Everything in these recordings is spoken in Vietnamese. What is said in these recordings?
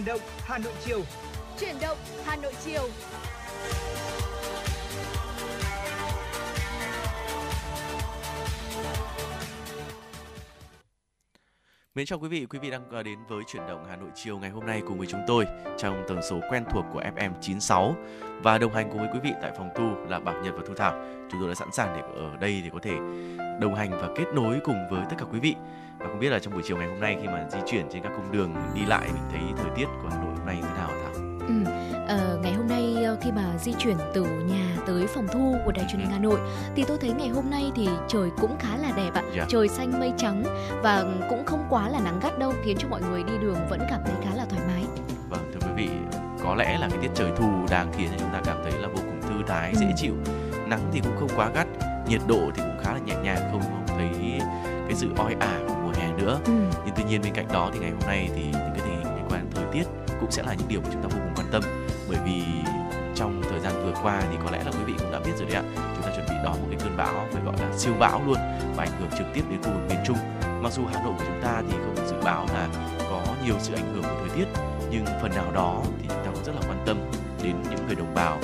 Chuyển động Hà Nội chiều. Chuyển động Hà Nội chiều. Mến chào quý vị, quý vị đang đến với chuyển động Hà Nội chiều ngày hôm nay cùng với chúng tôi trong tần số quen thuộc của FM 96 và đồng hành cùng với quý vị tại phòng thu là Bảo Nhật và Thu Thảo. Chúng tôi đã sẵn sàng để ở đây để có thể đồng hành và kết nối cùng với tất cả quý vị. Và không biết là trong buổi chiều ngày hôm nay khi mà di chuyển trên các cung đường đi lại mình thấy thời tiết của Hà Nội hôm nay như thế nào Thảo? Ừ, uh, ngày hôm nay ờ, khi mà di chuyển từ nhà tới phòng thu của đài truyền hình Hà Nội thì tôi thấy ngày hôm nay thì trời cũng khá là đẹp ạ. Yeah. Dạ. Trời xanh mây trắng và cũng không quá là nắng gắt đâu khiến cho mọi người đi đường vẫn cảm thấy khá là thoải mái. Vâng thưa quý vị, có lẽ là cái tiết trời thu đang khiến cho chúng ta cảm thấy là vô cùng thư thái, dễ ừ. chịu. Nắng thì cũng không quá gắt, nhiệt độ thì cũng khá là nhẹ nhàng không, không thấy cái sự oi ả của mùa hè nữa. Ừ. Nhưng tuy nhiên bên cạnh đó thì ngày hôm nay thì những cái tình hình liên quan thời tiết cũng sẽ là những điều mà chúng ta vô cùng quan tâm bởi vì trong thời gian vừa qua thì có lẽ là quý vị cũng đã biết rồi đấy ạ chúng ta chuẩn bị đón một cái cơn bão phải gọi là siêu bão luôn và ảnh hưởng trực tiếp đến khu vực miền trung mặc dù hà nội của chúng ta thì không được dự báo là có nhiều sự ảnh hưởng của thời tiết nhưng phần nào đó thì chúng ta cũng rất là quan tâm đến những người đồng bào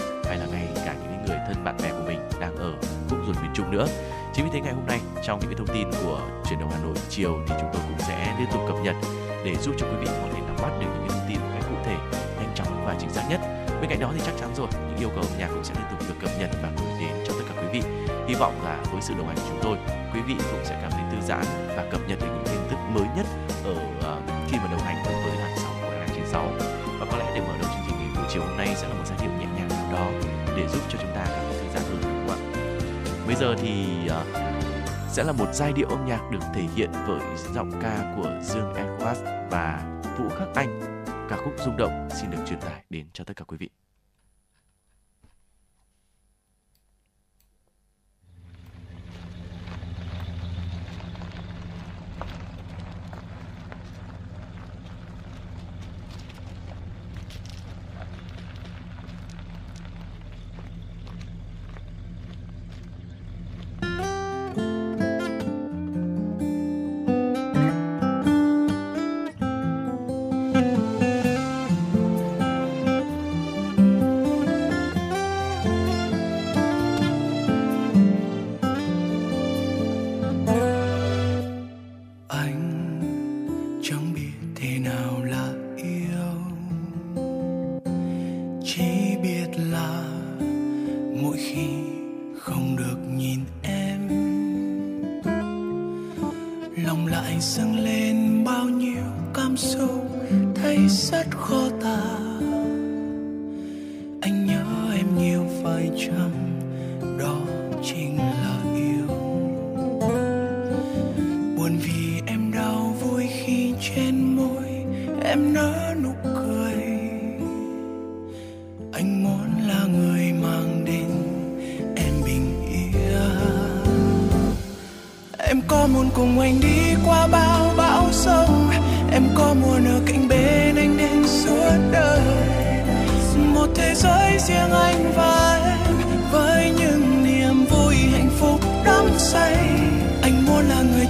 người thân bạn bè của mình đang ở khúc ruột miền trung nữa. Chính vì thế ngày hôm nay trong những cái thông tin của truyền động hà nội chiều thì chúng tôi cũng sẽ liên tục cập nhật để giúp cho quý vị có thể nắm bắt được những cái thông tin một cách cụ thể nhanh chóng và chính xác nhất. Bên cạnh đó thì chắc chắn rồi những yêu cầu âm nhạc cũng sẽ liên tục được cập nhật và gửi đến cho tất cả quý vị. Hy vọng là với sự đồng hành của chúng tôi quý vị cũng sẽ cảm thấy thư giãn và cập nhật được những tin tức mới nhất ở uh, khi mà đồng hành với làn sóng của 96 và có lẽ để mở đầu chương trình ngày buổi chiều hôm nay sẽ là một giai điệu nhẹ nhàng nào đó để giúp cho chúng ta cảm thấy thư giãn hơn đúng không ạ bây giờ thì uh, sẽ là một giai điệu âm nhạc được thể hiện với giọng ca của Dương Edwards và Vũ Khắc Anh. Ca khúc rung động xin được truyền tải đến cho tất cả quý vị.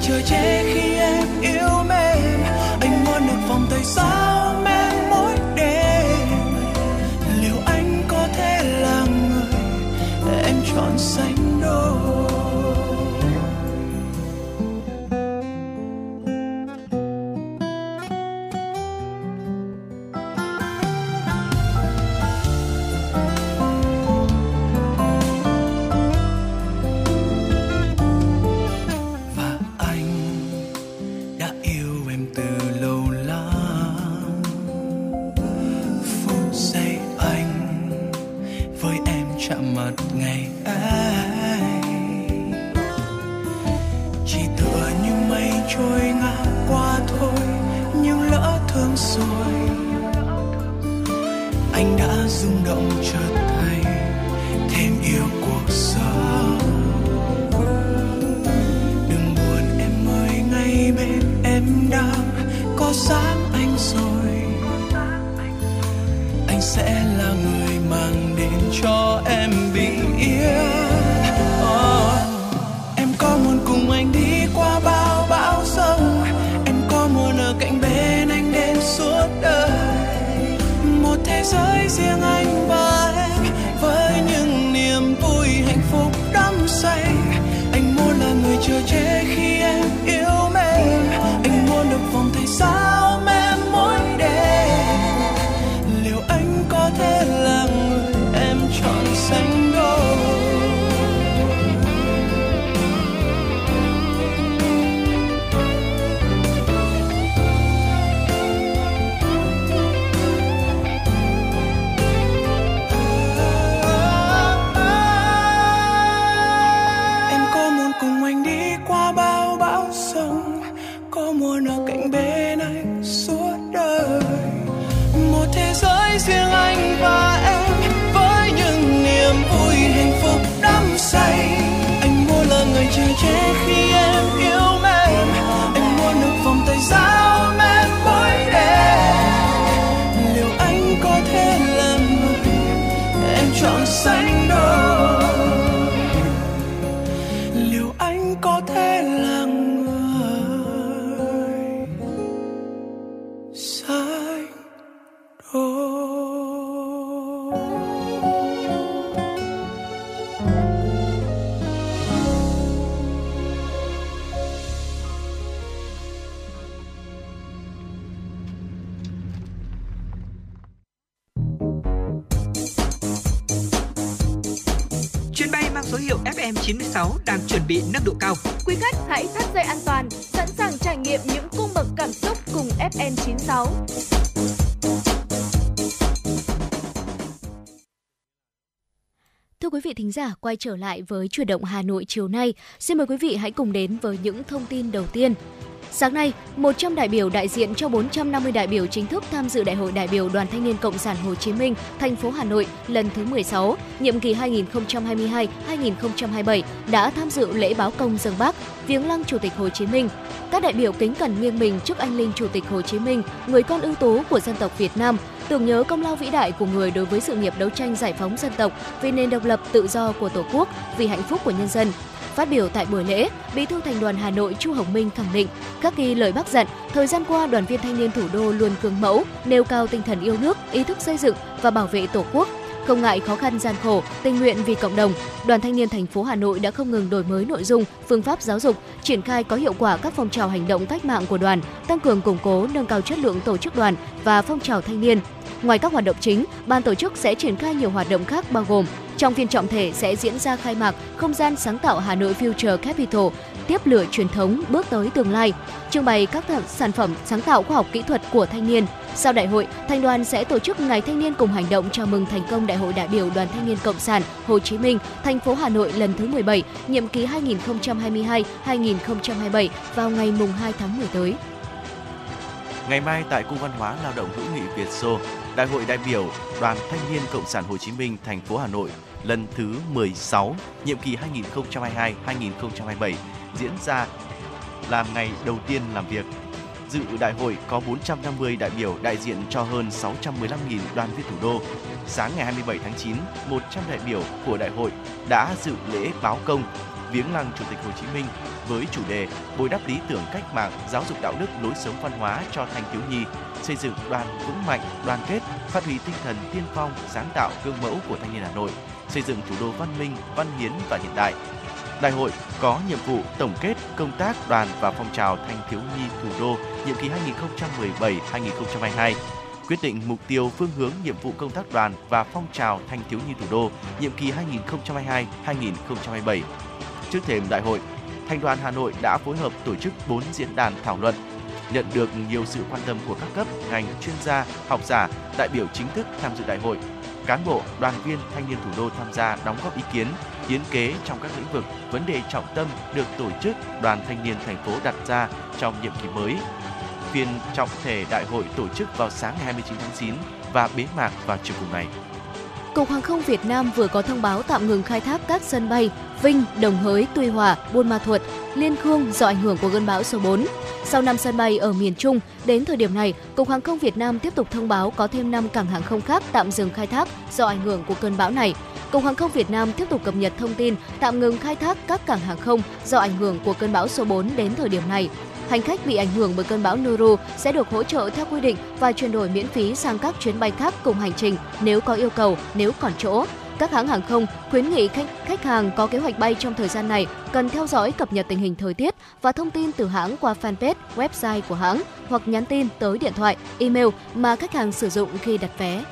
trời che khi em yêu mềm anh muốn được vòng tay xa quay trở lại với chuyển động Hà Nội chiều nay. Xin mời quý vị hãy cùng đến với những thông tin đầu tiên. Sáng nay, 100 đại biểu đại diện cho 450 đại biểu chính thức tham dự Đại hội đại biểu Đoàn Thanh niên Cộng sản Hồ Chí Minh, thành phố Hà Nội lần thứ 16, nhiệm kỳ 2022-2027 đã tham dự lễ báo công dân Bác, viếng lăng Chủ tịch Hồ Chí Minh. Các đại biểu kính cẩn nghiêng mình trước anh linh Chủ tịch Hồ Chí Minh, người con ưu tú của dân tộc Việt Nam, tưởng nhớ công lao vĩ đại của người đối với sự nghiệp đấu tranh giải phóng dân tộc vì nền độc lập tự do của Tổ quốc, vì hạnh phúc của nhân dân. Phát biểu tại buổi lễ, Bí thư Thành đoàn Hà Nội Chu Hồng Minh khẳng định, các ghi lời bác dặn, thời gian qua đoàn viên thanh niên thủ đô luôn gương mẫu, nêu cao tinh thần yêu nước, ý thức xây dựng và bảo vệ Tổ quốc, không ngại khó khăn gian khổ, tình nguyện vì cộng đồng, Đoàn Thanh niên thành phố Hà Nội đã không ngừng đổi mới nội dung, phương pháp giáo dục, triển khai có hiệu quả các phong trào hành động cách mạng của đoàn, tăng cường củng cố nâng cao chất lượng tổ chức đoàn và phong trào thanh niên. Ngoài các hoạt động chính, ban tổ chức sẽ triển khai nhiều hoạt động khác bao gồm trong phiên trọng thể sẽ diễn ra khai mạc không gian sáng tạo Hà Nội Future Capital, tiếp lửa truyền thống bước tới tương lai, trưng bày các sản phẩm sáng tạo khoa học kỹ thuật của thanh niên. Sau đại hội, thành đoàn sẽ tổ chức Ngày Thanh niên cùng hành động chào mừng thành công Đại hội đại biểu Đoàn Thanh niên Cộng sản Hồ Chí Minh, thành phố Hà Nội lần thứ 17, nhiệm kỳ 2022-2027 vào ngày mùng 2 tháng 10 tới. Ngày mai tại Cung văn hóa lao động hữu nghị Việt Xô, Đại hội đại biểu Đoàn Thanh niên Cộng sản Hồ Chí Minh thành phố Hà Nội lần thứ 16, nhiệm kỳ 2022-2027 diễn ra làm ngày đầu tiên làm việc. Dự đại hội có 450 đại biểu đại diện cho hơn 615.000 đoàn viên thủ đô. Sáng ngày 27 tháng 9, 100 đại biểu của đại hội đã dự lễ báo công viếng lăng Chủ tịch Hồ Chí Minh với chủ đề bồi đắp lý tưởng cách mạng, giáo dục đạo đức, lối sống văn hóa cho thanh thiếu nhi, xây dựng đoàn vững mạnh, đoàn kết, phát huy tinh thần tiên phong, sáng tạo, gương mẫu của thanh niên Hà Nội, xây dựng thủ đô văn minh, văn hiến và hiện đại. Đại hội có nhiệm vụ tổng kết công tác đoàn và phong trào thanh thiếu nhi thủ đô nhiệm kỳ 2017-2022, quyết định mục tiêu phương hướng nhiệm vụ công tác đoàn và phong trào thanh thiếu nhi thủ đô nhiệm kỳ 2022-2027. Trước thềm đại hội, Thành đoàn Hà Nội đã phối hợp tổ chức 4 diễn đàn thảo luận, nhận được nhiều sự quan tâm của các cấp, ngành, chuyên gia, học giả, đại biểu chính thức tham dự đại hội. Cán bộ, đoàn viên, thanh niên thủ đô tham gia đóng góp ý kiến, hiến kế trong các lĩnh vực, vấn đề trọng tâm được tổ chức đoàn thanh niên thành phố đặt ra trong nhiệm kỳ mới. Phiên trọng thể đại hội tổ chức vào sáng ngày 29 tháng 9 và bế mạc vào chiều cùng ngày. Cục Hàng không Việt Nam vừa có thông báo tạm ngừng khai thác các sân bay Vinh, Đồng Hới, Tuy Hòa, Buôn Ma Thuột, Liên Khương do ảnh hưởng của cơn bão số 4. Sau 5 sân bay ở miền Trung, đến thời điểm này, Cục Hàng không Việt Nam tiếp tục thông báo có thêm 5 cảng hàng không khác tạm dừng khai thác do ảnh hưởng của cơn bão này. Cục Hàng không Việt Nam tiếp tục cập nhật thông tin tạm ngừng khai thác các cảng hàng không do ảnh hưởng của cơn bão số 4 đến thời điểm này hành khách bị ảnh hưởng bởi cơn bão Noru sẽ được hỗ trợ theo quy định và chuyển đổi miễn phí sang các chuyến bay khác cùng hành trình nếu có yêu cầu, nếu còn chỗ. Các hãng hàng không khuyến nghị khách, khách hàng có kế hoạch bay trong thời gian này cần theo dõi cập nhật tình hình thời tiết và thông tin từ hãng qua fanpage, website của hãng hoặc nhắn tin tới điện thoại, email mà khách hàng sử dụng khi đặt vé.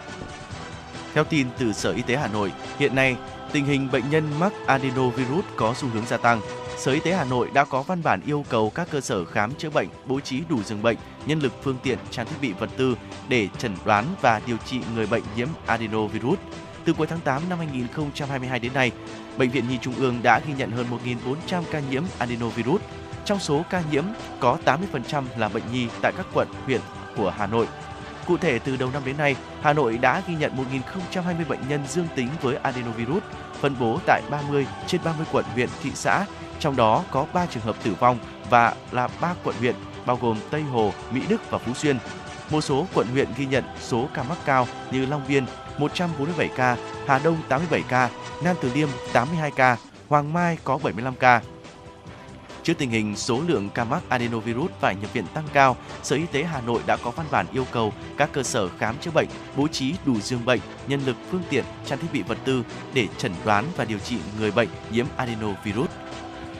Theo tin từ Sở Y tế Hà Nội, hiện nay tình hình bệnh nhân mắc adenovirus có xu hướng gia tăng. Sở Y tế Hà Nội đã có văn bản yêu cầu các cơ sở khám chữa bệnh bố trí đủ giường bệnh, nhân lực phương tiện, trang thiết bị vật tư để chẩn đoán và điều trị người bệnh nhiễm adenovirus. Từ cuối tháng 8 năm 2022 đến nay, Bệnh viện Nhi Trung ương đã ghi nhận hơn 1.400 ca nhiễm adenovirus. Trong số ca nhiễm, có 80% là bệnh nhi tại các quận, huyện của Hà Nội. Cụ thể, từ đầu năm đến nay, Hà Nội đã ghi nhận 1.020 bệnh nhân dương tính với adenovirus, phân bố tại 30 trên 30 quận, huyện, thị xã. Trong đó có 3 trường hợp tử vong và là 3 quận huyện, bao gồm Tây Hồ, Mỹ Đức và Phú Xuyên. Một số quận huyện ghi nhận số ca mắc cao như Long Biên 147 ca, Hà Đông 87 ca, Nam Từ Liêm 82 ca, Hoàng Mai có 75 ca. Trước tình hình số lượng ca mắc adenovirus phải nhập viện tăng cao, Sở Y tế Hà Nội đã có văn bản yêu cầu các cơ sở khám chữa bệnh bố trí đủ giường bệnh, nhân lực, phương tiện, trang thiết bị vật tư để chẩn đoán và điều trị người bệnh nhiễm adenovirus.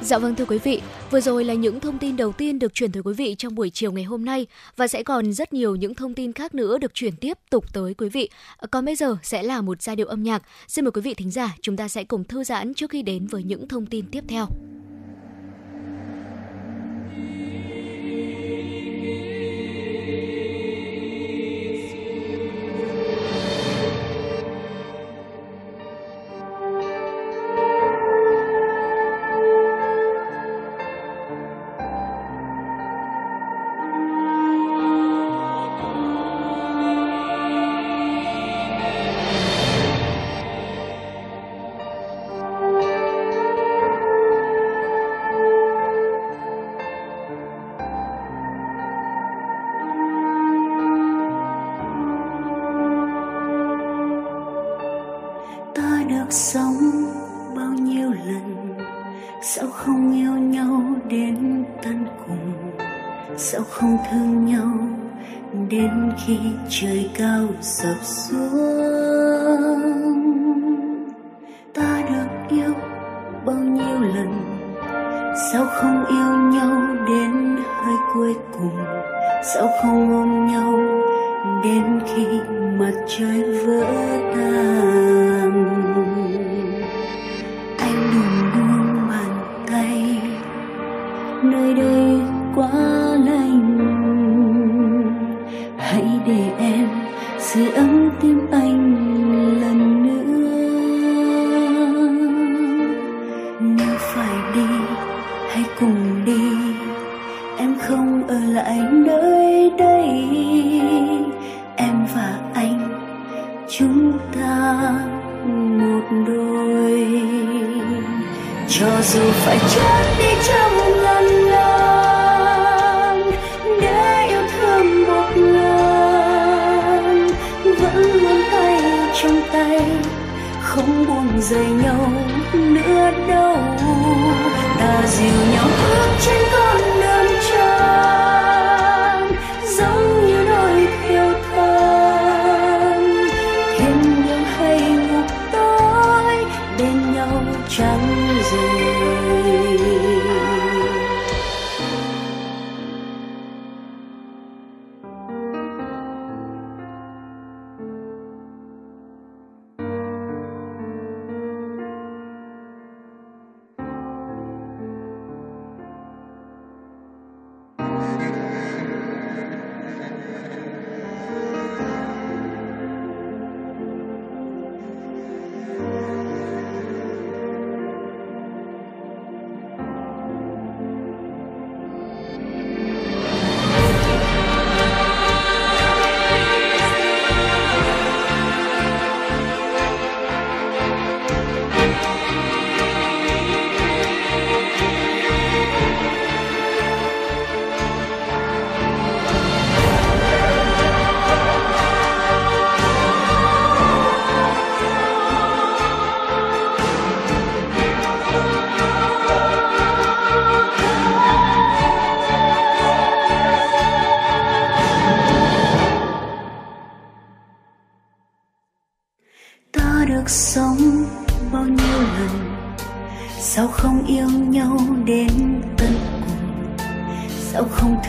Dạ vâng thưa quý vị, vừa rồi là những thông tin đầu tiên được chuyển tới quý vị trong buổi chiều ngày hôm nay và sẽ còn rất nhiều những thông tin khác nữa được chuyển tiếp tục tới quý vị. Còn bây giờ sẽ là một giai điệu âm nhạc. Xin mời quý vị thính giả, chúng ta sẽ cùng thư giãn trước khi đến với những thông tin tiếp theo.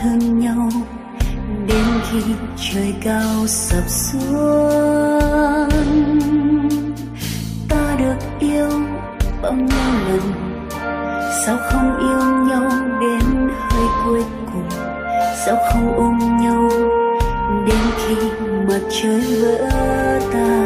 Thương nhau. Đến khi trời cao sập xuống, ta được yêu bao nhiêu lần? Sao không yêu nhau đến hơi cuối cùng? Sao không ôm nhau đến khi mặt trời vỡ tan?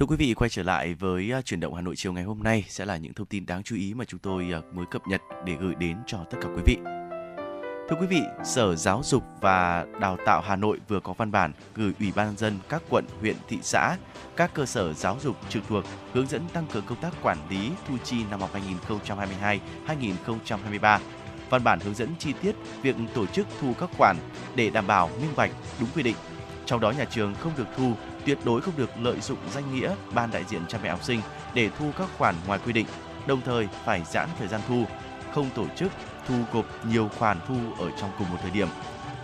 Thưa quý vị, quay trở lại với à, chuyển động Hà Nội chiều ngày hôm nay sẽ là những thông tin đáng chú ý mà chúng tôi à, mới cập nhật để gửi đến cho tất cả quý vị. Thưa quý vị, Sở Giáo dục và Đào tạo Hà Nội vừa có văn bản gửi Ủy ban nhân dân các quận, huyện, thị xã, các cơ sở giáo dục trực thuộc hướng dẫn tăng cường công tác quản lý thu chi năm học 2022-2023. Văn bản hướng dẫn chi tiết việc tổ chức thu các khoản để đảm bảo minh bạch, đúng quy định. Trong đó nhà trường không được thu, tuyệt đối không được lợi dụng danh nghĩa ban đại diện cha mẹ học sinh để thu các khoản ngoài quy định, đồng thời phải giãn thời gian thu, không tổ chức thu gộp nhiều khoản thu ở trong cùng một thời điểm.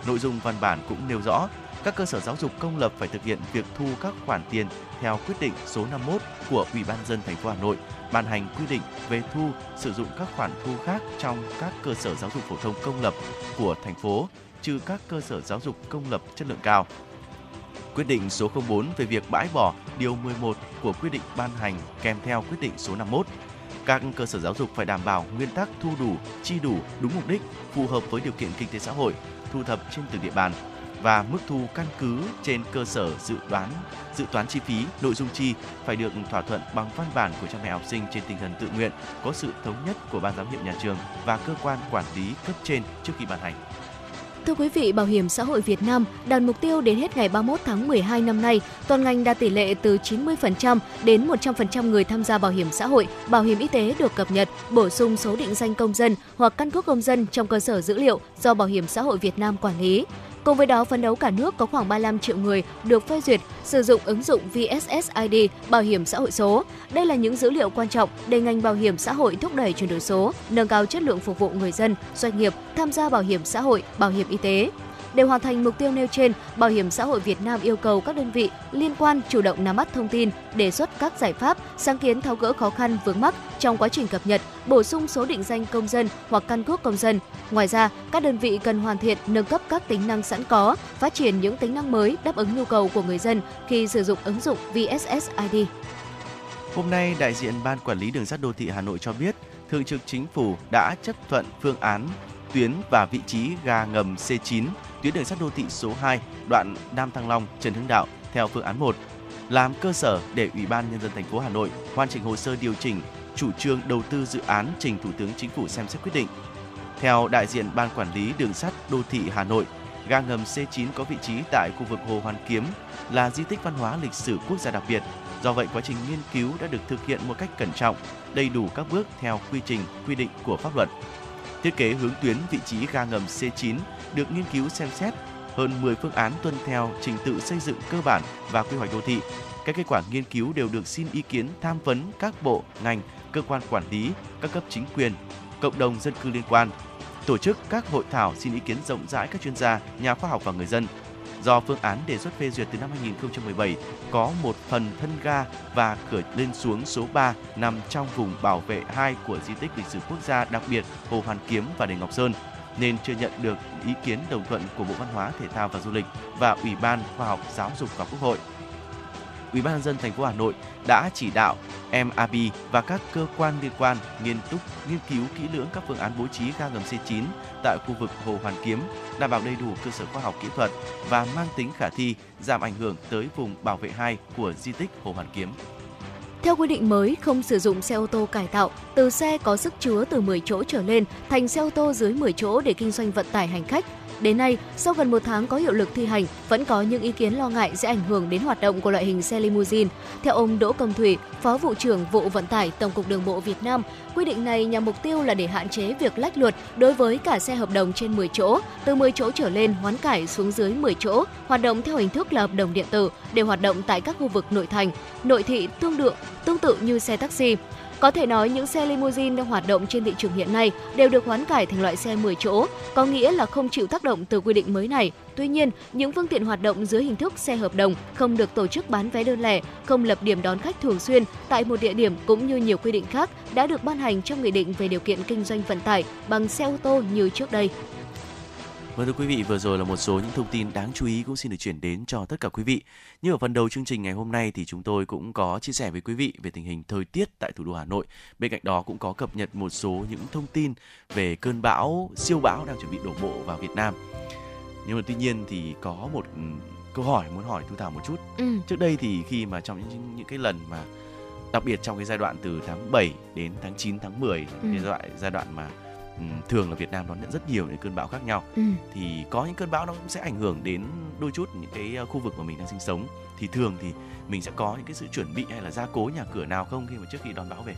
Nội dung văn bản cũng nêu rõ, các cơ sở giáo dục công lập phải thực hiện việc thu các khoản tiền theo quyết định số 51 của Ủy ban dân thành phố Hà Nội ban hành quy định về thu sử dụng các khoản thu khác trong các cơ sở giáo dục phổ thông công lập của thành phố trừ các cơ sở giáo dục công lập chất lượng cao. Quyết định số 04 về việc bãi bỏ điều 11 của quyết định ban hành kèm theo quyết định số 51 các cơ sở giáo dục phải đảm bảo nguyên tắc thu đủ, chi đủ, đúng mục đích, phù hợp với điều kiện kinh tế xã hội, thu thập trên từng địa bàn và mức thu căn cứ trên cơ sở dự đoán dự toán chi phí, nội dung chi phải được thỏa thuận bằng văn bản của cha mẹ học sinh trên tinh thần tự nguyện, có sự thống nhất của ban giám hiệu nhà trường và cơ quan quản lý cấp trên trước khi ban hành. Thưa quý vị, Bảo hiểm xã hội Việt Nam đặt mục tiêu đến hết ngày 31 tháng 12 năm nay, toàn ngành đạt tỷ lệ từ 90% đến 100% người tham gia bảo hiểm xã hội, bảo hiểm y tế được cập nhật, bổ sung số định danh công dân hoặc căn cước công dân trong cơ sở dữ liệu do Bảo hiểm xã hội Việt Nam quản lý. Cùng với đó, phấn đấu cả nước có khoảng 35 triệu người được phê duyệt sử dụng ứng dụng VSSID bảo hiểm xã hội số. Đây là những dữ liệu quan trọng để ngành bảo hiểm xã hội thúc đẩy chuyển đổi số, nâng cao chất lượng phục vụ người dân, doanh nghiệp tham gia bảo hiểm xã hội, bảo hiểm y tế. Để hoàn thành mục tiêu nêu trên, Bảo hiểm xã hội Việt Nam yêu cầu các đơn vị liên quan chủ động nắm bắt thông tin, đề xuất các giải pháp, sáng kiến tháo gỡ khó khăn vướng mắc trong quá trình cập nhật, bổ sung số định danh công dân hoặc căn cước công dân. Ngoài ra, các đơn vị cần hoàn thiện, nâng cấp các tính năng sẵn có, phát triển những tính năng mới đáp ứng nhu cầu của người dân khi sử dụng ứng dụng VSSID. Hôm nay, đại diện Ban Quản lý Đường sắt Đô thị Hà Nội cho biết, Thường trực Chính phủ đã chấp thuận phương án tuyến và vị trí ga ngầm C9 tuyến đường sắt đô thị số 2 đoạn Nam Thăng Long Trần Hưng Đạo theo phương án 1 làm cơ sở để Ủy ban nhân dân thành phố Hà Nội hoàn chỉnh hồ sơ điều chỉnh chủ trương đầu tư dự án trình Thủ tướng Chính phủ xem xét quyết định. Theo đại diện Ban Quản lý Đường sắt Đô thị Hà Nội, ga ngầm C9 có vị trí tại khu vực Hồ Hoàn Kiếm là di tích văn hóa lịch sử quốc gia đặc biệt. Do vậy, quá trình nghiên cứu đã được thực hiện một cách cẩn trọng, đầy đủ các bước theo quy trình quy định của pháp luật. Thiết kế hướng tuyến vị trí ga ngầm C9 được nghiên cứu xem xét hơn 10 phương án tuân theo trình tự xây dựng cơ bản và quy hoạch đô thị. Các kết quả nghiên cứu đều được xin ý kiến tham vấn các bộ, ngành, cơ quan quản lý, các cấp chính quyền, cộng đồng dân cư liên quan. Tổ chức các hội thảo xin ý kiến rộng rãi các chuyên gia, nhà khoa học và người dân. Do phương án đề xuất phê duyệt từ năm 2017 có một phần thân ga và cửa lên xuống số 3 nằm trong vùng bảo vệ 2 của di tích lịch sử quốc gia đặc biệt Hồ Hoàn Kiếm và Đền Ngọc Sơn nên chưa nhận được ý kiến đồng thuận của Bộ Văn hóa, Thể thao và Du lịch và Ủy ban Khoa học Giáo dục và Quốc hội. Ủy ban nhân dân thành phố Hà Nội đã chỉ đạo MAB và các cơ quan liên quan nghiên túc nghiên cứu kỹ lưỡng các phương án bố trí ga ngầm C9 tại khu vực Hồ Hoàn Kiếm, đảm bảo đầy đủ cơ sở khoa học kỹ thuật và mang tính khả thi, giảm ảnh hưởng tới vùng bảo vệ 2 của di tích Hồ Hoàn Kiếm. Theo quy định mới, không sử dụng xe ô tô cải tạo từ xe có sức chứa từ 10 chỗ trở lên thành xe ô tô dưới 10 chỗ để kinh doanh vận tải hành khách. Đến nay, sau gần một tháng có hiệu lực thi hành, vẫn có những ý kiến lo ngại sẽ ảnh hưởng đến hoạt động của loại hình xe limousine. Theo ông Đỗ Công Thủy, Phó vụ trưởng vụ vận tải Tổng cục Đường bộ Việt Nam, quy định này nhằm mục tiêu là để hạn chế việc lách luật đối với cả xe hợp đồng trên 10 chỗ, từ 10 chỗ trở lên hoán cải xuống dưới 10 chỗ, hoạt động theo hình thức là hợp đồng điện tử để hoạt động tại các khu vực nội thành, nội thị tương đương tương tự như xe taxi. Có thể nói những xe limousine đang hoạt động trên thị trường hiện nay đều được hoán cải thành loại xe 10 chỗ, có nghĩa là không chịu tác động từ quy định mới này. Tuy nhiên, những phương tiện hoạt động dưới hình thức xe hợp đồng không được tổ chức bán vé đơn lẻ, không lập điểm đón khách thường xuyên tại một địa điểm cũng như nhiều quy định khác đã được ban hành trong nghị định về điều kiện kinh doanh vận tải bằng xe ô tô như trước đây. Vâng thưa quý vị, vừa rồi là một số những thông tin đáng chú ý cũng xin được chuyển đến cho tất cả quý vị. Như ở phần đầu chương trình ngày hôm nay thì chúng tôi cũng có chia sẻ với quý vị về tình hình thời tiết tại thủ đô Hà Nội. Bên cạnh đó cũng có cập nhật một số những thông tin về cơn bão, siêu bão đang chuẩn bị đổ bộ vào Việt Nam. Nhưng mà tuy nhiên thì có một câu hỏi muốn hỏi Thu Thảo một chút. Ừ. Trước đây thì khi mà trong những, những cái lần mà đặc biệt trong cái giai đoạn từ tháng 7 đến tháng 9 tháng 10 ừ. cái giai đoạn giai đoạn mà thường là Việt Nam đón nhận rất nhiều những cơn bão khác nhau. Ừ. thì có những cơn bão nó cũng sẽ ảnh hưởng đến đôi chút những cái ờ, khu vực mà mình đang sinh sống. Thì thường thì mình sẽ có những cái sự chuẩn bị hay là gia cố nhà cửa nào không khi mà trước khi đón bão về?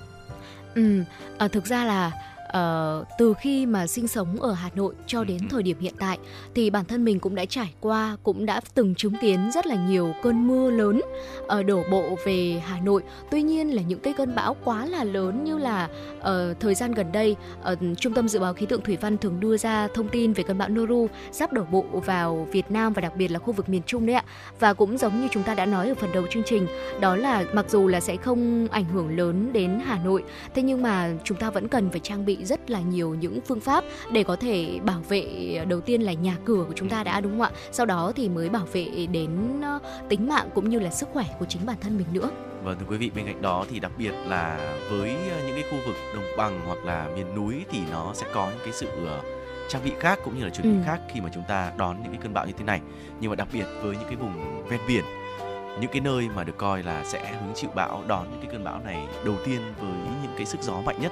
Ừ à, thực ra là uh, từ khi mà sinh sống ở Hà Nội cho đến thời điểm hiện tại thì bản thân mình cũng đã trải qua cũng đã từng chứng kiến rất là nhiều cơn mưa lớn uh, đổ bộ về Hà Nội. Tuy nhiên là những cái cơn bão quá là lớn như là uh, thời gian gần đây uh, Trung tâm dự báo khí tượng thủy văn thường đưa ra thông tin về cơn bão Noru sắp đổ bộ vào Việt Nam và đặc biệt là khu vực miền Trung đấy ạ. Và cũng giống như chúng ta đã nói ở phần đầu chương trình, đó là mặc dù là sẽ không ảnh hưởng lớn đến Hà Nội, thế nhưng mà chúng ta vẫn cần phải trang bị rất là nhiều những phương pháp để có thể bảo vệ đầu tiên là nhà cửa của chúng ta đã đúng không ạ? Sau đó thì mới bảo vệ đến ờ, tính mạng cũng như là sức khỏe của chính bản thân mình nữa. Vâng thưa quý vị, bên cạnh đó thì đặc biệt là với ờ, những cái khu vực đồng bằng hoặc là miền núi thì nó sẽ có những cái sự ờ, trang bị khác cũng như là chuẩn bị ừ. khác khi mà chúng ta đón những cái cơn bão như thế này. Nhưng mà đặc biệt với những cái vùng ven biển những cái nơi mà được coi là sẽ hứng chịu bão đón những cái cơn bão này đầu tiên với những cái sức gió mạnh nhất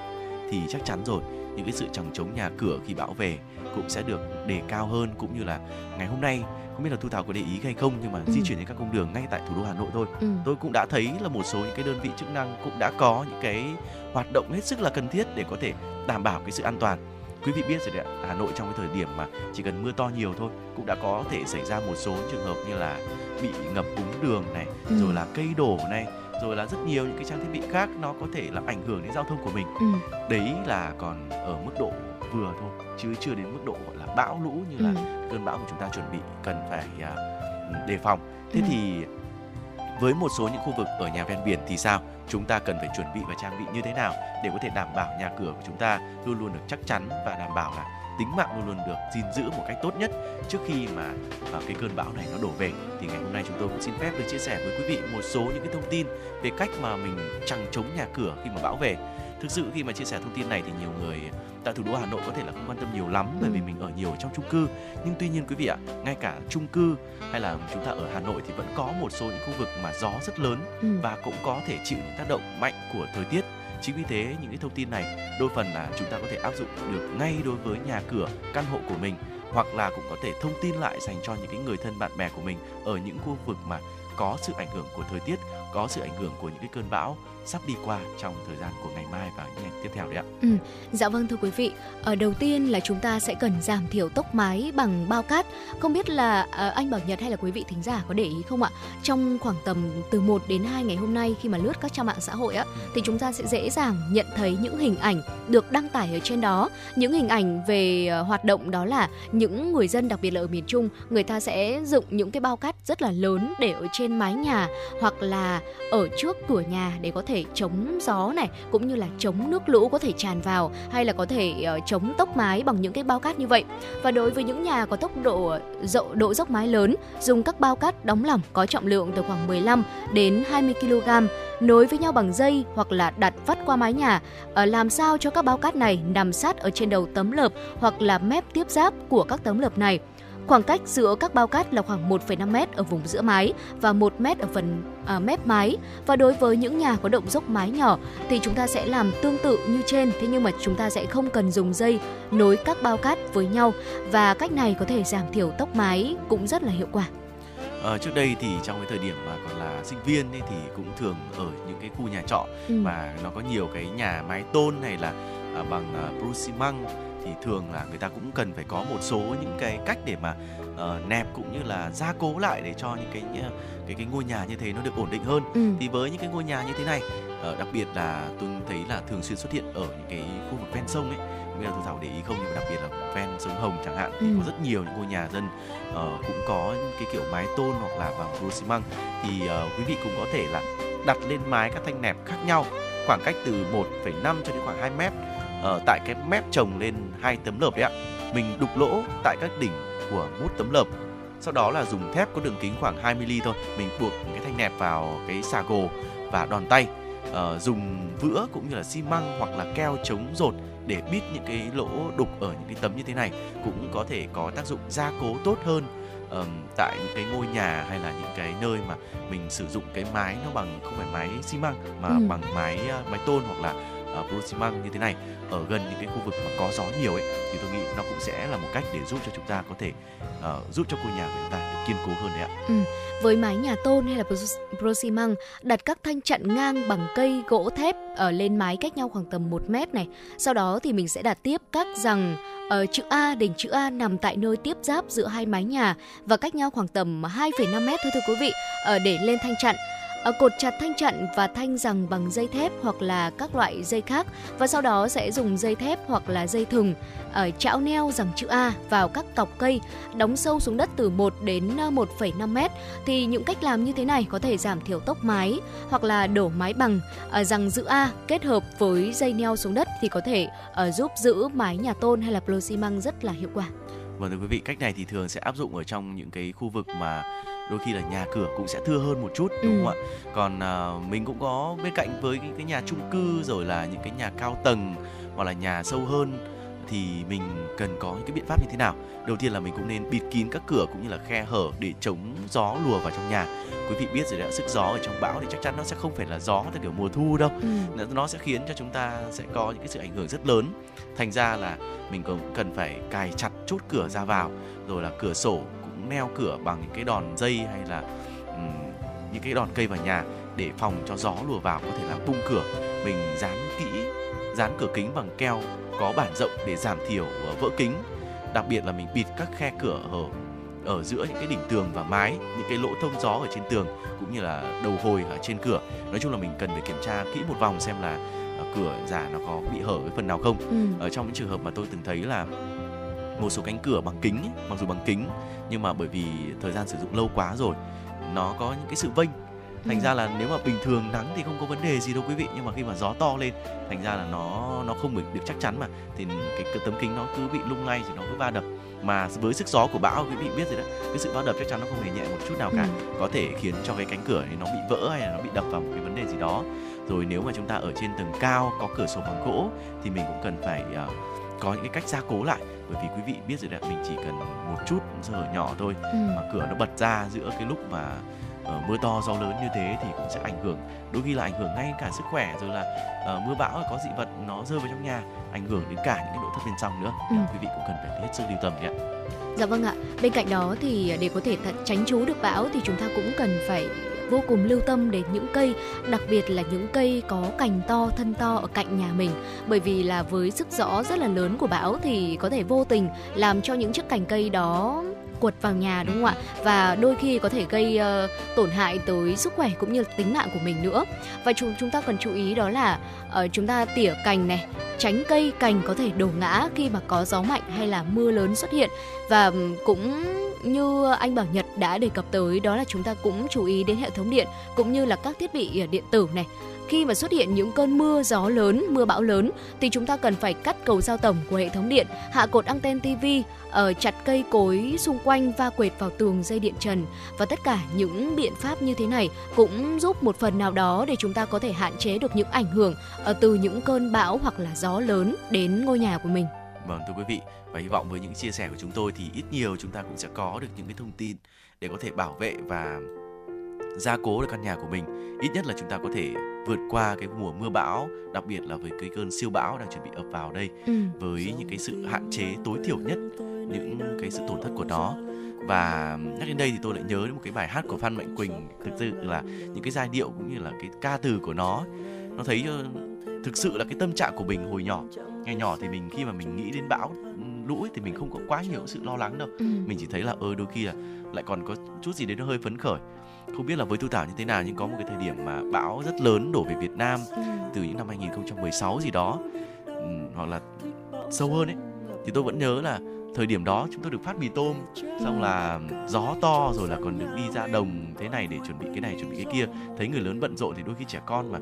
thì chắc chắn rồi những cái sự chẳng chống nhà cửa khi bão về cũng sẽ được đề cao hơn cũng như là ngày hôm nay không biết là thu thảo có để ý hay không nhưng mà ừ. di chuyển trên các cung đường ngay tại thủ đô hà nội thôi ừ. tôi cũng đã thấy là một số những cái đơn vị chức năng cũng đã có những cái hoạt động hết sức là cần thiết để có thể đảm bảo cái sự an toàn quý vị biết rồi đấy hà nội trong cái thời điểm mà chỉ cần mưa to nhiều thôi cũng đã có thể xảy ra một số trường hợp như là bị ngập úng đường này ừ. rồi là cây đổ này rồi là rất nhiều những cái trang thiết bị khác nó có thể làm ảnh hưởng đến giao thông của mình ừ. đấy là còn ở mức độ vừa thôi chứ chưa đến mức độ gọi là bão lũ như là ừ. cơn bão mà chúng ta chuẩn bị cần phải uh, đề phòng thế ừ. thì với một số những khu vực ở nhà ven biển thì sao chúng ta cần phải chuẩn bị và trang bị như thế nào để có thể đảm bảo nhà cửa của chúng ta luôn luôn được chắc chắn và đảm bảo là tính mạng luôn luôn được gìn giữ một cách tốt nhất trước khi mà uh, cái cơn bão này nó đổ về thì ngày hôm nay chúng tôi cũng xin phép được chia sẻ với quý vị một số những cái thông tin về cách mà mình chẳng chống nhà cửa khi mà bão về thực sự khi mà chia sẻ thông tin này thì nhiều người tại thủ đô Hà Nội có thể là không quan tâm nhiều lắm bởi vì ừ. mình ở nhiều trong chung cư nhưng tuy nhiên quý vị ạ ngay cả chung cư hay là chúng ta ở Hà Nội thì vẫn có một số những khu vực mà gió rất lớn ừ. và cũng có thể chịu những tác động mạnh của thời tiết chính vì thế, những cái thông tin này đôi phần là chúng ta có thể áp dụng được ngay đối với nhà cửa, căn hộ của mình, hoặc là cũng có thể thông tin lại dành cho những cái người thân bạn bè của mình ở những khu vực mà có sự ảnh hưởng của thời tiết, có sự ảnh hưởng của những cái cơn bão sắp đi qua trong thời gian của ngày mai và những ngày tiếp theo đấy ạ. Ừ, dạ vâng thưa quý vị. Ở đầu tiên là chúng ta sẽ cần giảm thiểu tốc mái bằng bao cát. Không biết là à, anh Bảo Nhật hay là quý vị thính giả có để ý không ạ? Trong khoảng tầm từ 1 đến 2 ngày hôm nay khi mà lướt các trang mạng xã hội á ừ. thì chúng ta sẽ dễ dàng nhận thấy những hình ảnh được đăng tải ở trên đó. Những hình ảnh về uh, hoạt động đó là những người dân đặc biệt là ở miền Trung, người ta sẽ dựng những cái bao cát rất là lớn để ở trên mái nhà hoặc là ở trước cửa nhà để có thể chống gió này cũng như là chống nước lũ có thể tràn vào hay là có thể uh, chống tốc mái bằng những cái bao cát như vậy. Và đối với những nhà có tốc độ dậu độ dốc mái lớn, dùng các bao cát đóng lỏng có trọng lượng từ khoảng 15 đến 20 kg nối với nhau bằng dây hoặc là đặt vắt qua mái nhà, uh, làm sao cho các bao cát này nằm sát ở trên đầu tấm lợp hoặc là mép tiếp giáp của các tấm lợp này. Khoảng cách giữa các bao cát là khoảng 1,5 m ở vùng giữa mái và 1 m ở phần à, mép mái. Và đối với những nhà có động dốc mái nhỏ thì chúng ta sẽ làm tương tự như trên, thế nhưng mà chúng ta sẽ không cần dùng dây nối các bao cát với nhau và cách này có thể giảm thiểu tốc mái cũng rất là hiệu quả. À, trước đây thì trong cái thời điểm mà còn là sinh viên ấy thì cũng thường ở những cái khu nhà trọ ừ. và nó có nhiều cái nhà mái tôn hay là à, bằng à, bruce xi măng thì thường là người ta cũng cần phải có một số những cái cách để mà uh, nẹp cũng như là gia cố lại để cho những cái cái cái ngôi nhà như thế nó được ổn định hơn. Ừ. Thì với những cái ngôi nhà như thế này, uh, đặc biệt là tôi thấy là thường xuyên xuất hiện ở những cái khu vực ven sông ấy, như là tôi giàu để ý không nhưng mà đặc biệt là ven sông Hồng chẳng hạn thì ừ. có rất nhiều những ngôi nhà dân uh, cũng có cái kiểu mái tôn hoặc là bằng gỗ xi măng thì uh, quý vị cũng có thể là đặt lên mái các thanh nẹp khác nhau khoảng cách từ 1,5 cho đến khoảng 2 mét uh, tại cái mép trồng lên hai tấm lợp đấy ạ. Mình đục lỗ tại các đỉnh của mút tấm lợp. Sau đó là dùng thép có đường kính khoảng 2 mm thôi. Mình buộc cái thanh nẹp vào cái xà gồ và đòn tay. Uh, dùng vữa cũng như là xi măng hoặc là keo chống rột để bít những cái lỗ đục ở những cái tấm như thế này cũng có thể có tác dụng gia cố tốt hơn um, tại những cái ngôi nhà hay là những cái nơi mà mình sử dụng cái mái nó bằng không phải mái xi măng mà ừ. bằng mái uh, mái tôn hoặc là uh, như thế này ở gần những cái khu vực mà có gió nhiều ấy thì tôi nghĩ nó cũng sẽ là một cách để giúp cho chúng ta có thể uh, giúp cho ngôi nhà của chúng ta được kiên cố hơn đấy ạ. Ừ. Với mái nhà tôn hay là pro đặt các thanh chặn ngang bằng cây gỗ thép ở lên mái cách nhau khoảng tầm 1 mét này. Sau đó thì mình sẽ đặt tiếp các rằng ở chữ A đỉnh chữ A nằm tại nơi tiếp giáp giữa hai mái nhà và cách nhau khoảng tầm 2,5 mét thôi thưa quý vị ở để lên thanh chặn Ờ, cột chặt thanh chặn và thanh rằng bằng dây thép hoặc là các loại dây khác và sau đó sẽ dùng dây thép hoặc là dây thừng ở chảo neo rằng chữ A vào các cọc cây đóng sâu xuống đất từ 1 đến 1,5 ờ, mét thì những cách làm như thế này có thể giảm thiểu tốc mái hoặc là đổ mái bằng ở rằng giữ A kết hợp với dây neo xuống đất thì có thể ở giúp giữ mái nhà tôn hay là plo xi măng rất là hiệu quả. Vâng thưa quý vị, cách này thì thường sẽ áp dụng ở trong những cái khu vực mà đôi khi là nhà cửa cũng sẽ thưa hơn một chút đúng ừ. không ạ? Còn à, mình cũng có bên cạnh với cái, cái nhà chung cư rồi là những cái nhà cao tầng hoặc là nhà sâu hơn thì mình cần có những cái biện pháp như thế nào? Đầu tiên là mình cũng nên bịt kín các cửa cũng như là khe hở để chống gió lùa vào trong nhà. Quý vị biết rồi đấy sức gió ở trong bão thì chắc chắn nó sẽ không phải là gió theo kiểu mùa thu đâu. Ừ. nó sẽ khiến cho chúng ta sẽ có những cái sự ảnh hưởng rất lớn. Thành ra là mình cũng cần phải cài chặt chốt cửa ra vào rồi là cửa sổ neo cửa bằng những cái đòn dây hay là um, những cái đòn cây vào nhà để phòng cho gió lùa vào có thể làm tung cửa. Mình dán kỹ dán cửa kính bằng keo có bản rộng để giảm thiểu vỡ kính. Đặc biệt là mình bịt các khe cửa ở ở giữa những cái đỉnh tường và mái những cái lỗ thông gió ở trên tường cũng như là đầu hồi ở trên cửa. Nói chung là mình cần phải kiểm tra kỹ một vòng xem là cửa giả nó có bị hở cái phần nào không. Ừ. ở trong những trường hợp mà tôi từng thấy là một số cánh cửa bằng kính ấy, mặc dù bằng kính nhưng mà bởi vì thời gian sử dụng lâu quá rồi nó có những cái sự vênh. Thành ừ. ra là nếu mà bình thường nắng thì không có vấn đề gì đâu quý vị nhưng mà khi mà gió to lên thành ra là nó nó không được chắc chắn mà. Thì cái tấm kính nó cứ bị lung lay thì nó cứ va đập. Mà với sức gió của bão quý vị biết rồi đấy cái sự va đập chắc chắn nó không hề nhẹ một chút nào cả. Ừ. có thể khiến cho cái cánh cửa này nó bị vỡ hay là nó bị đập vào một cái vấn đề gì đó. Rồi nếu mà chúng ta ở trên tầng cao có cửa sổ bằng gỗ thì mình cũng cần phải uh, có những cái cách gia cố lại bởi vì quý vị biết rồi đấy mình chỉ cần một chút sơ hở nhỏ thôi ừ. mà cửa nó bật ra giữa cái lúc mà uh, mưa to gió lớn như thế thì cũng sẽ ảnh hưởng đôi khi là ảnh hưởng ngay cả sức khỏe rồi là uh, mưa bão có dị vật nó rơi vào trong nhà ảnh hưởng đến cả những cái nội thất bên trong nữa ừ. quý vị cũng cần phải hết sức lưu tâm nhé Dạ vâng ạ. Bên cạnh đó thì để có thể tránh trú được bão thì chúng ta cũng cần phải vô cùng lưu tâm đến những cây, đặc biệt là những cây có cành to, thân to ở cạnh nhà mình. Bởi vì là với sức gió rất là lớn của bão thì có thể vô tình làm cho những chiếc cành cây đó quật vào nhà đúng không ạ? Và đôi khi có thể gây uh, tổn hại tới sức khỏe cũng như tính mạng của mình nữa. Và chúng chúng ta cần chú ý đó là uh, chúng ta tỉa cành này tránh cây cành có thể đổ ngã khi mà có gió mạnh hay là mưa lớn xuất hiện. Và cũng như anh Bảo Nhật đã đề cập tới đó là chúng ta cũng chú ý đến hệ thống điện cũng như là các thiết bị ờ, điện tử này khi mà xuất hiện những cơn mưa gió lớn, mưa bão lớn thì chúng ta cần phải cắt cầu giao tổng của hệ thống điện, hạ cột anten TV, ở ờ, chặt cây cối xung quanh va quệt vào tường dây điện trần và tất cả những biện pháp như thế này cũng giúp một phần nào đó để chúng ta có thể hạn chế được những ảnh hưởng ờ, từ những cơn bão hoặc là gió lớn đến ngôi nhà của mình. Vâng thưa quý vị và hy vọng với những chia sẻ của chúng tôi thì ít nhiều chúng ta cũng sẽ có được những cái thông tin để có thể bảo vệ và gia cố được căn nhà của mình ít nhất là chúng ta có thể vượt qua cái mùa mưa bão đặc biệt là với cái cơn siêu bão đang chuẩn bị ập vào đây ừ. với những cái sự hạn chế tối thiểu nhất những cái sự tổn thất của nó và nhắc đến đây thì tôi lại nhớ đến một cái bài hát của Phan Mạnh Quỳnh thực sự là những cái giai điệu cũng như là cái ca từ của nó nó thấy ờ, thực sự là cái tâm trạng của mình hồi nhỏ ngày nhỏ thì mình khi mà mình nghĩ đến bão lũ ấy, thì mình không có quá nhiều sự lo lắng đâu ừ. mình chỉ thấy là ơ đôi khi là lại còn có chút gì đấy nó hơi phấn khởi không biết là với Thu Thảo như thế nào nhưng có một cái thời điểm mà bão rất lớn đổ về Việt Nam ừ. từ những năm 2016 gì đó hoặc là sâu hơn ấy thì tôi vẫn nhớ là thời điểm đó chúng tôi được phát mì tôm xong là gió to rồi là còn được đi ra đồng thế này để chuẩn bị cái này chuẩn bị cái kia thấy người lớn bận rộn thì đôi khi trẻ con mà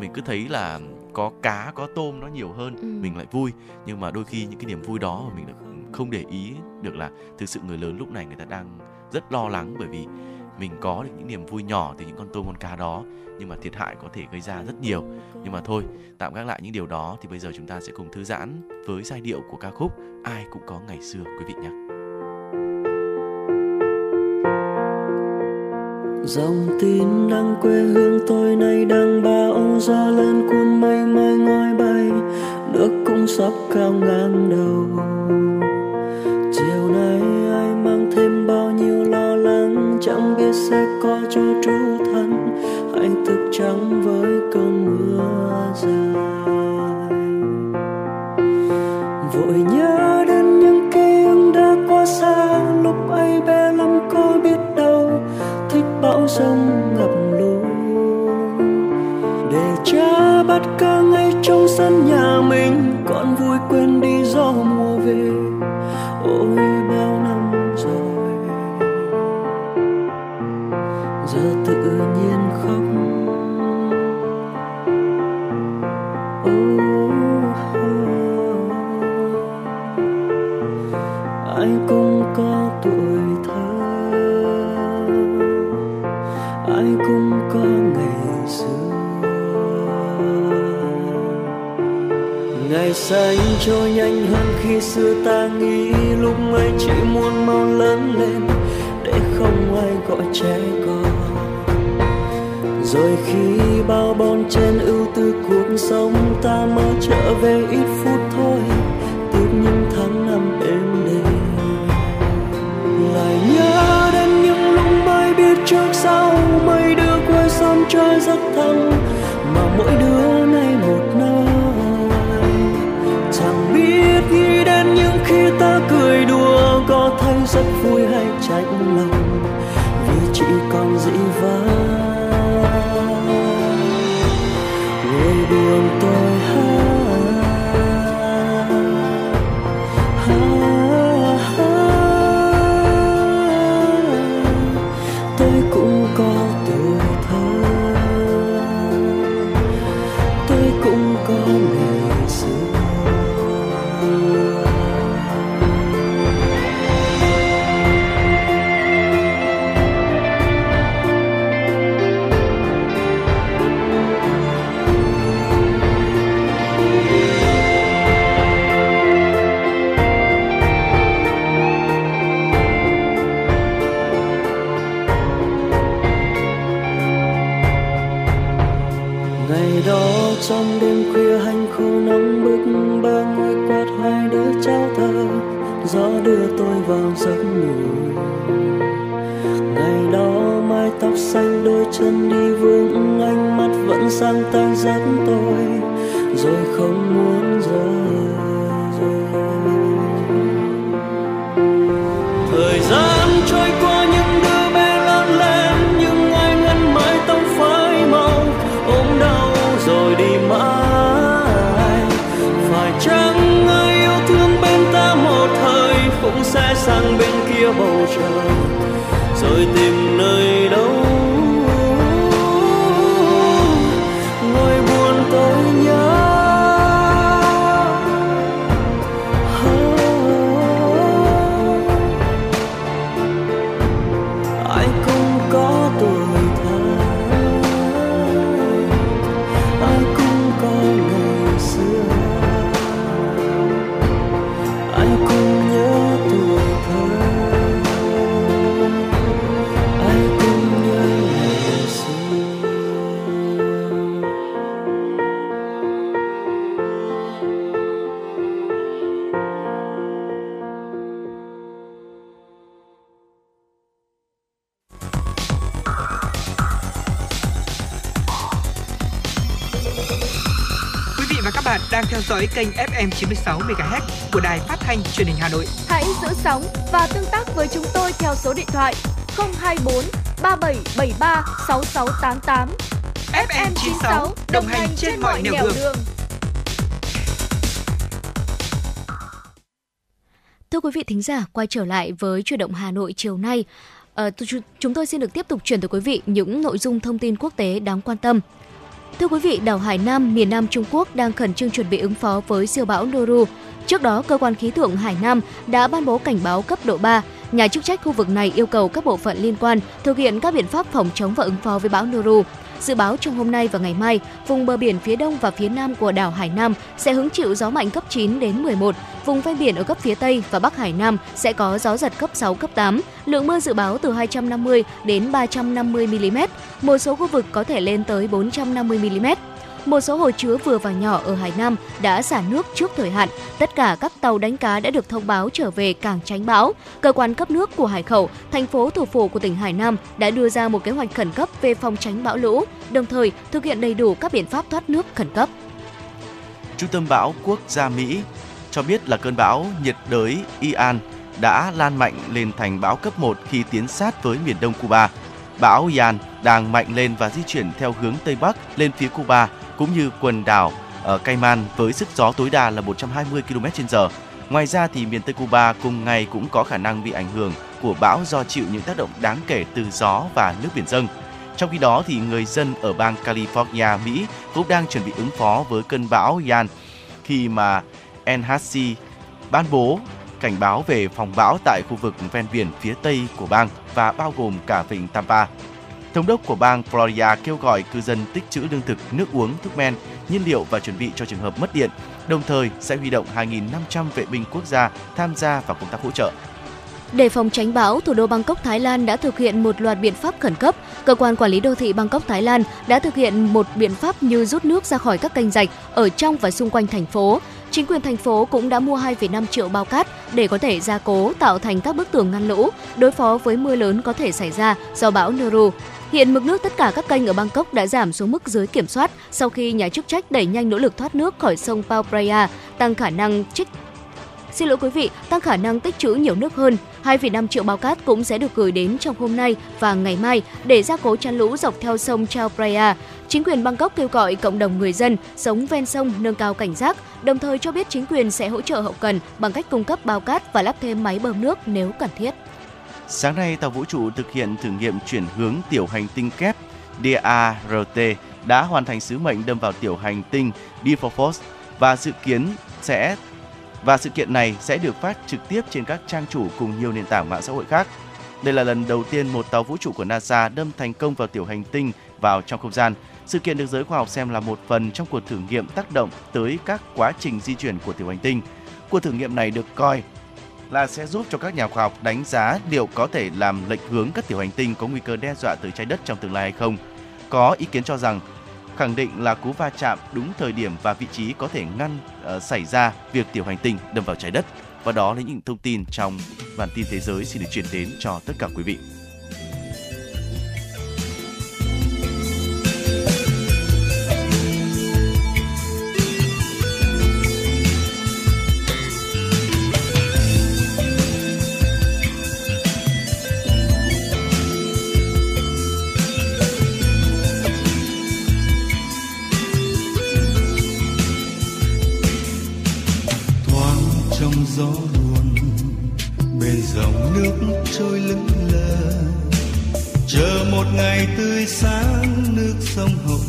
mình cứ thấy là có cá có tôm nó nhiều hơn ừ. mình lại vui nhưng mà đôi khi những cái niềm vui đó mà mình lại không để ý được là thực sự người lớn lúc này người ta đang rất lo lắng bởi vì mình có được những niềm vui nhỏ từ những con tôm, con cá đó, nhưng mà thiệt hại có thể gây ra rất nhiều. Nhưng mà thôi, tạm gác lại những điều đó thì bây giờ chúng ta sẽ cùng thư giãn với giai điệu của ca khúc ai cũng có ngày xưa, quý vị nhé. Dòng tin đang quê hương tôi nay đang bão gió lên cuốn mây mây ngói bay, nước cũng sắp cao ngang đầu. Sẽ có cho trú thân hạnh thức trắng với cơn mưa dài. Vội nhớ đến những ký ức đã qua xa. Lúc ấy bé lắm có biết đâu, thích bão sông ngập lụt để cha bắt ca ngay trong sân nhà mình còn vui quên đi gió mùa ngày trôi nhanh hơn khi xưa ta nghĩ lúc ấy chỉ muốn mau lớn lên để không ai gọi trẻ con. Rồi khi bao bon trên ưu tư cuộc sống ta mới trở về ít phút có thấy dõi kênh FM 96 MHz của đài phát thanh truyền hình Hà Nội. Hãy giữ sóng và tương tác với chúng tôi theo số điện thoại 024 3773 6688. FM 96 đồng hành trên mọi nẻo đường. Thưa quý vị thính giả, quay trở lại với chuyển động Hà Nội chiều nay. Ờ, chu- chúng tôi xin được tiếp tục chuyển tới quý vị những nội dung thông tin quốc tế đáng quan tâm. Thưa quý vị, đảo Hải Nam, miền Nam Trung Quốc đang khẩn trương chuẩn bị ứng phó với siêu bão Noru. Trước đó, cơ quan khí tượng Hải Nam đã ban bố cảnh báo cấp độ 3. Nhà chức trách khu vực này yêu cầu các bộ phận liên quan thực hiện các biện pháp phòng chống và ứng phó với bão Noru. Dự báo trong hôm nay và ngày mai, vùng bờ biển phía đông và phía nam của đảo Hải Nam sẽ hứng chịu gió mạnh cấp 9 đến 11. Vùng ven biển ở cấp phía tây và bắc Hải Nam sẽ có gió giật cấp 6, cấp 8. Lượng mưa dự báo từ 250 đến 350 mm. Một số khu vực có thể lên tới 450 mm. Một số hồ chứa vừa và nhỏ ở Hải Nam đã xả nước trước thời hạn. Tất cả các tàu đánh cá đã được thông báo trở về cảng tránh bão. Cơ quan cấp nước của Hải Khẩu, thành phố thủ phủ của tỉnh Hải Nam đã đưa ra một kế hoạch khẩn cấp về phòng tránh bão lũ, đồng thời thực hiện đầy đủ các biện pháp thoát nước khẩn cấp. Trung tâm bão quốc gia Mỹ cho biết là cơn bão nhiệt đới Ian đã lan mạnh lên thành bão cấp 1 khi tiến sát với miền đông Cuba. Bão Ian đang mạnh lên và di chuyển theo hướng Tây Bắc lên phía Cuba cũng như quần đảo ở Cayman với sức gió tối đa là 120 km/h. Ngoài ra thì miền Tây Cuba cùng ngày cũng có khả năng bị ảnh hưởng của bão do chịu những tác động đáng kể từ gió và nước biển dâng. Trong khi đó thì người dân ở bang California, Mỹ cũng đang chuẩn bị ứng phó với cơn bão Ian khi mà NHC ban bố cảnh báo về phòng bão tại khu vực ven biển phía tây của bang và bao gồm cả vịnh Tampa. Thống đốc của bang Florida kêu gọi cư dân tích trữ lương thực, nước uống, thuốc men, nhiên liệu và chuẩn bị cho trường hợp mất điện, đồng thời sẽ huy động 2.500 vệ binh quốc gia tham gia vào công tác hỗ trợ. Để phòng tránh bão, thủ đô Bangkok, Thái Lan đã thực hiện một loạt biện pháp khẩn cấp. Cơ quan quản lý đô thị Bangkok, Thái Lan đã thực hiện một biện pháp như rút nước ra khỏi các kênh rạch ở trong và xung quanh thành phố. Chính quyền thành phố cũng đã mua 2,5 triệu bao cát để có thể gia cố tạo thành các bức tường ngăn lũ, đối phó với mưa lớn có thể xảy ra do bão Noru. Hiện mực nước tất cả các kênh ở Bangkok đã giảm xuống mức dưới kiểm soát sau khi nhà chức trách đẩy nhanh nỗ lực thoát nước khỏi sông Pao Praya, tăng khả năng trích Xin lỗi quý vị, tăng khả năng tích trữ nhiều nước hơn. 2,5 triệu bao cát cũng sẽ được gửi đến trong hôm nay và ngày mai để gia cố chắn lũ dọc theo sông Chao Phraya. Chính quyền Bangkok kêu gọi cộng đồng người dân sống ven sông nâng cao cảnh giác, đồng thời cho biết chính quyền sẽ hỗ trợ hậu cần bằng cách cung cấp bao cát và lắp thêm máy bơm nước nếu cần thiết. Sáng nay, tàu vũ trụ thực hiện thử nghiệm chuyển hướng tiểu hành tinh kép DART đã hoàn thành sứ mệnh đâm vào tiểu hành tinh Dimorphos và dự kiến sẽ và sự kiện này sẽ được phát trực tiếp trên các trang chủ cùng nhiều nền tảng mạng xã hội khác. Đây là lần đầu tiên một tàu vũ trụ của NASA đâm thành công vào tiểu hành tinh vào trong không gian. Sự kiện được giới khoa học xem là một phần trong cuộc thử nghiệm tác động tới các quá trình di chuyển của tiểu hành tinh. Cuộc thử nghiệm này được coi là sẽ giúp cho các nhà khoa học đánh giá liệu có thể làm lệch hướng các tiểu hành tinh có nguy cơ đe dọa từ trái đất trong tương lai hay không. Có ý kiến cho rằng khẳng định là cú va chạm đúng thời điểm và vị trí có thể ngăn uh, xảy ra việc tiểu hành tinh đâm vào trái đất. Và đó là những thông tin trong bản tin thế giới xin được chuyển đến cho tất cả quý vị. trôi lững lờ. Chờ một ngày tươi sáng nước sông hồng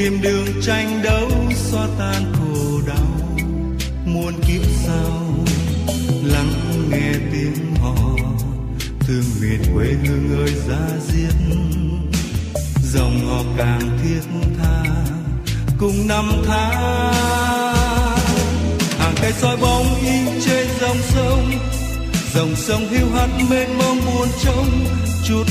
tìm đường tranh đấu xóa tan khổ đau. Muôn kiếp sau lắng nghe tiếng hò, thương miền quê hương ơi ra diết. Dòng họ càng thiết tha cùng năm tháng. Hàng cây soi bóng in trên dòng sông dòng sông hiu hắt mênh mông buồn trông chút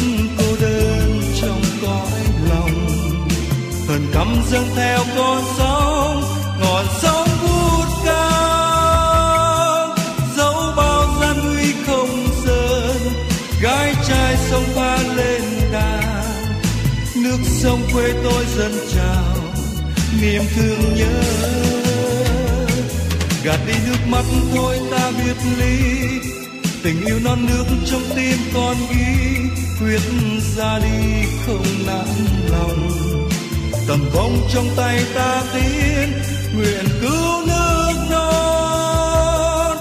cầm dâng theo con sóng ngọn sóng vút cao dấu bao gian nguy không rơi gái trai sông pha lên đàn. Nước sông quê tôi dân chào niềm thương nhớ. Gạt đi nước mắt thôi ta biết ly, tình yêu non nước trong tim con ghi. Quyết ra đi không nản lòng tầm vong trong tay ta tiến nguyện cứu nước non.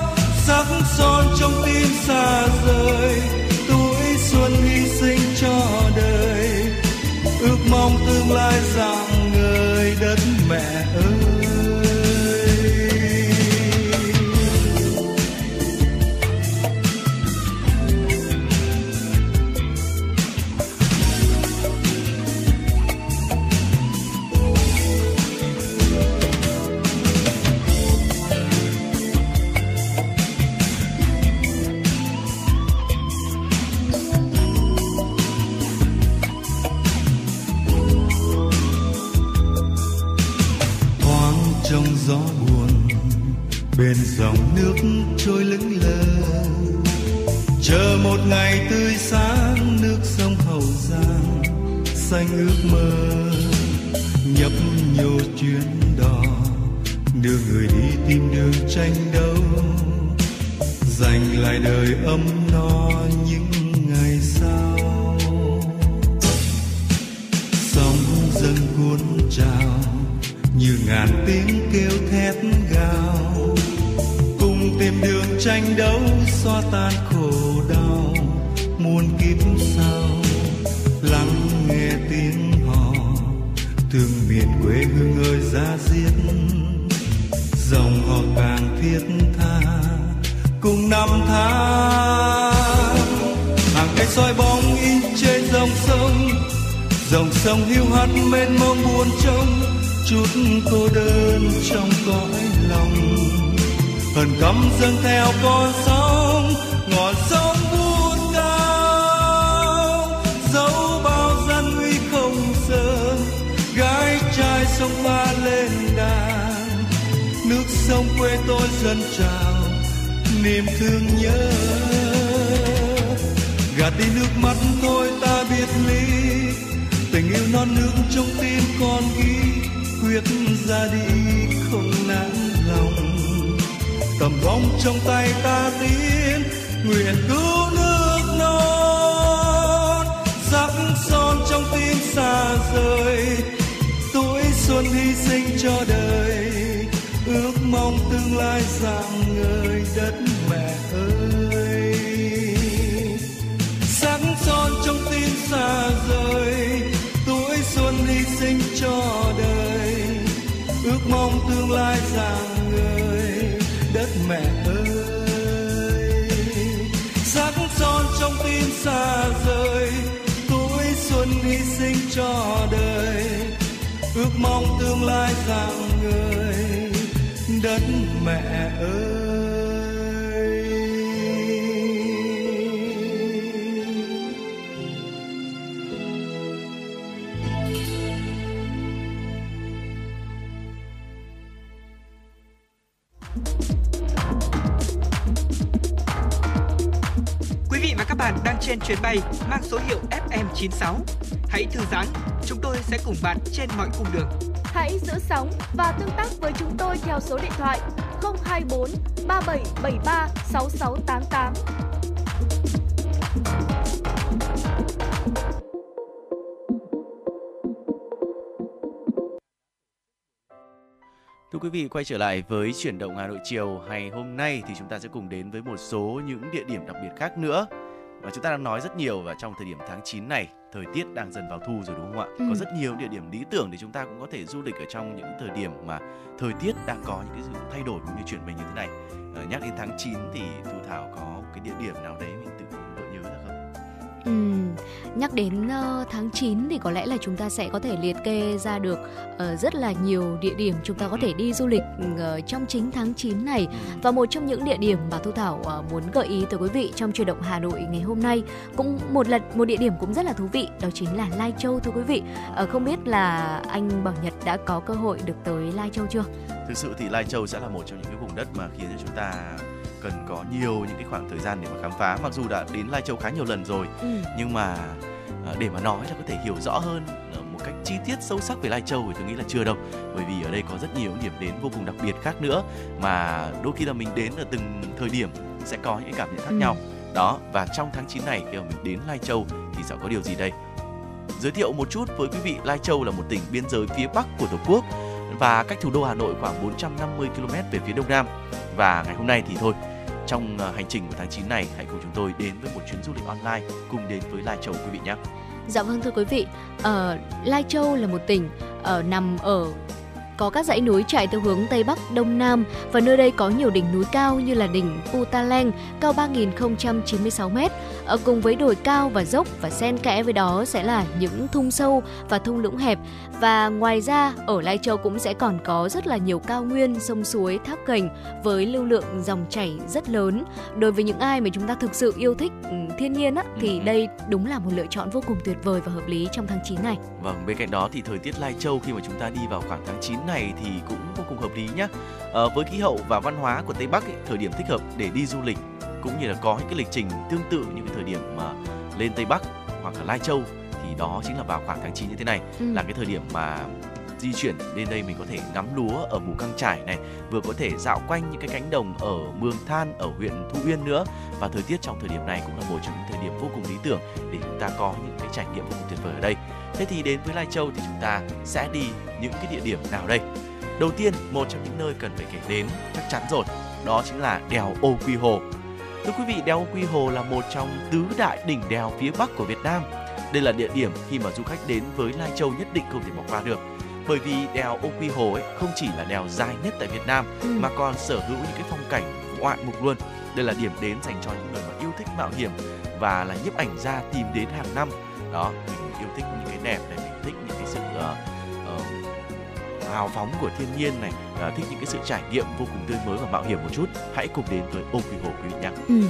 Sắc son trong tim xa rời, tuổi xuân hy sinh cho đời. Ước mong tương lai rằng người đất mẹ ơi. niềm thương nhớ. Gạt đi nước mắt thôi ta biết ly. Tình yêu non nước trong tim con ghi. Quyết ra đi không nản lòng. Cầm vong trong tay ta tiến. Nguyện cứu nước non. Rắc son trong tim xa rời. Tuổi xuân hy sinh cho đời. Ước mong tương lai rạng ngời đất xa rời, tuổi xuân hy sinh cho đời. Ước mong tương lai rạng người đất mẹ ơi. Sắc son trong tim xa rời, tuổi xuân hy sinh cho đời. Ước mong tương lai rạng người đất mẹ ơi. Trên chuyến bay mang số hiệu FM96. Hãy thư giãn, chúng tôi sẽ cùng bạn trên mọi cung đường. Hãy giữ sóng và tương tác với chúng tôi theo số điện thoại 024 3773 6688. Thưa quý vị, quay trở lại với chuyển động Hà Nội chiều hay hôm nay thì chúng ta sẽ cùng đến với một số những địa điểm đặc biệt khác nữa. Và chúng ta đang nói rất nhiều và trong thời điểm tháng 9 này, thời tiết đang dần vào thu rồi đúng không ạ? Ừ. Có rất nhiều địa điểm lý tưởng để chúng ta cũng có thể du lịch ở trong những thời điểm mà thời tiết đang có những cái sự thay đổi cũng như chuyển mình như thế này. Ờ, nhắc đến tháng 9 thì Thu Thảo có cái địa điểm nào đấy mình tự Ừm, nhắc đến ờ, tháng 9 thì có lẽ là chúng ta sẽ có thể liệt kê ra được ờ, rất là nhiều địa điểm chúng ta có thể đi du lịch ờ, trong chính tháng 9 này và một trong những địa điểm mà Thu Thảo ờ, muốn gợi ý tới quý vị trong truyền động Hà Nội ngày hôm nay cũng một lần một địa điểm cũng rất là thú vị đó chính là Lai Châu thưa quý vị. Ờ, không biết là anh Bảo Nhật đã có cơ hội được tới Lai Châu chưa? Thực sự thì Lai Châu sẽ là một trong những cái vùng đất mà khiến cho chúng ta cần có nhiều những cái khoảng thời gian để mà khám phá. Mặc dù đã đến Lai Châu khá nhiều lần rồi, Ừ. nhưng mà à, để mà nói là có thể hiểu rõ hơn ờ, một cách chi tiết sâu sắc về Lai Châu thì tôi nghĩ là chưa đâu bởi vì ở đây có rất nhiều điểm đến vô cùng đặc biệt khác nữa mà đôi khi là mình đến ở từng thời điểm sẽ có những cảm nhận khác Ừ. nhau đó và trong tháng 9 này khi mà mình đến Lai Châu thì sẽ có điều gì đây giới thiệu một chút với quý vị Lai Châu là một tỉnh biên giới phía bắc của tổ quốc và cách thủ đô Hà Nội khoảng 450 km về phía đông nam và ngày hôm nay thì thôi trong ờ, hành trình của tháng 9 này hãy cùng chúng tôi đến với một chuyến du lịch online cùng đến với Lai Châu quý vị nhé. Dạ vâng thưa quý vị, ở Lai Châu là một tỉnh ở nằm ở có các dãy núi chạy theo hướng Tây Bắc, Đông Nam và nơi đây có nhiều đỉnh núi cao như là đỉnh Putaleng cao 3.096 m ở cùng với đồi cao và dốc và xen kẽ với đó sẽ là những thung sâu và thung lũng hẹp và ngoài ra ở Lai Châu cũng sẽ còn có rất là nhiều cao nguyên, sông suối, thác gành với lưu lượng dòng chảy rất lớn. Đối với những ai mà chúng ta thực sự yêu thích ừ, thiên nhiên á thì Ừ. đây đúng là một lựa chọn vô cùng tuyệt vời và hợp lý trong tháng 9 này. Vâng, bên cạnh đó thì thời tiết Lai Châu khi mà chúng ta đi vào khoảng tháng 9 này thì cũng vô cùng hợp lý nhé. Ờ, với khí hậu và văn hóa của Tây Bắc ấy, thời điểm thích hợp để đi du lịch cũng như là có những cái lịch trình tương tự như cái thời điểm mà lên Tây Bắc hoặc là Lai Châu thì đó chính là vào khoảng tháng 9 như thế này Ừ. là cái thời điểm mà di chuyển đến đây mình có thể ngắm lúa ở mù căng trải này vừa có thể dạo quanh những cái cánh đồng ở Mường Than ở huyện Thu Uyên nữa và thời tiết trong thời điểm này cũng là một trong những thời điểm vô cùng lý tưởng để chúng ta có những cái trải nghiệm vô cùng tuyệt vời ở đây thế thì đến với Lai Châu thì chúng ta sẽ đi những cái địa điểm nào đây đầu tiên một trong những nơi cần phải kể đến chắc chắn rồi đó chính là đèo Ô Quy Hồ thưa quý vị đèo Ô Quy Hồ là một trong tứ đại đỉnh đèo phía bắc của Việt Nam đây là địa điểm khi mà du khách đến với Lai Châu nhất định không thể bỏ qua được bởi vì đèo Ô Quy Hồ ấy không chỉ là đèo dài nhất tại Việt Nam Ừ. mà còn sở hữu những cái phong cảnh ngoạn mục luôn. Đây là điểm đến dành cho những người mà yêu thích mạo hiểm và là nhiếp ảnh gia tìm đến hàng năm. Đó, mình yêu thích những cái đẹp này, mình thích những cái sự uh, uh, hào phóng của thiên nhiên này, uh, thích những cái sự trải nghiệm vô cùng tươi mới và mạo hiểm một chút. Hãy cùng đến với Ô Quy Hồ quý vị nhé. Ừ.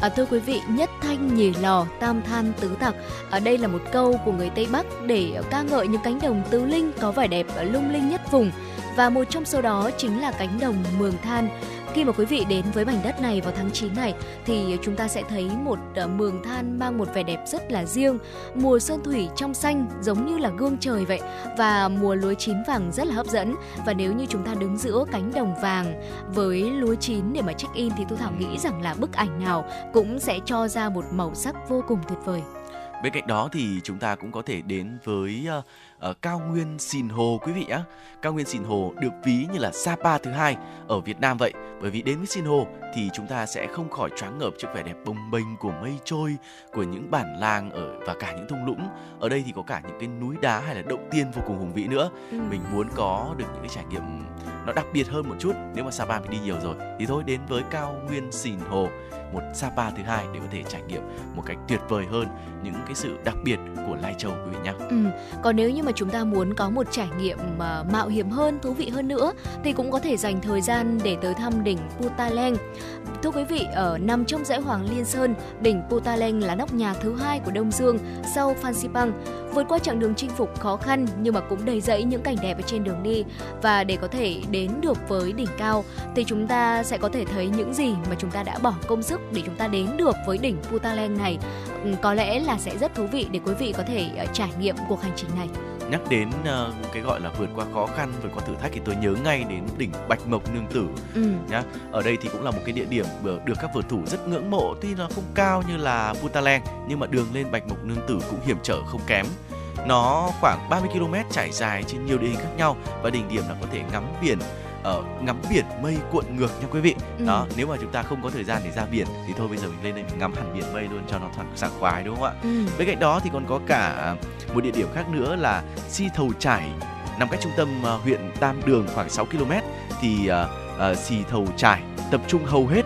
À, thưa quý vị, nhất thanh nhì lò, tam than tứ tặc. Ở đây là một câu của người Tây Bắc để ca ngợi những cánh đồng tứ linh có vẻ đẹp lung linh nhất vùng. Và một trong số đó chính là cánh đồng Mường Than. Khi mà quý vị đến với mảnh đất này vào tháng 9 này, thì chúng ta sẽ thấy một ờ, mường than mang một vẻ đẹp rất là riêng. Mùa sơn thủy trong xanh giống như là gương trời vậy và mùa lúa chín vàng rất là hấp dẫn. Và nếu như chúng ta đứng giữa cánh đồng vàng với lúa chín để mà check in thì tôi thảo nghĩ rằng là bức ảnh nào cũng sẽ cho ra một màu sắc vô cùng tuyệt vời. Bên cạnh đó thì chúng ta cũng có thể đến với ờ, uh, cao nguyên Sìn Hồ quý vị nhé. Cao nguyên Sìn Hồ được ví như là Sapa thứ hai ở Việt Nam vậy. Bởi vì đến với Sìn Hồ thì chúng ta sẽ không khỏi choáng ngợp trước vẻ đẹp bồng bềnh của mây trôi, của những bản làng ở và cả những thung lũng. Ở đây thì có cả những cái núi đá hay là động tiên vô cùng hùng vĩ nữa. Ừ. Mình muốn có được những cái trải nghiệm nó đặc biệt hơn một chút nếu mà Sapa mình đi nhiều rồi thì thôi đến với cao nguyên Sìn Hồ một Sapa thứ hai để có thể trải nghiệm một cách tuyệt vời hơn những cái sự đặc biệt của Lai Châu quý vị nhé. Ừ. Còn nếu như mà chúng ta muốn có một trải nghiệm mà mạo hiểm hơn, thú vị hơn nữa thì cũng có thể dành thời gian để tới thăm đỉnh Putaleng. Thưa quý vị, ở nằm trong dãy Hoàng Liên Sơn, đỉnh Putaleng là nóc nhà thứ hai của Đông Dương sau Phan Xipang. Vượt qua chặng đường chinh phục khó khăn nhưng mà cũng đầy dẫy những cảnh đẹp ở trên đường đi và để có thể đến được với đỉnh cao thì chúng ta sẽ có thể thấy những gì mà chúng ta đã bỏ công sức để chúng ta đến được với đỉnh Putaleng này. Ừ, có lẽ là sẽ rất thú vị để quý vị có thể uh, trải nghiệm cuộc hành trình này nhắc đến uh, cái gọi là vượt qua khó khăn vượt qua thử thách thì tôi nhớ ngay đến đỉnh bạch mộc nương tử ừ. nhá ở đây thì cũng là một cái địa điểm được các vượt thủ rất ngưỡng mộ tuy nó không cao như là Putaleng nhưng mà đường lên bạch mộc nương tử cũng hiểm trở không kém nó khoảng 30 km trải dài trên nhiều địa hình khác nhau và đỉnh điểm là có thể ngắm biển ở ngắm biển mây cuộn ngược nha quý vị. Ừ. đó nếu mà chúng ta không có thời gian để ra biển thì thôi bây giờ mình lên đây mình ngắm hẳn biển mây luôn cho nó thoải sảng khoái đúng không ạ? Ừ. bên cạnh đó thì còn có cả một địa điểm khác nữa là si thầu trải nằm cách trung tâm uh, huyện tam đường khoảng 6 km thì uh, uh, si thầu trải tập trung hầu hết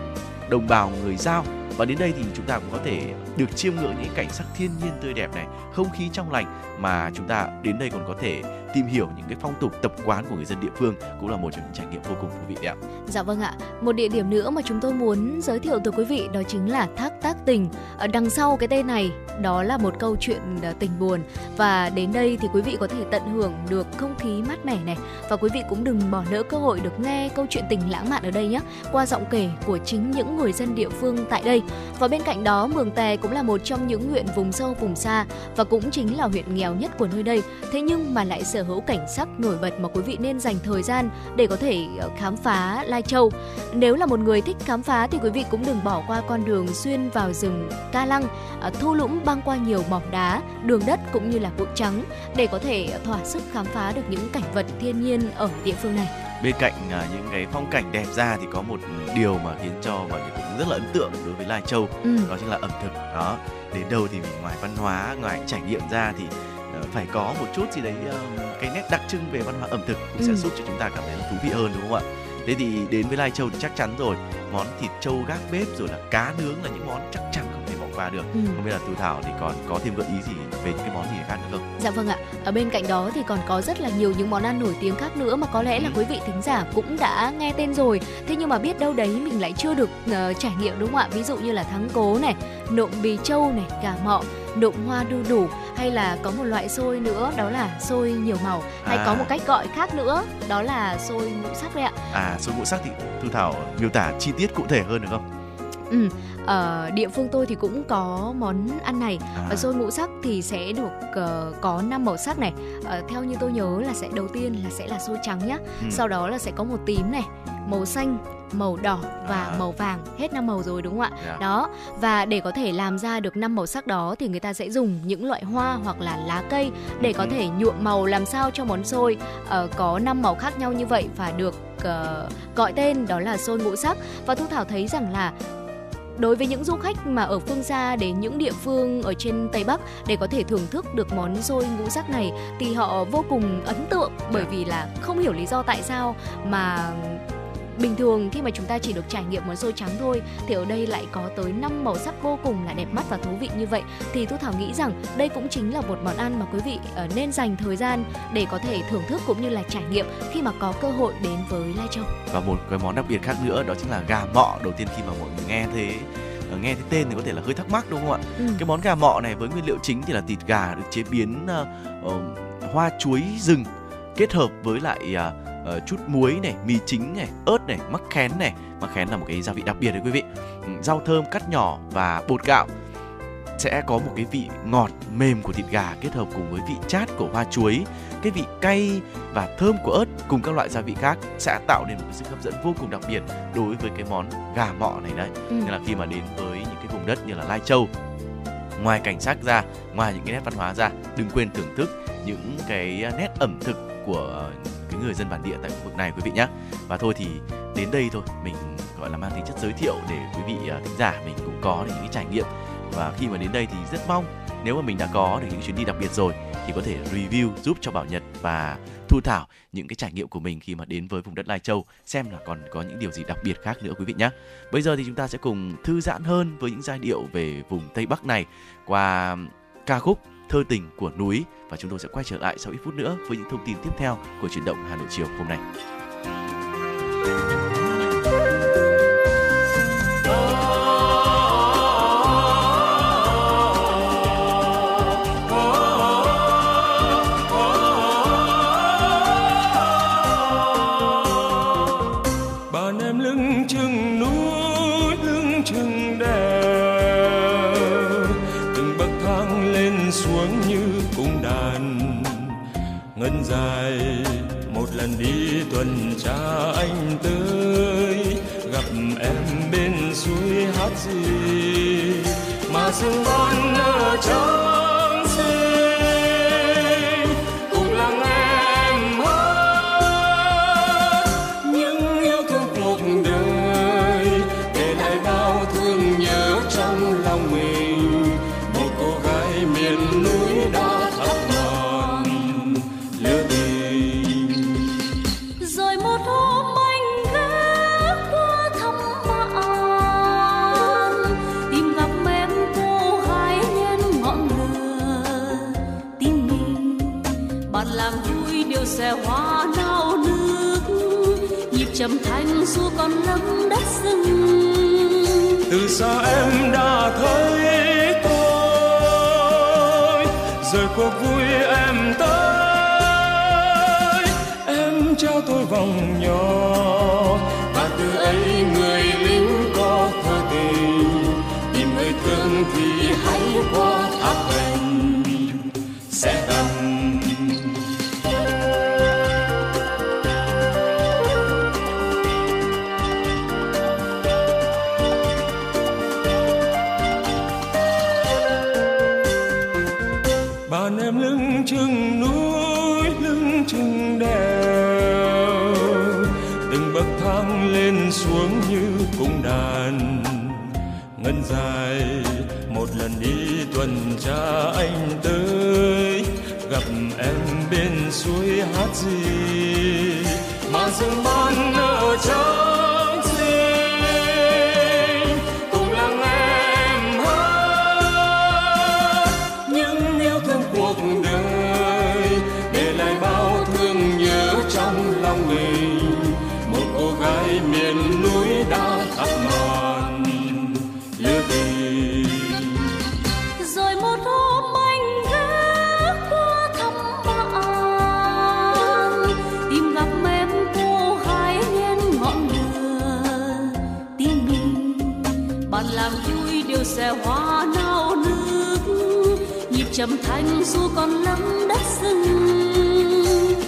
đồng bào người giao. Và đến đây thì chúng ta cũng có thể được chiêm ngưỡng những cảnh sắc thiên nhiên tươi đẹp này không khí trong lành mà chúng ta đến đây còn có thể tìm hiểu những cái phong tục tập quán của người dân địa phương cũng là một trong những trải nghiệm vô cùng thú vị đấy ạ. Dạ vâng ạ. Một địa điểm nữa mà chúng tôi muốn giới thiệu tới quý vị đó chính là thác tác tình. Ở đằng sau cái tên này, đó là một câu chuyện ờ, tình buồn và đến đây thì quý vị có thể tận hưởng được không khí mát mẻ này và quý vị cũng đừng bỏ lỡ cơ hội được nghe câu chuyện tình lãng mạn ở đây nhé, qua giọng kể của chính những người dân địa phương tại đây. Và bên cạnh đó, Mường Tè cũng là một trong những huyện vùng sâu, vùng xa và cũng chính là huyện nghèo nhất của nơi đây. Thế nhưng mà lại sở hữu cảnh sắc nổi bật mà quý vị nên dành thời gian để có thể ờ, khám phá Lai Châu. Nếu là một người thích khám phá thì quý vị cũng đừng bỏ qua con đường xuyên vào rừng Ca Lăng, ờ, thu lũng băng qua nhiều mỏm đá, đường đất cũng như là bụi trắng để có thể ờ, thỏa sức khám phá được những cảnh vật thiên nhiên ở địa phương này bên cạnh uh, những cái phong cảnh đẹp ra thì có một điều mà khiến cho mọi người cũng rất là ấn tượng đối với Lai Châu ừ. đó chính là ẩm thực đó đến đâu thì mình ngoài văn hóa ngoài trải nghiệm ra thì uh, phải có một chút gì đấy uh, cái nét đặc trưng về văn hóa ẩm thực cũng ừ. sẽ giúp cho chúng ta cảm thấy thú vị hơn đúng không ạ thế thì đến với Lai Châu thì chắc chắn rồi món thịt trâu gác bếp rồi là cá nướng là những món chắc chắn qua được. Ừ. không biết là Thu Thảo thì còn có thêm gợi ý gì về những cái món gì khác nữa không? Dạ vâng ạ. Ở bên cạnh đó thì còn có rất là nhiều những món ăn nổi tiếng khác nữa mà có lẽ ừ. là quý vị thính giả cũng đã nghe tên rồi. Thế nhưng mà biết đâu đấy mình lại chưa được uh, trải nghiệm đúng không ạ? Ví dụ như là thắng cố này nộm bì trâu này gà mọ nộm hoa đu đủ hay là có một loại xôi nữa đó là xôi nhiều màu. Hay à. có một cách gọi khác nữa đó là xôi ngũ sắc đấy ạ. À xôi ngũ sắc thì thu thảo miêu tả chi tiết cụ thể hơn được không Ừ, ở địa phương tôi thì cũng có món ăn này à. và xôi ngũ sắc thì sẽ được uh, có năm màu sắc này. Uh, theo như tôi nhớ là sẽ đầu tiên là sẽ là xôi trắng nhá. Ừ. Sau đó là sẽ có màu tím này, màu xanh, màu đỏ và à. màu vàng hết năm màu rồi đúng không ạ yeah. Dạ. đó và để có thể làm ra được năm màu sắc đó thì người ta sẽ dùng những loại hoa hoặc là lá cây để có ừ. thể nhuộm màu làm sao cho món xôi uh, có năm màu khác nhau như vậy và được uh, gọi tên đó là xôi ngũ sắc và thu thảo thấy rằng là đối với những du khách mà ở phương xa đến những địa phương ở trên Tây Bắc để có thể thưởng thức được món xôi ngũ sắc này thì họ vô cùng ấn tượng bởi vì là không hiểu lý do tại sao mà bình thường khi mà chúng ta chỉ được trải nghiệm món xôi trắng thôi thì ở đây lại có tới 5 màu sắc vô cùng là đẹp mắt và thú vị như vậy. Thì thu thảo nghĩ rằng đây cũng chính là một món ăn mà quý vị uh, nên dành thời gian để có thể thưởng thức cũng như là trải nghiệm khi mà có cơ hội đến với lai châu. Và một cái món đặc biệt khác nữa đó chính là gà mọ. Đầu tiên khi mà mọi người nghe thế ờ, nghe cái tên thì có thể là hơi thắc mắc đúng không ạ? Ừ. cái món gà mọ này với nguyên liệu chính thì là thịt gà được chế biến uh, uh, hoa chuối rừng kết hợp với lại uh, uh, chút muối này mì chính này ớt này mắc khén này. Mắc khén là một cái gia vị đặc biệt đấy quý vị. Ừ, rau thơm cắt nhỏ và bột gạo. Sẽ có một cái vị ngọt mềm của thịt gà kết hợp cùng với vị chát của hoa chuối. Cái vị cay và thơm của ớt cùng các loại gia vị khác sẽ tạo nên một cái sức hấp dẫn vô cùng đặc biệt đối với cái món gà mọ này đấy. Ừ. nên là khi mà đến với những cái vùng đất như là lai châu ngoài cảnh sắc ra ngoài những cái nét văn hóa ra đừng quên thưởng thức những cái nét ẩm thực của cái người dân bản địa tại khu vực này quý vị nhé và thôi thì đến đây thôi, mình, gọi là, mang tính chất giới thiệu để quý vị à, thính giả mình cũng có được những cái trải nghiệm và khi mà đến đây thì rất mong nếu mà mình đã có được những chuyến đi đặc biệt rồi thì có thể review, giúp cho Bảo Nhật và Thu Thảo những cái trải nghiệm của mình khi mà đến với vùng đất Lai Châu, xem là còn có những điều gì đặc biệt khác nữa quý vị nhé. Bây giờ thì chúng ta sẽ cùng thư giãn hơn với những giai điệu về vùng Tây Bắc này qua ca khúc Thơ tình của núi và chúng tôi sẽ quay trở lại sau ít phút nữa với những thông tin tiếp theo của chuyển động Hà Nội chiều hôm nay. Xuống như cung đàn. Ngân dài, một lần đi tuần tra anh tới, gặp em bên suối hát gì? Mà sương con ở trong dù còn lấp đất rừng từ xa em đã thấy tôi rời cuộc vui em tới. Em trao tôi vòng nhỏ, và từ ấy người lính có thơ tình. Tìm người thương thì hãy qua thác về. Cha anh tới gặp em bên suối hát gì? Mà rừng ban ở trong trầm thanh dù còn lắm đất rừng.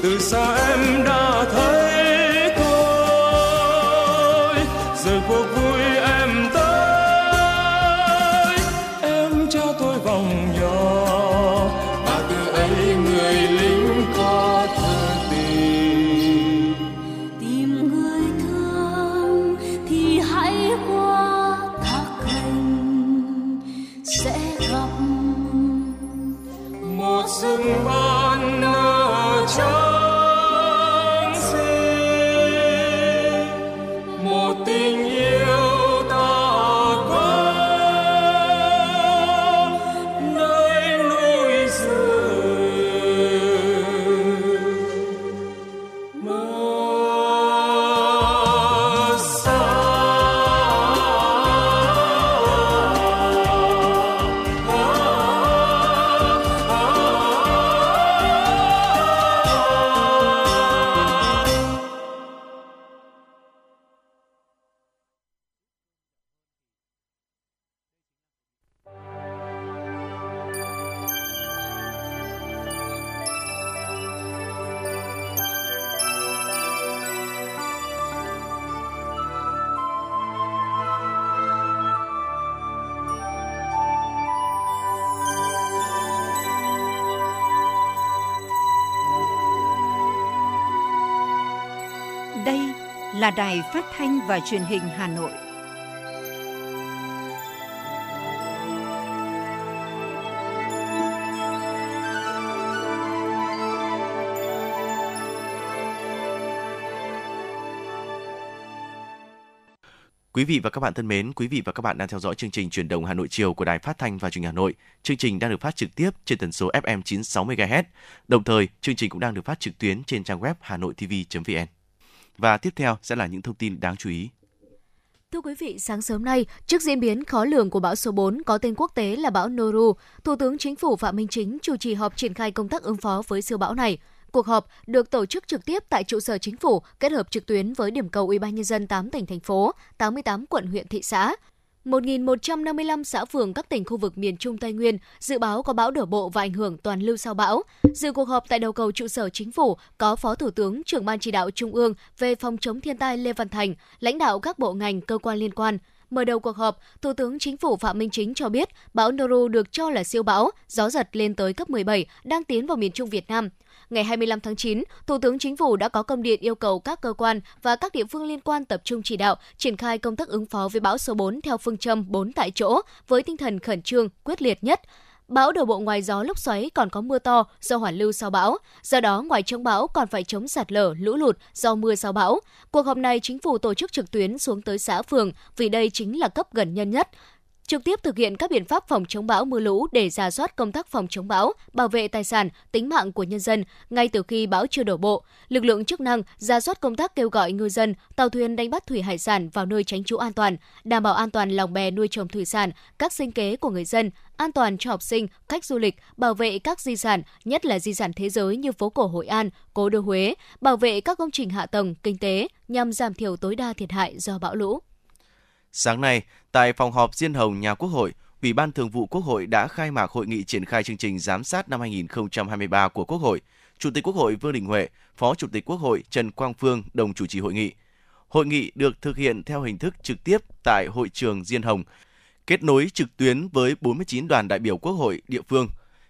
Từ xa em là Đài Phát thanh và Truyền hình Hà Nội. Quý vị và các bạn thân mến, quý vị và các bạn đang theo dõi chương trình truyền động Hà Nội chiều của Đài Phát thanh và Truyền hình Hà Nội. Chương trình đang được phát trực tiếp trên tần số FM 96 MHz. Đồng thời, chương trình cũng đang được phát trực tuyến trên trang web hanoitv.vn. Và tiếp theo sẽ là những thông tin đáng chú ý. Thưa quý vị, sáng sớm nay, trước diễn biến khó lường của bão số 4 có tên quốc tế là bão Noru, Thủ tướng Chính phủ Phạm Minh Chính chủ trì họp triển khai công tác ứng phó với siêu bão này. Cuộc họp được tổ chức trực tiếp tại trụ sở chính phủ, kết hợp trực tuyến với điểm cầu Ủy ban nhân dân 8 tỉnh thành phố, 88 quận huyện thị xã. 1.155 xã phường các tỉnh khu vực miền Trung Tây Nguyên dự báo có bão đổ bộ và ảnh hưởng toàn lưu sau bão. Dự cuộc họp tại đầu cầu trụ sở chính phủ có Phó Thủ tướng, trưởng ban chỉ đạo Trung ương về phòng chống thiên tai Lê Văn Thành, lãnh đạo các bộ ngành cơ quan liên quan. Mở đầu cuộc họp, Thủ tướng Chính phủ Phạm Minh Chính cho biết bão Noru được cho là siêu bão, gió giật lên tới cấp 17, đang tiến vào miền Trung Việt Nam ngày 25 tháng 9, Thủ tướng Chính phủ đã có công điện yêu cầu các cơ quan và các địa phương liên quan tập trung chỉ đạo, triển khai công tác ứng phó với bão số 4 theo phương châm 4 tại chỗ với tinh thần khẩn trương, quyết liệt nhất. Bão đổ bộ ngoài gió lúc xoáy còn có mưa to do hoàn lưu sau bão. Do đó, ngoài chống bão còn phải chống sạt lở, lũ lụt do mưa sau bão. Cuộc họp này chính phủ tổ chức trực tuyến xuống tới xã phường vì đây chính là cấp gần nhân nhất trực tiếp thực hiện các biện pháp phòng chống bão mưa lũ để giả soát công tác phòng chống bão, bảo vệ tài sản, tính mạng của nhân dân ngay từ khi bão chưa đổ bộ. Lực lượng chức năng giả soát công tác kêu gọi ngư dân, tàu thuyền đánh bắt thủy hải sản vào nơi tránh trú an toàn, đảm bảo an toàn lòng bè nuôi trồng thủy sản, các sinh kế của người dân, an toàn cho học sinh, khách du lịch, bảo vệ các di sản, nhất là di sản thế giới như phố cổ Hội An, cố đô Huế, bảo vệ các công trình hạ tầng, kinh tế nhằm giảm thiểu tối đa thiệt hại do bão lũ. Sáng nay, tại phòng họp Diên Hồng nhà Quốc hội, Ủy ban Thường vụ Quốc hội đã khai mạc hội nghị triển khai chương trình giám sát năm 2023 của Quốc hội. Chủ tịch Quốc hội Vương Đình Huệ, Phó Chủ tịch Quốc hội Trần Quang Phương đồng chủ trì hội nghị. Hội nghị được thực hiện theo hình thức trực tiếp tại hội trường Diên Hồng, kết nối trực tuyến với 49 đoàn đại biểu Quốc hội địa phương.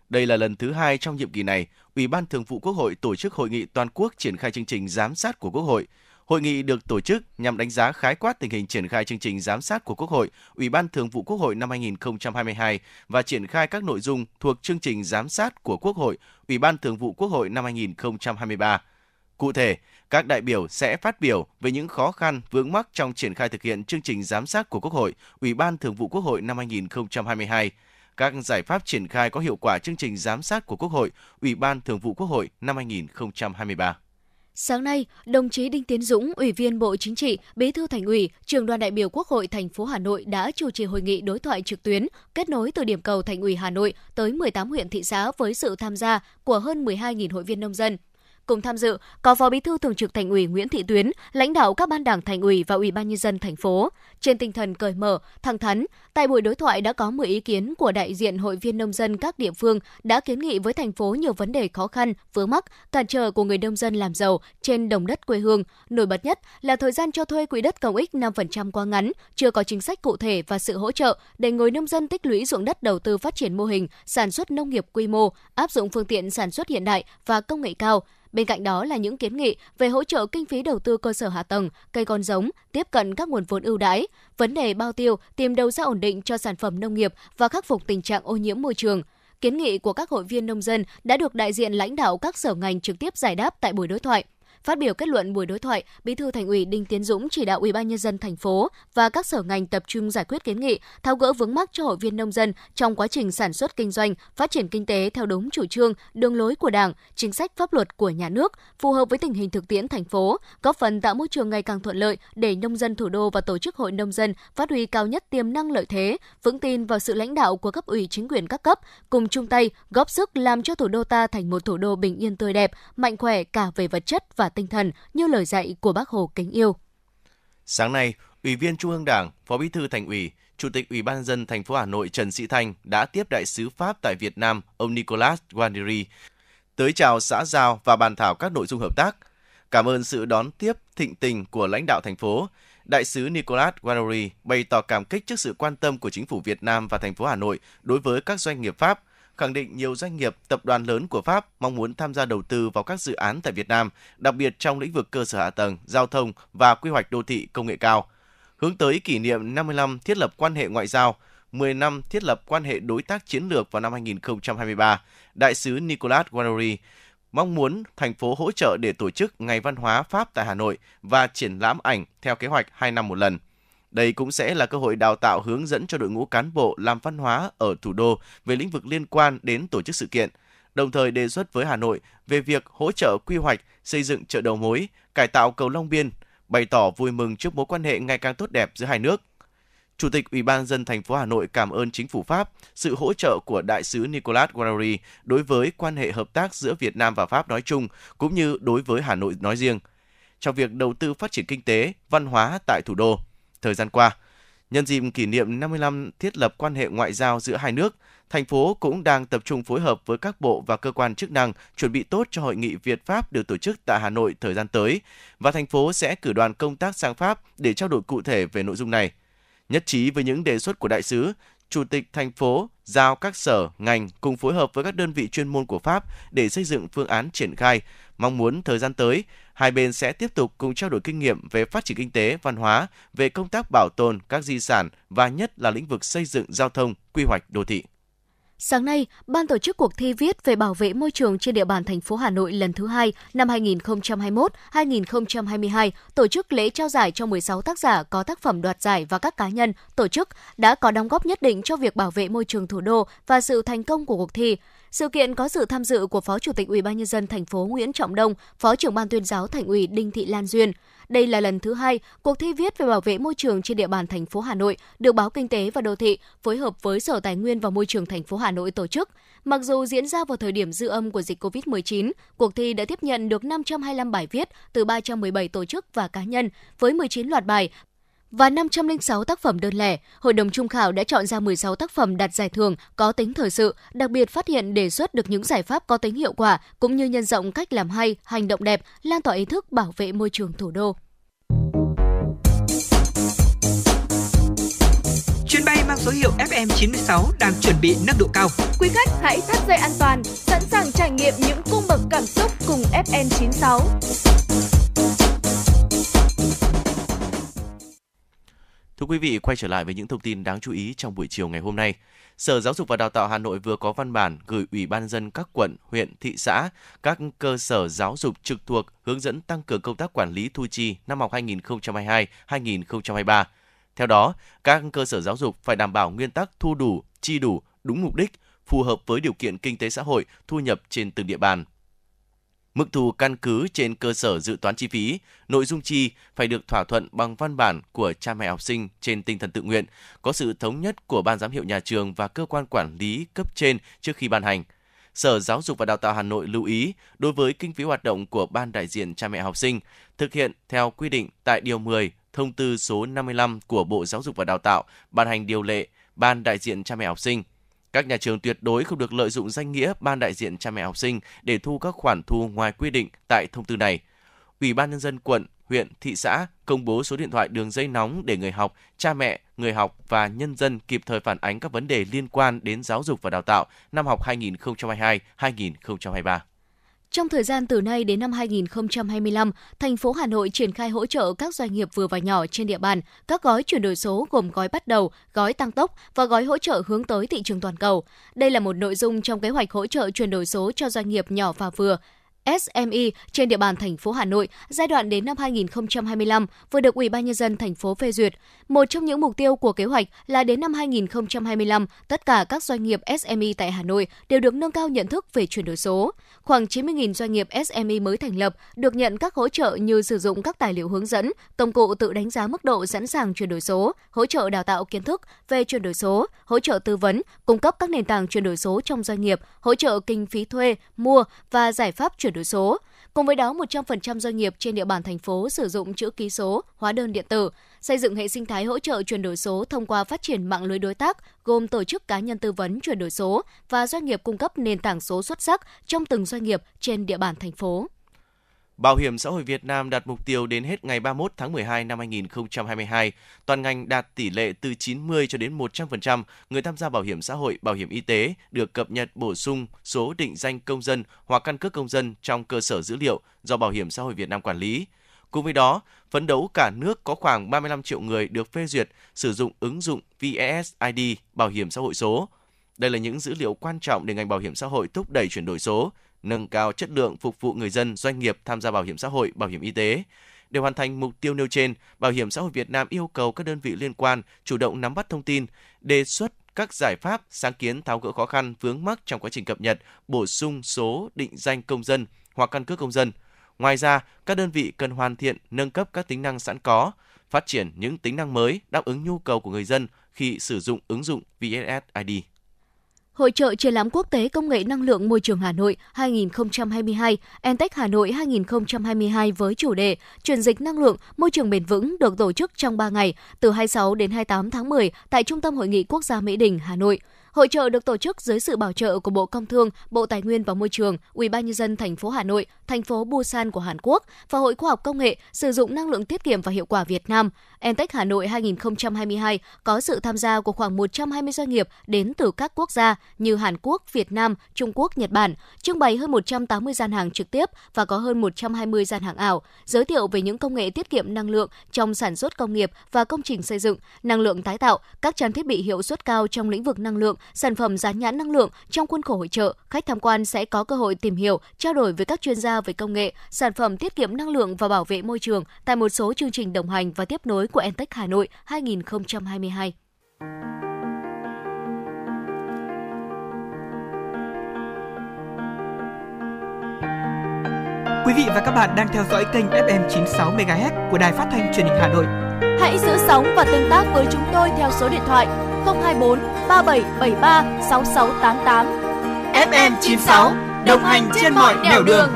Đây là lần thứ hai trong nhiệm kỳ này, Ủy ban Thường vụ Quốc hội tổ chức hội nghị toàn quốc triển khai chương trình giám sát của Quốc hội – Hội nghị được tổ chức nhằm đánh giá khái quát tình hình triển khai chương trình giám sát của Quốc hội, Ủy ban Thường vụ Quốc hội năm 2022 và triển khai các nội dung thuộc chương trình giám sát của Quốc hội, Ủy ban Thường vụ Quốc hội năm 2023. Cụ thể, các đại biểu sẽ phát biểu về những khó khăn vướng mắc trong triển khai thực hiện chương trình giám sát của Quốc hội, Ủy ban Thường vụ Quốc hội năm 2022, các giải pháp triển khai có hiệu quả chương trình giám sát của Quốc hội, Ủy ban Thường vụ Quốc hội năm 2023. Sáng nay, đồng chí Đinh Tiến Dũng, Ủy viên Bộ Chính trị, Bí thư Thành ủy, Trường đoàn đại biểu Quốc hội thành phố Hà Nội đã chủ trì hội nghị đối thoại trực tuyến kết nối từ điểm cầu Thành ủy Hà Nội tới 18 huyện thị xã với sự tham gia của hơn 12.000 hội viên nông dân. Cùng tham dự có Phó Bí thư Thường trực Thành ủy Nguyễn Thị Tuyến, lãnh đạo các ban đảng Thành ủy và Ủy ban nhân dân thành phố. Trên tinh thần cởi mở, thẳng thắn, tại buổi đối thoại đã có 10 ý kiến của đại diện hội viên nông dân các địa phương đã kiến nghị với thành phố nhiều vấn đề khó khăn, vướng mắc, cản trở của người nông dân làm giàu trên đồng đất quê hương. Nổi bật nhất là thời gian cho thuê quỹ đất công ích 5% quá ngắn, chưa có chính sách cụ thể và sự hỗ trợ để người nông dân tích lũy ruộng đất đầu tư phát triển mô hình sản xuất nông nghiệp quy mô, áp dụng phương tiện sản xuất hiện đại và công nghệ cao Bên cạnh đó là những kiến nghị về hỗ trợ kinh phí đầu tư cơ sở hạ tầng, cây con giống, tiếp cận các nguồn vốn ưu đãi, vấn đề bao tiêu, tìm đầu ra ổn định cho sản phẩm nông nghiệp và khắc phục tình trạng ô nhiễm môi trường. Kiến nghị của các hội viên nông dân đã được đại diện lãnh đạo các sở ngành trực tiếp giải đáp tại buổi đối thoại. Phát biểu kết luận buổi đối thoại, Bí thư Thành ủy Đinh Tiến Dũng chỉ đạo Ủy ban nhân dân thành phố và các sở ngành tập trung giải quyết kiến nghị, tháo gỡ vướng mắc cho hội viên nông dân trong quá trình sản xuất kinh doanh, phát triển kinh tế theo đúng chủ trương, đường lối của Đảng, chính sách pháp luật của nhà nước, phù hợp với tình hình thực tiễn thành phố, góp phần tạo môi trường ngày càng thuận lợi để nông dân thủ đô và tổ chức hội nông dân phát huy cao nhất tiềm năng lợi thế, vững tin vào sự lãnh đạo của cấp ủy chính quyền các cấp, cùng chung tay góp sức làm cho thủ đô ta thành một thủ đô bình yên tươi đẹp, mạnh khỏe cả về vật chất và tinh thần như lời dạy của bác Hồ kính yêu. Sáng nay, Ủy viên Trung ương Đảng, Phó Bí thư Thành ủy, Chủ tịch Ủy ban dân thành phố Hà Nội Trần Sĩ Thanh đã tiếp đại sứ Pháp tại Việt Nam, ông Nicolas Guarneri, tới chào xã giao và bàn thảo các nội dung hợp tác. Cảm ơn sự đón tiếp thịnh tình của lãnh đạo thành phố. Đại sứ Nicolas Guarneri bày tỏ cảm kích trước sự quan tâm của chính phủ Việt Nam và thành phố Hà Nội đối với các doanh nghiệp Pháp, khẳng định nhiều doanh nghiệp, tập đoàn lớn của Pháp mong muốn tham gia đầu tư vào các dự án tại Việt Nam, đặc biệt trong lĩnh vực cơ sở hạ tầng, giao thông và quy hoạch đô thị công nghệ cao. Hướng tới kỷ niệm 50 năm thiết lập quan hệ ngoại giao, 10 năm thiết lập quan hệ đối tác chiến lược vào năm 2023, Đại sứ Nicolas Guarneri mong muốn thành phố hỗ trợ để tổ chức Ngày Văn hóa Pháp tại Hà Nội và triển lãm ảnh theo kế hoạch 2 năm một lần. Đây cũng sẽ là cơ hội đào tạo hướng dẫn cho đội ngũ cán bộ làm văn hóa ở thủ đô về lĩnh vực liên quan đến tổ chức sự kiện, đồng thời đề xuất với Hà Nội về việc hỗ trợ quy hoạch xây dựng chợ đầu mối, cải tạo cầu Long Biên, bày tỏ vui mừng trước mối quan hệ ngày càng tốt đẹp giữa hai nước. Chủ tịch Ủy ban dân thành phố Hà Nội cảm ơn chính phủ Pháp sự hỗ trợ của đại sứ Nicolas Guarari đối với quan hệ hợp tác giữa Việt Nam và Pháp nói chung cũng như đối với Hà Nội nói riêng trong việc đầu tư phát triển kinh tế, văn hóa tại thủ đô. Thời gian qua, nhân dịp kỷ niệm 50 năm thiết lập quan hệ ngoại giao giữa hai nước, thành phố cũng đang tập trung phối hợp với các bộ và cơ quan chức năng chuẩn bị tốt cho hội nghị Việt Pháp được tổ chức tại Hà Nội thời gian tới và thành phố sẽ cử đoàn công tác sang Pháp để trao đổi cụ thể về nội dung này. Nhất trí với những đề xuất của đại sứ, Chủ tịch thành phố giao các sở, ngành cùng phối hợp với các đơn vị chuyên môn của Pháp để xây dựng phương án triển khai. Mong muốn thời gian tới, hai bên sẽ tiếp tục cùng trao đổi kinh nghiệm về phát triển kinh tế, văn hóa, về công tác bảo tồn các di sản và nhất là lĩnh vực xây dựng giao thông, quy hoạch đô thị. Sáng nay, ban tổ chức cuộc thi viết về bảo vệ môi trường trên địa bàn thành phố Hà Nội lần thứ hai năm 2021-2022 tổ chức lễ trao giải cho 16 tác giả có tác phẩm đoạt giải và các cá nhân, tổ chức đã có đóng góp nhất định cho việc bảo vệ môi trường thủ đô và sự thành công của cuộc thi. Sự kiện có sự tham dự của Phó Chủ tịch Ủy ban nhân dân thành phố Nguyễn Trọng Đông, Phó trưởng ban tuyên giáo Thành ủy Đinh Thị Lan Duyên. Đây là lần thứ hai cuộc thi viết về bảo vệ môi trường trên địa bàn thành phố Hà Nội được báo Kinh tế và Đô thị phối hợp với Sở Tài nguyên và Môi trường thành phố Hà Nội tổ chức. Mặc dù diễn ra vào thời điểm dư âm của dịch COVID-19, cuộc thi đã tiếp nhận được 525 bài viết từ 317 tổ chức và cá nhân với 19 loạt bài và 506 tác phẩm đơn lẻ, Hội đồng Trung khảo đã chọn ra 16 tác phẩm đạt giải thưởng có tính thời sự, đặc biệt phát hiện đề xuất được những giải pháp có tính hiệu quả cũng như nhân rộng cách làm hay, hành động đẹp, lan tỏa ý thức bảo vệ môi trường thủ đô. Chuyến bay mang số hiệu FM96 đang chuẩn bị nâng độ cao. Quý khách hãy thắt dây an toàn, sẵn sàng trải nghiệm những cung bậc cảm xúc cùng FN96. Thưa quý vị, quay trở lại với những thông tin đáng chú ý trong buổi chiều ngày hôm nay. Sở Giáo dục và Đào tạo Hà Nội vừa có văn bản gửi Ủy ban dân các quận, huyện, thị xã, các cơ sở giáo dục trực thuộc hướng dẫn tăng cường công tác quản lý thu chi năm học 2022-2023. Theo đó, các cơ sở giáo dục phải đảm bảo nguyên tắc thu đủ, chi đủ, đúng mục đích, phù hợp với điều kiện kinh tế xã hội, thu nhập trên từng địa bàn. Mức thu căn cứ trên cơ sở dự toán chi phí, nội dung chi phải được thỏa thuận bằng văn bản của cha mẹ học sinh trên tinh thần tự nguyện, có sự thống nhất của ban giám hiệu nhà trường và cơ quan quản lý cấp trên trước khi ban hành. Sở Giáo dục và Đào tạo Hà Nội lưu ý đối với kinh phí hoạt động của ban đại diện cha mẹ học sinh thực hiện theo quy định tại điều 10 thông tư số 55 của Bộ Giáo dục và Đào tạo ban hành điều lệ ban đại diện cha mẹ học sinh các nhà trường tuyệt đối không được lợi dụng danh nghĩa ban đại diện cha mẹ học sinh để thu các khoản thu ngoài quy định tại thông tư này. Ủy ban nhân dân quận, huyện, thị xã công bố số điện thoại đường dây nóng để người học, cha mẹ, người học và nhân dân kịp thời phản ánh các vấn đề liên quan đến giáo dục và đào tạo năm học 2022-2023. Trong thời gian từ nay đến năm 2025, thành phố Hà Nội triển khai hỗ trợ các doanh nghiệp vừa và nhỏ trên địa bàn các gói chuyển đổi số gồm gói bắt đầu, gói tăng tốc và gói hỗ trợ hướng tới thị trường toàn cầu. Đây là một nội dung trong kế hoạch hỗ trợ chuyển đổi số cho doanh nghiệp nhỏ và vừa SME trên địa bàn thành phố Hà Nội giai đoạn đến năm 2025 vừa được Ủy ban nhân dân thành phố phê duyệt. Một trong những mục tiêu của kế hoạch là đến năm 2025, tất cả các doanh nghiệp SME tại Hà Nội đều được nâng cao nhận thức về chuyển đổi số. Khoảng 90.000 doanh nghiệp SME mới thành lập được nhận các hỗ trợ như sử dụng các tài liệu hướng dẫn, công cụ tự đánh giá mức độ sẵn sàng chuyển đổi số, hỗ trợ đào tạo kiến thức về chuyển đổi số, hỗ trợ tư vấn, cung cấp các nền tảng chuyển đổi số trong doanh nghiệp, hỗ trợ kinh phí thuê, mua và giải pháp chuyển đổi số. Cùng với đó, 100% doanh nghiệp trên địa bàn thành phố sử dụng chữ ký số, hóa đơn điện tử, xây dựng hệ sinh thái hỗ trợ chuyển đổi số thông qua phát triển mạng lưới đối tác gồm tổ chức cá nhân tư vấn chuyển đổi số và doanh nghiệp cung cấp nền tảng số xuất sắc trong từng doanh nghiệp trên địa bàn thành phố. Bảo hiểm xã hội Việt Nam đặt mục tiêu đến hết ngày 31 tháng 12 năm 2022, toàn ngành đạt tỷ lệ từ 90 cho đến 100% người tham gia bảo hiểm xã hội, bảo hiểm y tế được cập nhật bổ sung số định danh công dân hoặc căn cước công dân trong cơ sở dữ liệu do Bảo hiểm xã hội Việt Nam quản lý. Cùng với đó, phấn đấu cả nước có khoảng 35 triệu người được phê duyệt sử dụng ứng dụng VSID bảo hiểm xã hội số. Đây là những dữ liệu quan trọng để ngành bảo hiểm xã hội thúc đẩy chuyển đổi số, nâng cao chất lượng phục vụ người dân, doanh nghiệp tham gia bảo hiểm xã hội, bảo hiểm y tế. Để hoàn thành mục tiêu nêu trên, Bảo hiểm xã hội Việt Nam yêu cầu các đơn vị liên quan chủ động nắm bắt thông tin, đề xuất các giải pháp, sáng kiến tháo gỡ khó khăn vướng mắc trong quá trình cập nhật, bổ sung số định danh công dân hoặc căn cước công dân. Ngoài ra, các đơn vị cần hoàn thiện, nâng cấp các tính năng sẵn có, phát triển những tính năng mới đáp ứng nhu cầu của người dân khi sử dụng ứng dụng VSSID. Hội trợ triển lãm quốc tế công nghệ năng lượng môi trường Hà Nội 2022, Entech Hà Nội 2022 với chủ đề Chuyển dịch năng lượng, môi trường bền vững được tổ chức trong 3 ngày, từ 26 đến 28 tháng 10 tại Trung tâm Hội nghị Quốc gia Mỹ Đình, Hà Nội. Hội trợ được tổ chức dưới sự bảo trợ của Bộ Công Thương, Bộ Tài nguyên và Môi trường, Ủy ban nhân dân thành phố Hà Nội, thành phố Busan của Hàn Quốc và Hội Khoa học Công nghệ sử dụng năng lượng tiết kiệm và hiệu quả Việt Nam. Entech Hà Nội 2022 có sự tham gia của khoảng 120 doanh nghiệp đến từ các quốc gia như Hàn Quốc, Việt Nam, Trung Quốc, Nhật Bản, trưng bày hơn 180 gian hàng trực tiếp và có hơn 120 gian hàng ảo, giới thiệu về những công nghệ tiết kiệm năng lượng trong sản xuất công nghiệp và công trình xây dựng, năng lượng tái tạo, các trang thiết bị hiệu suất cao trong lĩnh vực năng lượng, sản phẩm dán nhãn năng lượng trong khuôn khổ hội trợ, khách tham quan sẽ có cơ hội tìm hiểu, trao đổi với các chuyên gia về công nghệ, sản phẩm tiết kiệm năng lượng và bảo vệ môi trường tại một số chương trình đồng hành và tiếp nối của Entech Hà Nội 2022. Quý vị và các bạn đang theo dõi kênh FM 96 MHz của đài phát thanh truyền hình Hà Nội. Hãy giữ sóng và tương tác với chúng tôi theo số điện thoại 024 3773 6688. FM 96 đồng hành trên mọi nẻo đường.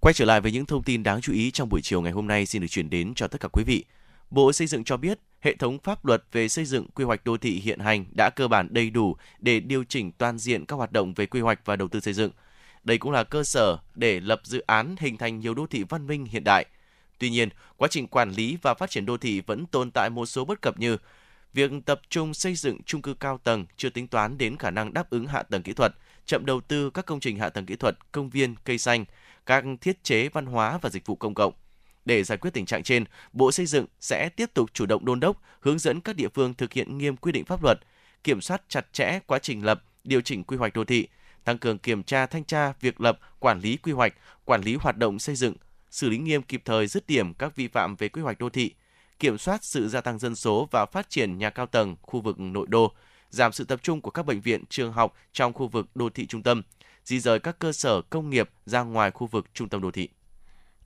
Quay trở lại với những thông tin đáng chú ý trong buổi chiều ngày hôm nay xin được chuyển đến cho tất cả quý vị. Bộ Xây dựng cho biết, hệ thống pháp luật về xây dựng quy hoạch đô thị hiện hành đã cơ bản đầy đủ để điều chỉnh toàn diện các hoạt động về quy hoạch và đầu tư xây dựng. Đây cũng là cơ sở để lập dự án hình thành nhiều đô thị văn minh hiện đại. Tuy nhiên, quá trình quản lý và phát triển đô thị vẫn tồn tại một số bất cập như việc tập trung xây dựng chung cư cao tầng chưa tính toán đến khả năng đáp ứng hạ tầng kỹ thuật, chậm đầu tư các công trình hạ tầng kỹ thuật, công viên, cây xanh, các thiết chế văn hóa và dịch vụ công cộng. Để giải quyết tình trạng trên, Bộ Xây dựng sẽ tiếp tục chủ động đôn đốc, hướng dẫn các địa phương thực hiện nghiêm quy định pháp luật, kiểm soát chặt chẽ quá trình lập, điều chỉnh quy hoạch đô thị, tăng cường kiểm tra thanh tra việc lập, quản lý quy hoạch, quản lý hoạt động xây dựng, xử lý nghiêm kịp thời dứt điểm các vi phạm về quy hoạch đô thị, kiểm soát sự gia tăng dân số và phát triển nhà cao tầng khu vực nội đô, giảm sự tập trung của các bệnh viện, trường học trong khu vực đô thị trung tâm, di rời các cơ sở công nghiệp ra ngoài khu vực trung tâm đô thị.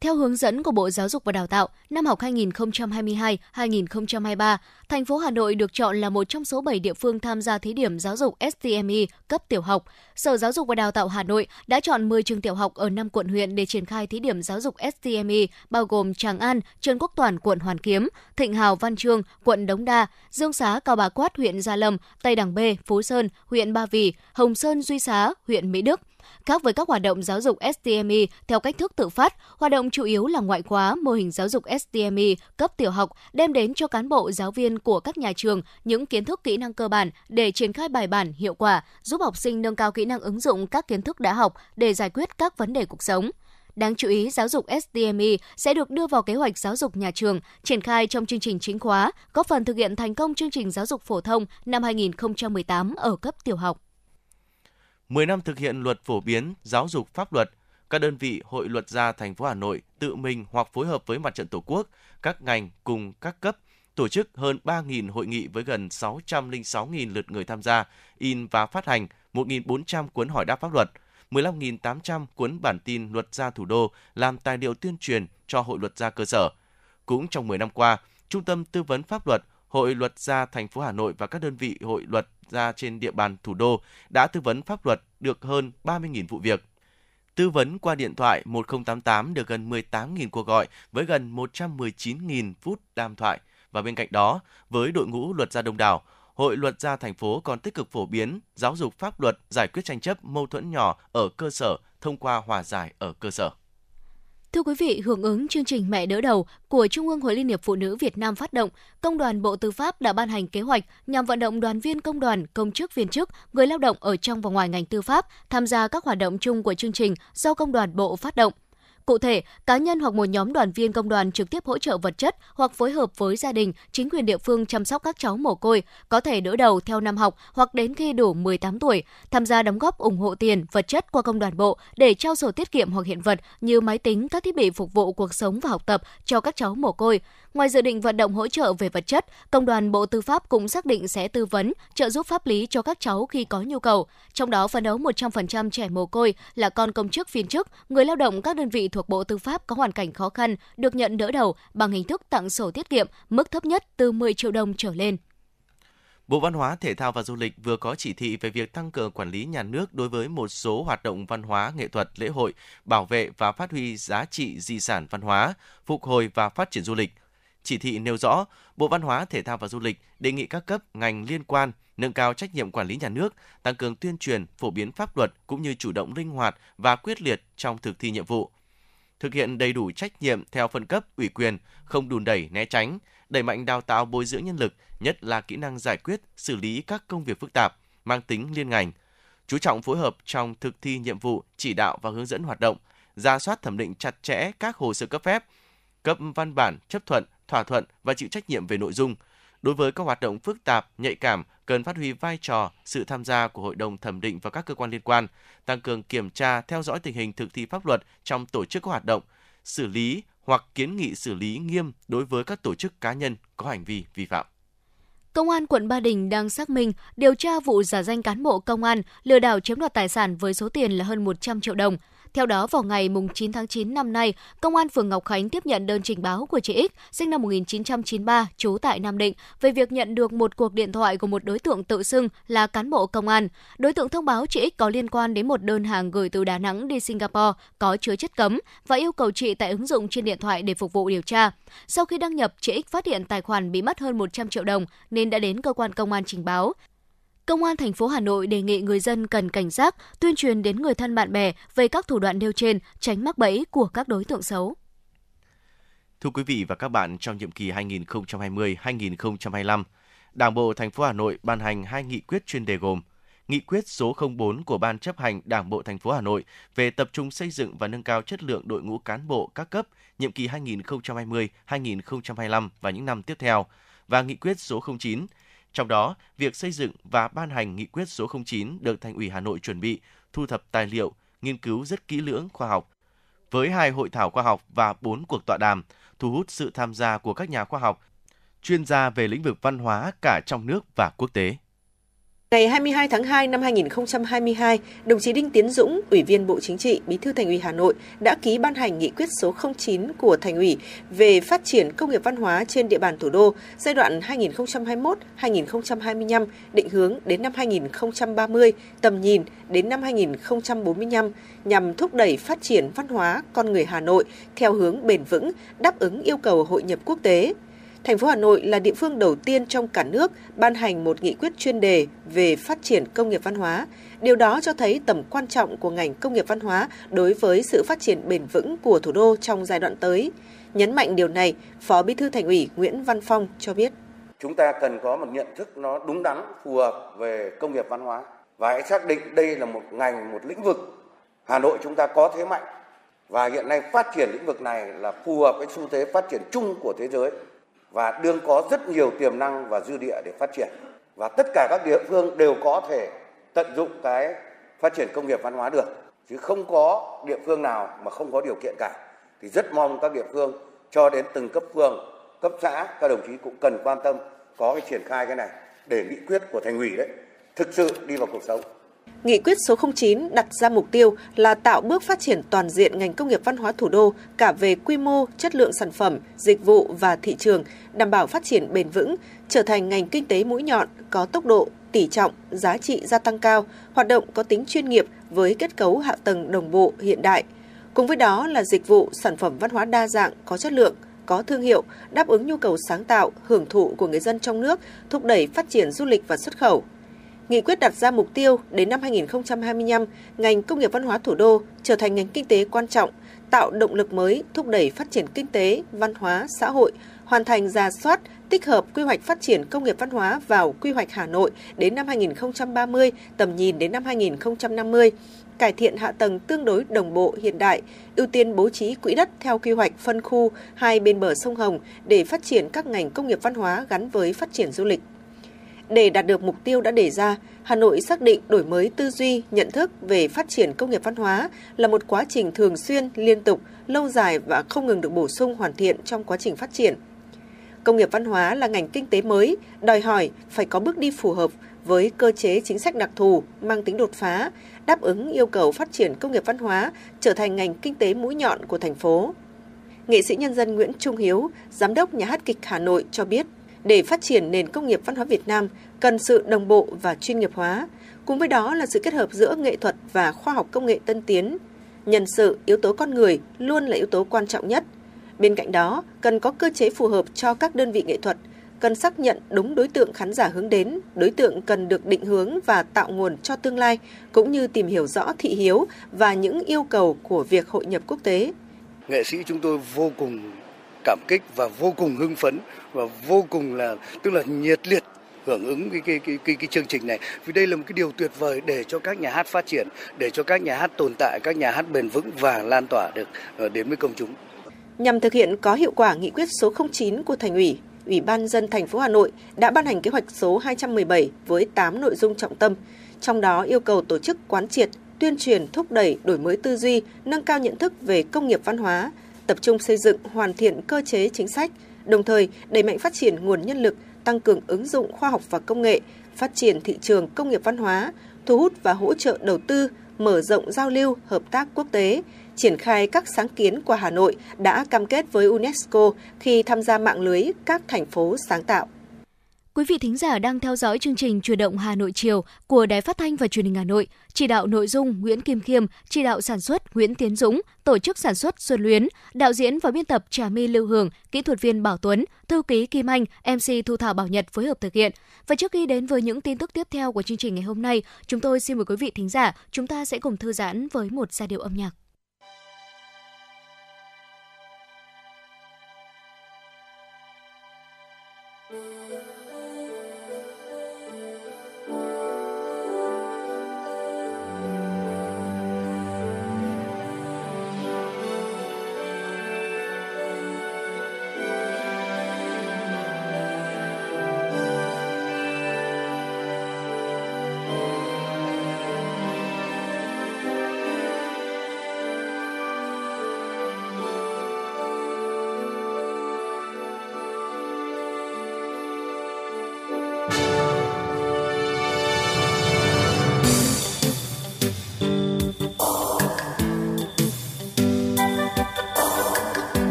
Theo hướng dẫn của Bộ Giáo dục và Đào tạo, năm học 2022-2023, thành phố Hà Nội được chọn là một trong số 7 địa phương tham gia thí điểm giáo dục STME cấp tiểu học. Sở Giáo dục và Đào tạo Hà Nội đã chọn 10 trường tiểu học ở 5 quận huyện để triển khai thí điểm giáo dục STME, bao gồm Tràng An, Trần Quốc Toản, quận Hoàn Kiếm, Thịnh Hào, Văn Trương, quận Đống Đa, Dương Xá, Cao Bà Quát, huyện Gia Lâm, Tây Đằng B, Phú Sơn, huyện Ba Vì, Hồng Sơn, Duy Xá, huyện Mỹ Đức – Khác với các hoạt động giáo dục STME theo cách thức tự phát, hoạt động chủ yếu là ngoại khóa, mô hình giáo dục STME cấp tiểu học đem đến cho cán bộ giáo viên của các nhà trường những kiến thức kỹ năng cơ bản để triển khai bài bản hiệu quả, giúp học sinh nâng cao kỹ năng ứng dụng các kiến thức đã học để giải quyết các vấn đề cuộc sống. Đáng chú ý, giáo dục STME sẽ được đưa vào kế hoạch giáo dục nhà trường, triển khai trong chương trình chính khóa, góp phần thực hiện thành công chương trình giáo dục phổ thông năm 2018 ở cấp tiểu học. 10 năm thực hiện luật phổ biến giáo dục pháp luật, các đơn vị hội luật gia thành phố Hà Nội tự mình hoặc phối hợp với mặt trận Tổ quốc, các ngành cùng các cấp tổ chức hơn 3.000 hội nghị với gần 606.000 lượt người tham gia, in và phát hành 1.400 cuốn hỏi đáp pháp luật, 15.800 cuốn bản tin luật gia thủ đô làm tài liệu tuyên truyền cho hội luật gia cơ sở. Cũng trong 10 năm qua, Trung tâm Tư vấn Pháp luật, Hội luật gia thành phố Hà Nội và các đơn vị hội luật gia trên địa bàn thủ đô đã tư vấn pháp luật được hơn 30.000 vụ việc. Tư vấn qua điện thoại 1088 được gần 18.000 cuộc gọi với gần 119.000 phút đàm thoại Và bên cạnh đó, với đội ngũ luật gia đông đảo, Hội luật gia thành phố còn tích cực phổ biến, giáo dục pháp luật, giải quyết tranh chấp mâu thuẫn nhỏ ở cơ sở thông qua hòa giải ở cơ sở. Thưa quý vị, hưởng ứng chương trình Mẹ đỡ đầu của Trung ương Hội Liên hiệp Phụ nữ Việt Nam phát động, Công đoàn Bộ Tư pháp đã ban hành kế hoạch nhằm vận động đoàn viên công đoàn, công chức viên chức, người lao động ở trong và ngoài ngành tư pháp tham gia các hoạt động chung của chương trình do Công đoàn Bộ phát động – Cụ thể, cá nhân hoặc một nhóm đoàn viên công đoàn trực tiếp hỗ trợ vật chất hoặc phối hợp với gia đình, chính quyền địa phương chăm sóc các cháu mồ côi, có thể đỡ đầu theo năm học hoặc đến khi đủ 18 tuổi, tham gia đóng góp ủng hộ tiền, vật chất qua công đoàn bộ để trao sổ tiết kiệm hoặc hiện vật như máy tính, các thiết bị phục vụ cuộc sống và học tập cho các cháu mồ côi. Ngoài dự định vận động hỗ trợ về vật chất, Công đoàn Bộ Tư pháp cũng xác định sẽ tư vấn, trợ giúp pháp lý cho các cháu khi có nhu cầu. Trong đó phấn đấu 100% trẻ mồ côi là con công chức viên chức, người lao động các đơn vị thuộc Bộ Tư pháp có hoàn cảnh khó khăn được nhận đỡ đầu bằng hình thức tặng sổ tiết kiệm, mức thấp nhất từ 10 triệu đồng trở lên. Bộ Văn hóa, Thể thao và Du lịch vừa có chỉ thị về việc tăng cường quản lý nhà nước đối với một số hoạt động văn hóa, nghệ thuật, lễ hội, bảo vệ và phát huy giá trị di sản văn hóa, phục hồi và phát triển du lịch. Chỉ thị nêu rõ, Bộ Văn hóa, Thể thao và Du lịch đề nghị các cấp, ngành liên quan nâng cao trách nhiệm quản lý nhà nước, tăng cường tuyên truyền, phổ biến pháp luật cũng như chủ động linh hoạt và quyết liệt trong thực thi nhiệm vụ. Thực hiện đầy đủ trách nhiệm theo phân cấp, ủy quyền, không đùn đẩy, né tránh, đẩy mạnh đào tạo bồi dưỡng nhân lực, nhất là kỹ năng giải quyết, xử lý các công việc phức tạp, mang tính liên ngành. Chú trọng phối hợp trong thực thi nhiệm vụ, chỉ đạo và hướng dẫn hoạt động, ra soát thẩm định chặt chẽ các hồ sơ cấp phép, cấp văn bản chấp thuận, thỏa thuận và chịu trách nhiệm về nội dung. Đối với các hoạt động phức tạp, nhạy cảm, cần phát huy vai trò, sự tham gia của hội đồng thẩm định và các cơ quan liên quan, tăng cường kiểm tra, theo dõi tình hình thực thi pháp luật trong tổ chức các hoạt động, xử lý hoặc kiến nghị xử lý nghiêm đối với các tổ chức cá nhân có hành vi vi phạm. Công an quận Ba Đình đang xác minh, điều tra vụ giả danh cán bộ công an lừa đảo chiếm đoạt tài sản với số tiền là hơn 100 triệu đồng. Theo đó, vào ngày 9 tháng 9 năm nay, Công an phường Ngọc Khánh tiếp nhận đơn trình báo của chị X, sinh năm 1993, trú tại Nam Định, về việc nhận được một cuộc điện thoại của một đối tượng tự xưng là cán bộ công an. Đối tượng thông báo chị X có liên quan đến một đơn hàng gửi từ Đà Nẵng đi Singapore có chứa chất cấm và yêu cầu chị tại ứng dụng trên điện thoại để phục vụ điều tra. Sau khi đăng nhập, chị X phát hiện tài khoản bị mất hơn 100 triệu đồng nên đã đến cơ quan công an trình báo. Công an thành phố Hà Nội đề nghị người dân cần cảnh giác, tuyên truyền đến người thân bạn bè về các thủ đoạn nêu trên, tránh mắc bẫy của các đối tượng xấu. Thưa quý vị và các bạn, trong nhiệm kỳ 2020-2025, Đảng bộ thành phố Hà Nội ban hành hai nghị quyết chuyên đề gồm Nghị quyết số 04 của Ban chấp hành Đảng bộ thành phố Hà Nội về tập trung xây dựng và nâng cao chất lượng đội ngũ cán bộ các cấp nhiệm kỳ 2020-2025 và những năm tiếp theo và Nghị quyết số 09 trong đó, việc xây dựng và ban hành nghị quyết số 09 được Thành ủy Hà Nội chuẩn bị, thu thập tài liệu, nghiên cứu rất kỹ lưỡng khoa học. Với hai hội thảo khoa học và bốn cuộc tọa đàm, thu hút sự tham gia của các nhà khoa học, chuyên gia về lĩnh vực văn hóa cả trong nước và quốc tế. Ngày 22 tháng 2 năm 2022, đồng chí Đinh Tiến Dũng, Ủy viên Bộ Chính trị, Bí thư Thành ủy Hà Nội đã ký ban hành nghị quyết số 09 của Thành ủy về phát triển công nghiệp văn hóa trên địa bàn thủ đô giai đoạn 2021-2025, định hướng đến năm 2030, tầm nhìn đến năm 2045 nhằm thúc đẩy phát triển văn hóa con người Hà Nội theo hướng bền vững, đáp ứng yêu cầu hội nhập quốc tế, Thành phố Hà Nội là địa phương đầu tiên trong cả nước ban hành một nghị quyết chuyên đề về phát triển công nghiệp văn hóa. Điều đó cho thấy tầm quan trọng của ngành công nghiệp văn hóa đối với sự phát triển bền vững của thủ đô trong giai đoạn tới. Nhấn mạnh điều này, Phó Bí thư Thành ủy Nguyễn Văn Phong cho biết. Chúng ta cần có một nhận thức nó đúng đắn, phù hợp về công nghiệp văn hóa và hãy xác định đây là một ngành, một lĩnh vực Hà Nội chúng ta có thế mạnh và hiện nay phát triển lĩnh vực này là phù hợp với xu thế phát triển chung của thế giới và đương có rất nhiều tiềm năng và dư địa để phát triển. Và tất cả các địa phương đều có thể tận dụng cái phát triển công nghiệp văn hóa được. Chứ không có địa phương nào mà không có điều kiện cả. Thì rất mong các địa phương cho đến từng cấp phường, cấp xã, các đồng chí cũng cần quan tâm có cái triển khai cái này để nghị quyết của thành ủy đấy thực sự đi vào cuộc sống. Nghị quyết số 09 đặt ra mục tiêu là tạo bước phát triển toàn diện ngành công nghiệp văn hóa thủ đô cả về quy mô, chất lượng sản phẩm, dịch vụ và thị trường, đảm bảo phát triển bền vững, trở thành ngành kinh tế mũi nhọn, có tốc độ, tỷ trọng, giá trị gia tăng cao, hoạt động có tính chuyên nghiệp với kết cấu hạ tầng đồng bộ hiện đại. Cùng với đó là dịch vụ, sản phẩm văn hóa đa dạng, có chất lượng, có thương hiệu, đáp ứng nhu cầu sáng tạo, hưởng thụ của người dân trong nước, thúc đẩy phát triển du lịch và xuất khẩu. Nghị quyết đặt ra mục tiêu đến năm 2025, ngành công nghiệp văn hóa thủ đô trở thành ngành kinh tế quan trọng, tạo động lực mới thúc đẩy phát triển kinh tế, văn hóa, xã hội, hoàn thành ra soát, tích hợp quy hoạch phát triển công nghiệp văn hóa vào quy hoạch Hà Nội đến năm 2030, tầm nhìn đến năm 2050, cải thiện hạ tầng tương đối đồng bộ hiện đại, ưu tiên bố trí quỹ đất theo quy hoạch phân khu hai bên bờ sông Hồng để phát triển các ngành công nghiệp văn hóa gắn với phát triển du lịch. Để đạt được mục tiêu đã đề ra, Hà Nội xác định đổi mới tư duy, nhận thức về phát triển công nghiệp văn hóa là một quá trình thường xuyên, liên tục, lâu dài và không ngừng được bổ sung hoàn thiện trong quá trình phát triển. Công nghiệp văn hóa là ngành kinh tế mới, đòi hỏi phải có bước đi phù hợp với cơ chế chính sách đặc thù, mang tính đột phá, đáp ứng yêu cầu phát triển công nghiệp văn hóa trở thành ngành kinh tế mũi nhọn của thành phố. Nghệ sĩ nhân dân Nguyễn Trung Hiếu, giám đốc nhà hát kịch Hà Nội cho biết, để phát triển nền công nghiệp văn hóa Việt Nam cần sự đồng bộ và chuyên nghiệp hóa, cùng với đó là sự kết hợp giữa nghệ thuật và khoa học công nghệ tân tiến. Nhân sự, yếu tố con người luôn là yếu tố quan trọng nhất. Bên cạnh đó, cần có cơ chế phù hợp cho các đơn vị nghệ thuật, cần xác nhận đúng đối tượng khán giả hướng đến, đối tượng cần được định hướng và tạo nguồn cho tương lai, cũng như tìm hiểu rõ thị hiếu và những yêu cầu của việc hội nhập quốc tế. Nghệ sĩ chúng tôi vô cùng cảm kích và vô cùng hưng phấn và vô cùng là tức là nhiệt liệt hưởng ứng cái cái, cái cái cái chương trình này. Vì đây là một cái điều tuyệt vời để cho các nhà hát phát triển để cho các nhà hát tồn tại các nhà hát bền vững và lan tỏa được ờ, đến với công chúng. Nhằm thực hiện có hiệu quả nghị quyết số 09 của thành ủy Ủy ban dân thành phố Hà Nội đã ban hành kế hoạch số 217 với 8 nội dung trọng tâm, trong đó yêu cầu tổ chức quán triệt, tuyên truyền thúc đẩy đổi mới tư duy, nâng cao nhận thức về công nghiệp văn hóa, tập trung xây dựng hoàn thiện cơ chế chính sách, đồng thời đẩy mạnh phát triển nguồn nhân lực, tăng cường ứng dụng khoa học và công nghệ, phát triển thị trường công nghiệp văn hóa, thu hút và hỗ trợ đầu tư, mở rộng giao lưu, hợp tác quốc tế, triển khai các sáng kiến của Hà Nội đã cam kết với UNESCO khi tham gia mạng lưới các thành phố sáng tạo. Quý vị thính giả đang theo dõi chương trình Truyền động Hà Nội chiều của Đài Phát thanh và Truyền hình Hà Nội. Chỉ đạo nội dung Nguyễn Kim Khiêm, chỉ đạo sản xuất Nguyễn Tiến Dũng, tổ chức sản xuất Xuân Luyến, đạo diễn và biên tập Trà My Lưu Hưởng, kỹ thuật viên Bảo Tuấn, thư ký Kim Anh, MC Thu Thảo Bảo Nhật phối hợp thực hiện. Và trước khi đến với những tin tức tiếp theo của chương trình ngày hôm nay, chúng tôi xin mời quý vị thính giả, chúng ta sẽ cùng thư giãn với một giai điệu âm nhạc.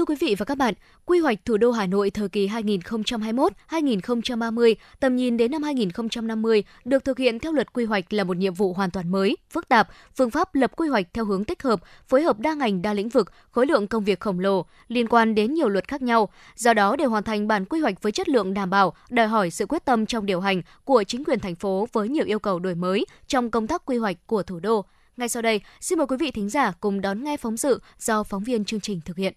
Thưa quý vị và các bạn, quy hoạch thủ đô Hà Nội thời kỳ 2021-2030, tầm nhìn đến năm 2050 được thực hiện theo luật quy hoạch là một nhiệm vụ hoàn toàn mới, phức tạp, phương pháp lập quy hoạch theo hướng tích hợp, phối hợp đa ngành đa lĩnh vực, khối lượng công việc khổng lồ, liên quan đến nhiều luật khác nhau. Do đó, để hoàn thành bản quy hoạch với chất lượng đảm bảo, đòi hỏi sự quyết tâm trong điều hành của chính quyền thành phố với nhiều yêu cầu đổi mới trong công tác quy hoạch của thủ đô. Ngay sau đây, xin mời quý vị thính giả cùng đón nghe phóng sự do phóng viên chương trình thực hiện.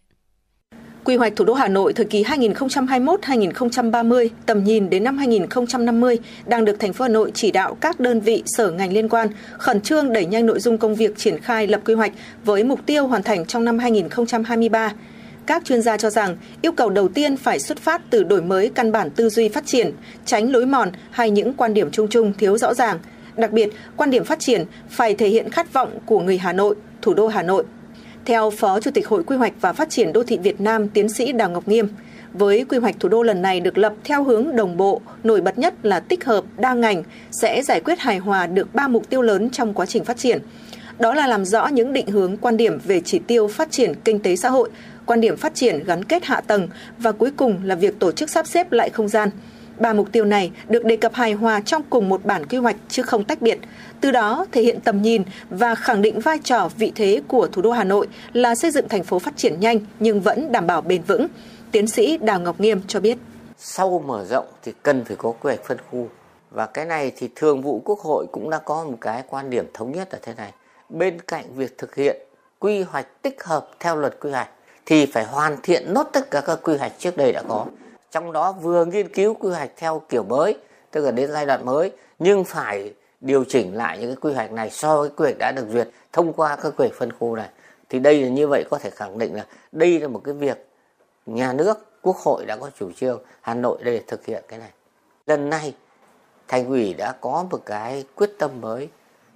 Quy hoạch thủ đô Hà Nội thời kỳ 2021-2030, tầm nhìn đến năm 2050 đang được thành phố Hà Nội chỉ đạo các đơn vị sở ngành liên quan khẩn trương đẩy nhanh nội dung công việc triển khai lập quy hoạch với mục tiêu hoàn thành trong năm 2023. Các chuyên gia cho rằng yêu cầu đầu tiên phải xuất phát từ đổi mới căn bản tư duy phát triển, tránh lối mòn hay những quan điểm chung chung thiếu rõ ràng. Đặc biệt, quan điểm phát triển phải thể hiện khát vọng của người Hà Nội, thủ đô Hà Nội theo Phó Chủ tịch Hội Quy hoạch và Phát triển Đô thị Việt Nam tiến sĩ Đào Ngọc Nghiêm, với quy hoạch thủ đô lần này được lập theo hướng đồng bộ, nổi bật nhất là tích hợp đa ngành sẽ giải quyết hài hòa được ba mục tiêu lớn trong quá trình phát triển. Đó là làm rõ những định hướng quan điểm về chỉ tiêu phát triển kinh tế xã hội, quan điểm phát triển gắn kết hạ tầng và cuối cùng là việc tổ chức sắp xếp lại không gian. Ba mục tiêu này được đề cập hài hòa trong cùng một bản quy hoạch chứ không tách biệt, từ đó thể hiện tầm nhìn và khẳng định vai trò vị thế của thủ đô Hà Nội là xây dựng thành phố phát triển nhanh nhưng vẫn đảm bảo bền vững. Tiến sĩ Đào Ngọc Nghiêm cho biết. Sau mở rộng thì cần phải có quy hoạch phân khu. Và cái này thì Thường vụ Quốc hội cũng đã có một cái quan điểm thống nhất là thế này. Bên cạnh việc thực hiện quy hoạch tích hợp theo luật quy hoạch thì phải hoàn thiện nốt tất cả các quy hoạch trước đây đã có. Trong đó vừa nghiên cứu quy hoạch theo kiểu mới, tức là đến giai đoạn mới, nhưng phải điều chỉnh lại những cái quy hoạch này so với quy hoạch đã được duyệt thông qua các quy hoạch phân khu này. Thì đây là như vậy có thể khẳng định là đây là một cái việc nhà nước quốc hội đã có chủ trương hà nội để thực hiện cái này. Lần này thành ủy đã có một cái quyết tâm mới.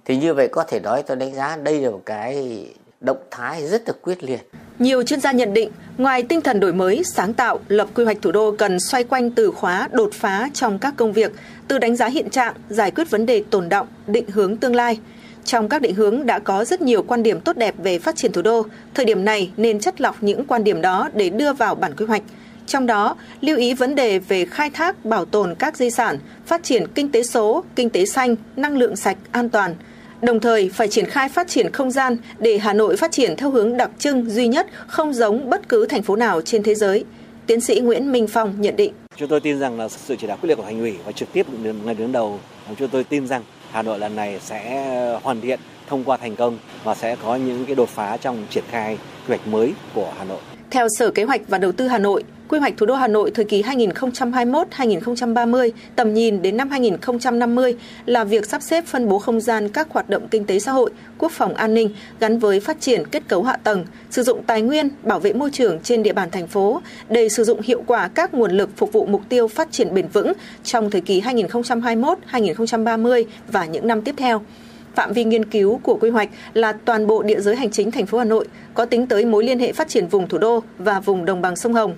Thì như vậy có thể nói tôi đánh giá đây là một cái động thái rất là quyết liệt. Nhiều chuyên gia nhận định, ngoài tinh thần đổi mới, sáng tạo, lập quy hoạch thủ đô cần xoay quanh từ khóa đột phá trong các công việc, từ đánh giá hiện trạng, giải quyết vấn đề tồn động, định hướng tương lai. Trong các định hướng đã có rất nhiều quan điểm tốt đẹp về phát triển thủ đô, thời điểm này nên chất lọc những quan điểm đó để đưa vào bản quy hoạch. Trong đó, lưu ý vấn đề về khai thác, bảo tồn các di sản, phát triển kinh tế số, kinh tế xanh, năng lượng sạch, an toàn – Đồng thời phải triển khai phát triển không gian để Hà Nội phát triển theo hướng đặc trưng duy nhất, không giống bất cứ thành phố nào trên thế giới. Tiến sĩ Nguyễn Minh Phong nhận định. Chúng tôi tin rằng là sự chỉ đạo quyết liệt của thành ủy và trực tiếp người đứng đầu, chúng tôi tin rằng Hà Nội lần này sẽ hoàn thiện thông qua thành công và sẽ có những cái đột phá trong triển khai quy hoạch mới của Hà Nội. Theo Sở Kế hoạch và Đầu tư Hà Nội, Quy hoạch thủ đô Hà Nội thời kỳ 2021-2030, tầm nhìn đến năm 2050 là việc sắp xếp phân bố không gian các hoạt động kinh tế xã hội, quốc phòng an ninh gắn với phát triển kết cấu hạ tầng, sử dụng tài nguyên, bảo vệ môi trường trên địa bàn thành phố để sử dụng hiệu quả các nguồn lực phục vụ mục tiêu phát triển bền vững trong thời kỳ 2021-2030 và những năm tiếp theo phạm vi nghiên cứu của quy hoạch là toàn bộ địa giới hành chính thành phố Hà Nội, có tính tới mối liên hệ phát triển vùng thủ đô và vùng đồng bằng sông Hồng.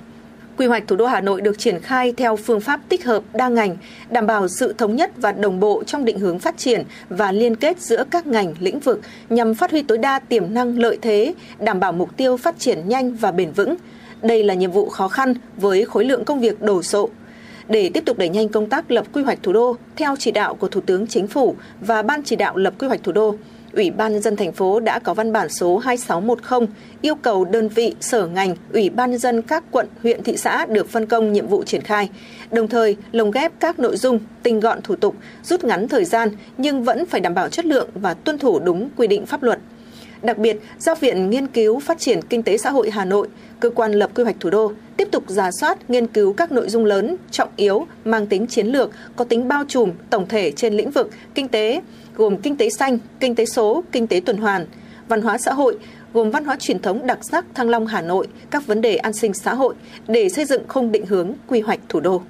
Quy hoạch thủ đô Hà Nội được triển khai theo phương pháp tích hợp đa ngành, đảm bảo sự thống nhất và đồng bộ trong định hướng phát triển và liên kết giữa các ngành, lĩnh vực nhằm phát huy tối đa tiềm năng lợi thế, đảm bảo mục tiêu phát triển nhanh và bền vững. Đây là nhiệm vụ khó khăn với khối lượng công việc đổ sộ. Để tiếp tục đẩy nhanh công tác lập quy hoạch thủ đô theo chỉ đạo của Thủ tướng Chính phủ và Ban chỉ đạo lập quy hoạch thủ đô, Ủy ban nhân dân thành phố đã có văn bản số 2610 yêu cầu đơn vị, sở ngành, Ủy ban nhân dân các quận, huyện, thị xã được phân công nhiệm vụ triển khai, đồng thời lồng ghép các nội dung, tinh gọn thủ tục, rút ngắn thời gian nhưng vẫn phải đảm bảo chất lượng và tuân thủ đúng quy định pháp luật. Đặc biệt, giao Viện Nghiên cứu Phát triển Kinh tế Xã hội Hà Nội, cơ quan lập quy hoạch thủ đô, tiếp tục giả soát, nghiên cứu các nội dung lớn, trọng yếu, mang tính chiến lược, có tính bao trùm, tổng thể trên lĩnh vực kinh tế, gồm kinh tế xanh, kinh tế số, kinh tế tuần hoàn, văn hóa xã hội, gồm văn hóa truyền thống đặc sắc Thăng Long Hà Nội, các vấn đề an sinh xã hội để xây dựng khung định hướng quy hoạch thủ đô.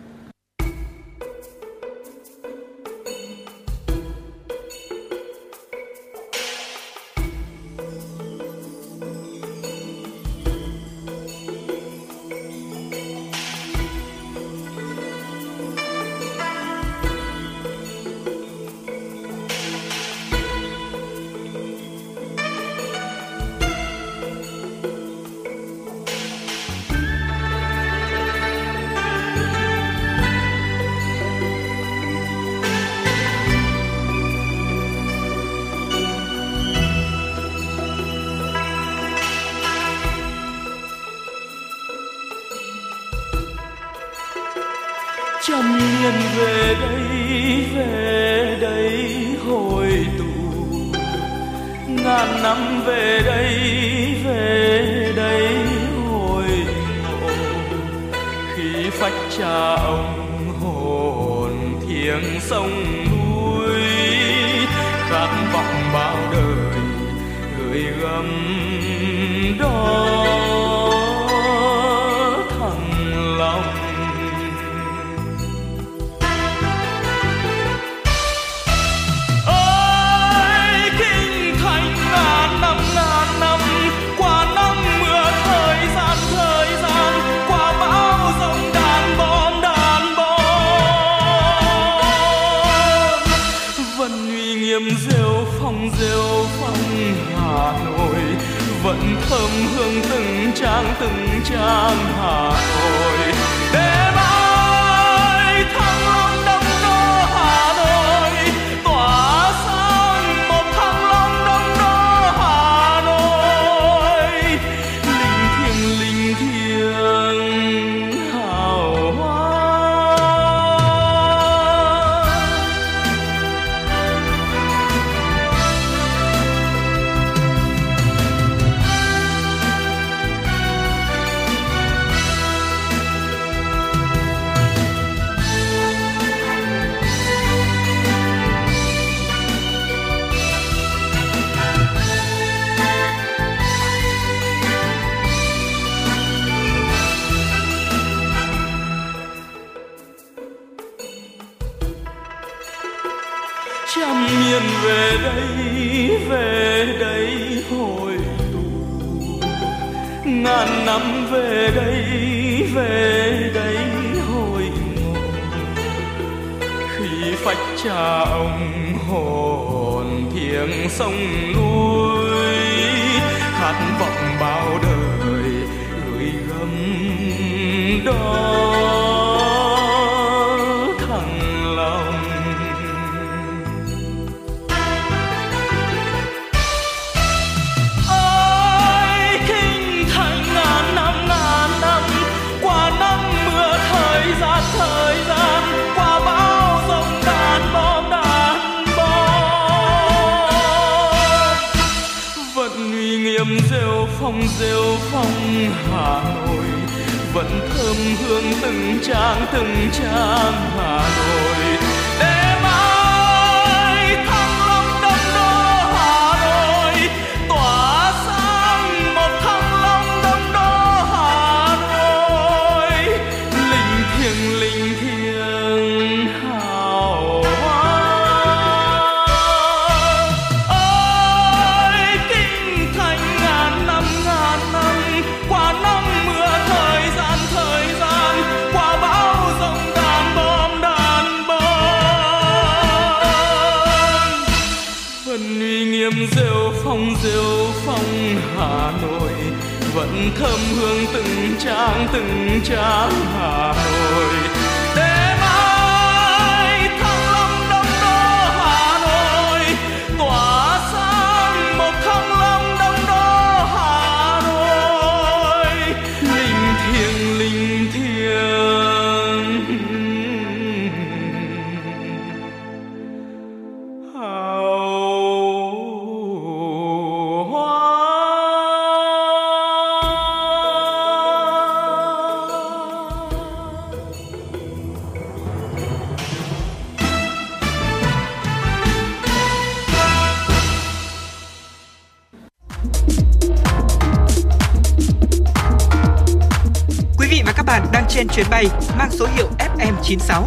Chuyến bay mang số hiệu FM96.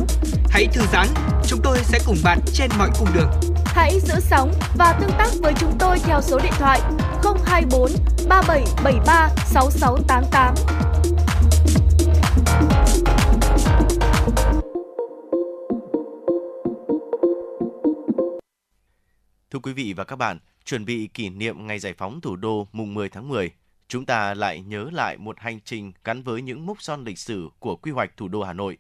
Hãy thư giãn, chúng tôi sẽ cùng bạn trên mọi cung đường. Hãy giữ sóng và tương tác với chúng tôi theo số điện thoại 024 3773 6688. Thưa quý vị và các bạn, chuẩn bị kỷ niệm ngày giải phóng thủ đô mùng 10 tháng 10, chúng ta lại nhớ lại một hành trình gắn với những mốc son lịch sử của quy hoạch thủ đô Hà Nội.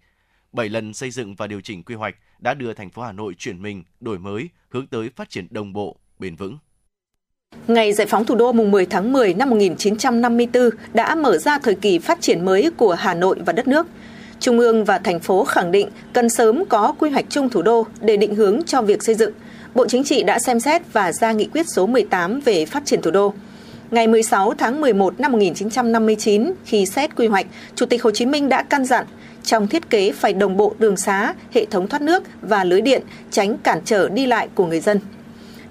Bảy lần xây dựng và điều chỉnh quy hoạch đã đưa thành phố Hà Nội chuyển mình, đổi mới, hướng tới phát triển đồng bộ, bền vững. Ngày giải phóng thủ đô mùng 10 tháng 10 năm 1954 đã mở ra thời kỳ phát triển mới của Hà Nội và đất nước. Trung ương và thành phố khẳng định cần sớm có quy hoạch chung thủ đô để định hướng cho việc xây dựng. Bộ Chính trị đã xem xét và ra nghị quyết số 18 về phát triển thủ đô. Ngày 16 tháng 11 năm 1959, khi xét quy hoạch, Chủ tịch Hồ Chí Minh đã căn dặn trong thiết kế phải đồng bộ đường xá, hệ thống thoát nước và lưới điện, tránh cản trở đi lại của người dân.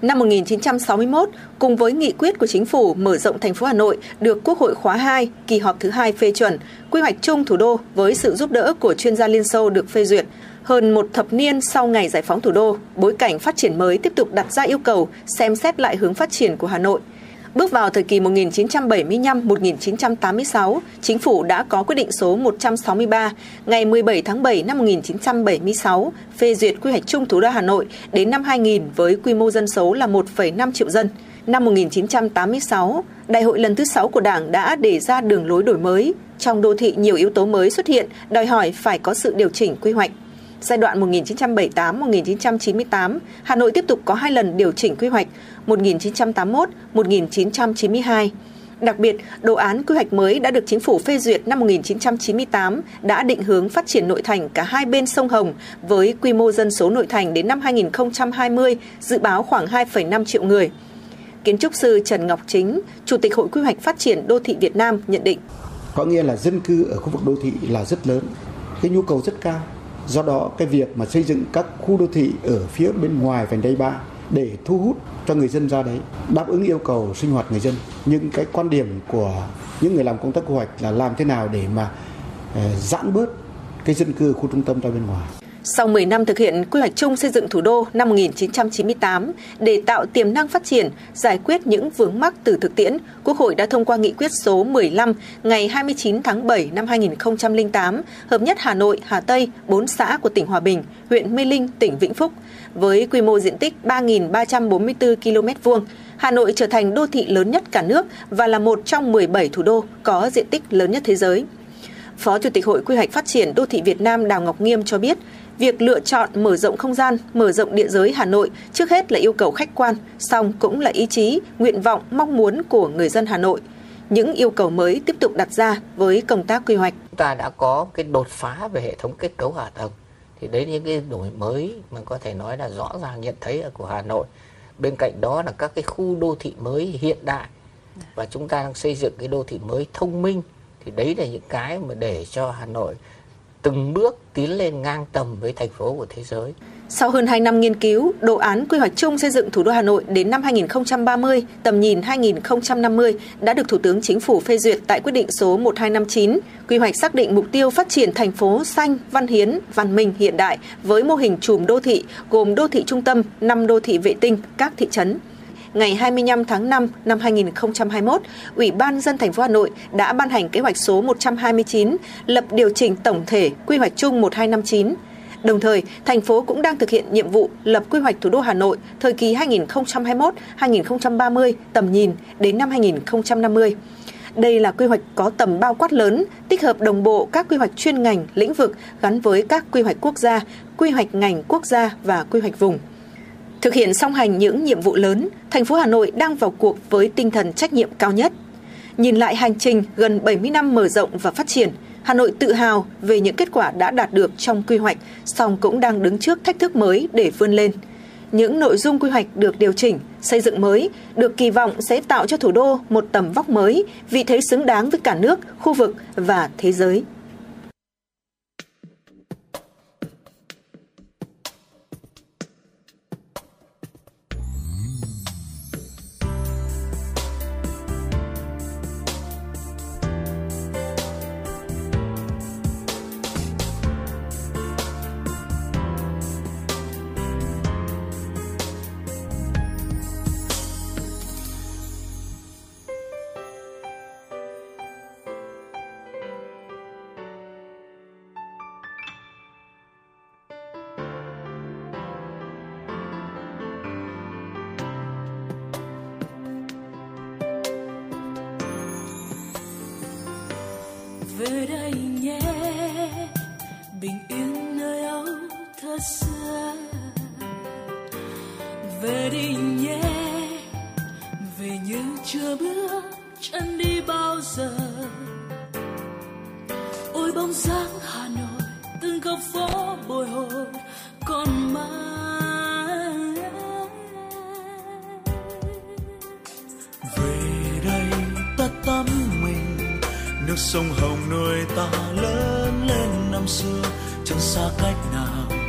Năm 1961, cùng với nghị quyết của chính phủ mở rộng thành phố Hà Nội được Quốc hội khóa 2, kỳ họp thứ hai phê chuẩn, quy hoạch chung thủ đô với sự giúp đỡ của chuyên gia Liên Xô được phê duyệt. Hơn một thập niên sau ngày giải phóng thủ đô, bối cảnh phát triển mới tiếp tục đặt ra yêu cầu xem xét lại hướng phát triển của Hà Nội – Bước vào thời kỳ 1975-1986, chính phủ đã có quyết định số 163 ngày 17 tháng 7 năm 1976 phê duyệt quy hoạch chung thủ đô Hà Nội đến năm 2000 với quy mô dân số là 1,5 triệu dân. Năm 1986, Đại hội lần thứ 6 của Đảng đã đề ra đường lối đổi mới. Trong đô thị nhiều yếu tố mới xuất hiện, đòi hỏi phải có sự điều chỉnh quy hoạch. Giai đoạn 1978-1998, Hà Nội tiếp tục có hai lần điều chỉnh quy hoạch 1981-1992. Đặc biệt, đồ án quy hoạch mới đã được chính phủ phê duyệt năm 1998 đã định hướng phát triển nội thành cả hai bên sông Hồng với quy mô dân số nội thành đến năm 2020 dự báo khoảng 2,5 triệu người. Kiến trúc sư Trần Ngọc Chính, Chủ tịch Hội Quy hoạch Phát triển Đô thị Việt Nam nhận định. Có nghĩa là dân cư ở khu vực đô thị là rất lớn, cái nhu cầu rất cao do đó, cái việc mà xây dựng các khu đô thị ở phía bên ngoài vành đai ba để thu hút cho người dân ra đấy đáp ứng yêu cầu sinh hoạt người dân. Những cái quan điểm của những người làm công tác quy hoạch là làm thế nào để mà ờ, giãn bớt cái dân cư khu trung tâm ra bên ngoài sau 10 năm thực hiện quy hoạch chung xây dựng thủ đô năm 1998 để tạo tiềm năng phát triển, giải quyết những vướng mắc từ thực tiễn, Quốc hội đã thông qua nghị quyết số 15 ngày 29 tháng 7 năm 2008 hợp nhất Hà Nội, Hà Tây, 4 xã của tỉnh Hòa Bình, huyện Mê Linh, tỉnh Vĩnh Phúc với quy mô diện tích 3.344 km vuông. Hà Nội trở thành đô thị lớn nhất cả nước và là một trong 17 thủ đô có diện tích lớn nhất thế giới. Phó Chủ tịch Hội Quy hoạch Phát triển Đô thị Việt Nam Đào Ngọc Nghiêm cho biết, việc lựa chọn mở rộng không gian, mở rộng địa giới Hà Nội trước hết là yêu cầu khách quan, song cũng là ý chí, nguyện vọng, mong muốn của người dân Hà Nội. Những yêu cầu mới tiếp tục đặt ra với công tác quy hoạch. Chúng ta đã có cái đột phá về hệ thống kết cấu hạ tầng. Thì đấy những cái đổi mới mà có thể nói là rõ ràng nhận thấy ở của Hà Nội. Bên cạnh đó là các cái khu đô thị mới hiện đại và chúng ta đang xây dựng cái đô thị mới thông minh thì đấy là những cái mà để cho Hà Nội từng bước tiến lên ngang tầm với thành phố của thế giới. Sau hơn 2 năm nghiên cứu, đồ án quy hoạch chung xây dựng thủ đô Hà Nội đến năm 2030, tầm nhìn 2050 đã được Thủ tướng Chính phủ phê duyệt tại quyết định số 1259. Quy hoạch xác định mục tiêu phát triển thành phố xanh, văn hiến, văn minh hiện đại với mô hình chùm đô thị gồm đô thị trung tâm, 5 đô thị vệ tinh, các thị trấn ngày 25 tháng 5 năm 2021, Ủy ban dân thành phố Hà Nội đã ban hành kế hoạch số 129 lập điều chỉnh tổng thể quy hoạch chung 1259. Đồng thời, thành phố cũng đang thực hiện nhiệm vụ lập quy hoạch thủ đô Hà Nội thời kỳ 2021-2030 tầm nhìn đến năm 2050. Đây là quy hoạch có tầm bao quát lớn, tích hợp đồng bộ các quy hoạch chuyên ngành, lĩnh vực gắn với các quy hoạch quốc gia, quy hoạch ngành quốc gia và quy hoạch vùng. Thực hiện song hành những nhiệm vụ lớn, thành phố Hà Nội đang vào cuộc với tinh thần trách nhiệm cao nhất. Nhìn lại hành trình gần 70 năm mở rộng và phát triển, Hà Nội tự hào về những kết quả đã đạt được trong quy hoạch, song cũng đang đứng trước thách thức mới để vươn lên. Những nội dung quy hoạch được điều chỉnh, xây dựng mới, được kỳ vọng sẽ tạo cho thủ đô một tầm vóc mới, vị thế xứng đáng với cả nước, khu vực và thế giới. Về đây nhé, bình yên nơi âu thơ xưa. Về đi nhé, về như chưa bước chân đi bao giờ. Ôi bóng dáng hà nội, từng góc phố bồi hồi, còn mãi nước sông hồng nuôi ta lớn lên năm xưa. Chẳng xa cách nào,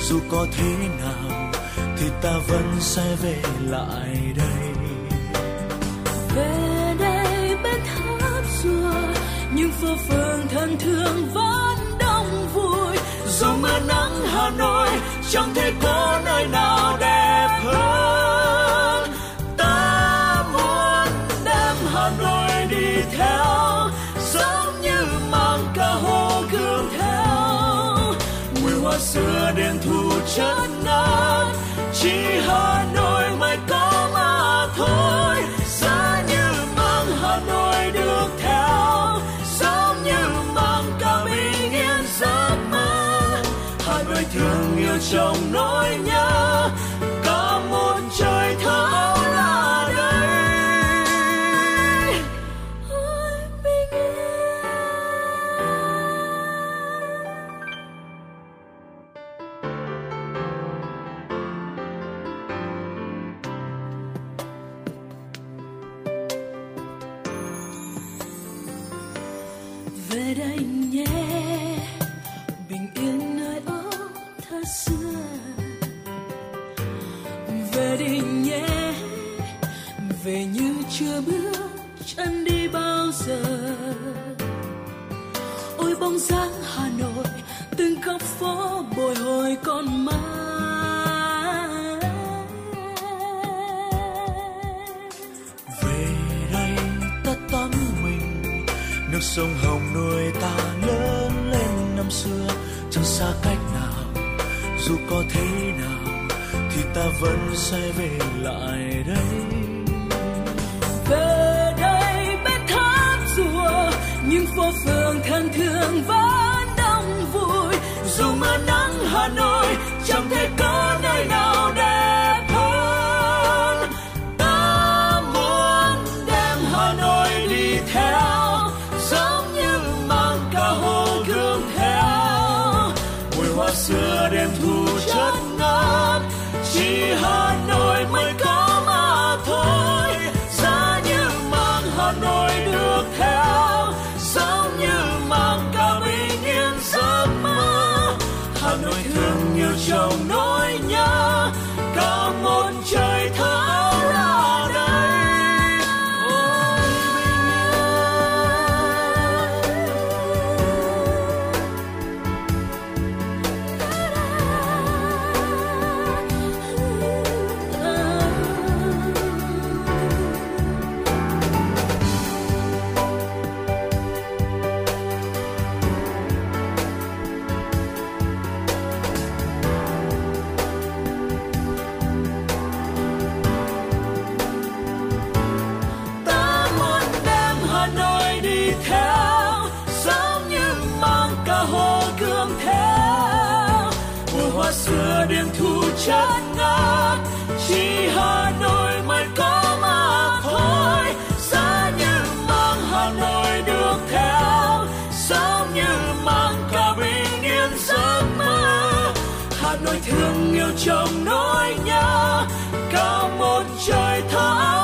dù có thế nào, thì ta vẫn sẽ về lại đây. Về đây bên tháp xưa nhưng phố phường thân thương vẫn đông vui. Dù mưa nắng hà nội chẳng thể có nơi nào đẹp mùi xưa đêm thu chất ngát chỉ hà nội mới có mà thôi. Giá như mang hà nội được theo, giống như mang cả bình yên giấc mơ. Hà nội thương yêu trong nỗi nhớ. Phố bồi hồi còn mãi. Về đây ta tắm mình, nước sông hồng nuôi ta lớn lên năm xưa. Chẳng xa cách nào, dù có thế nào thì ta vẫn sẽ về lại đây. Về đây bên tháp rùa những phố phường thân thương vẫn đông vui dù mưa nắng hà nội chẳng thể có nơi nào đẹp trong nỗi nhớ. Xưa đêm thu chất ngát, chỉ hà nội mới có mà thôi. Giá như mang hà nội được theo giống như mang cả bình yên giấc mơ. Hà nội thương yêu trong nỗi nhớ, cao một trời thơ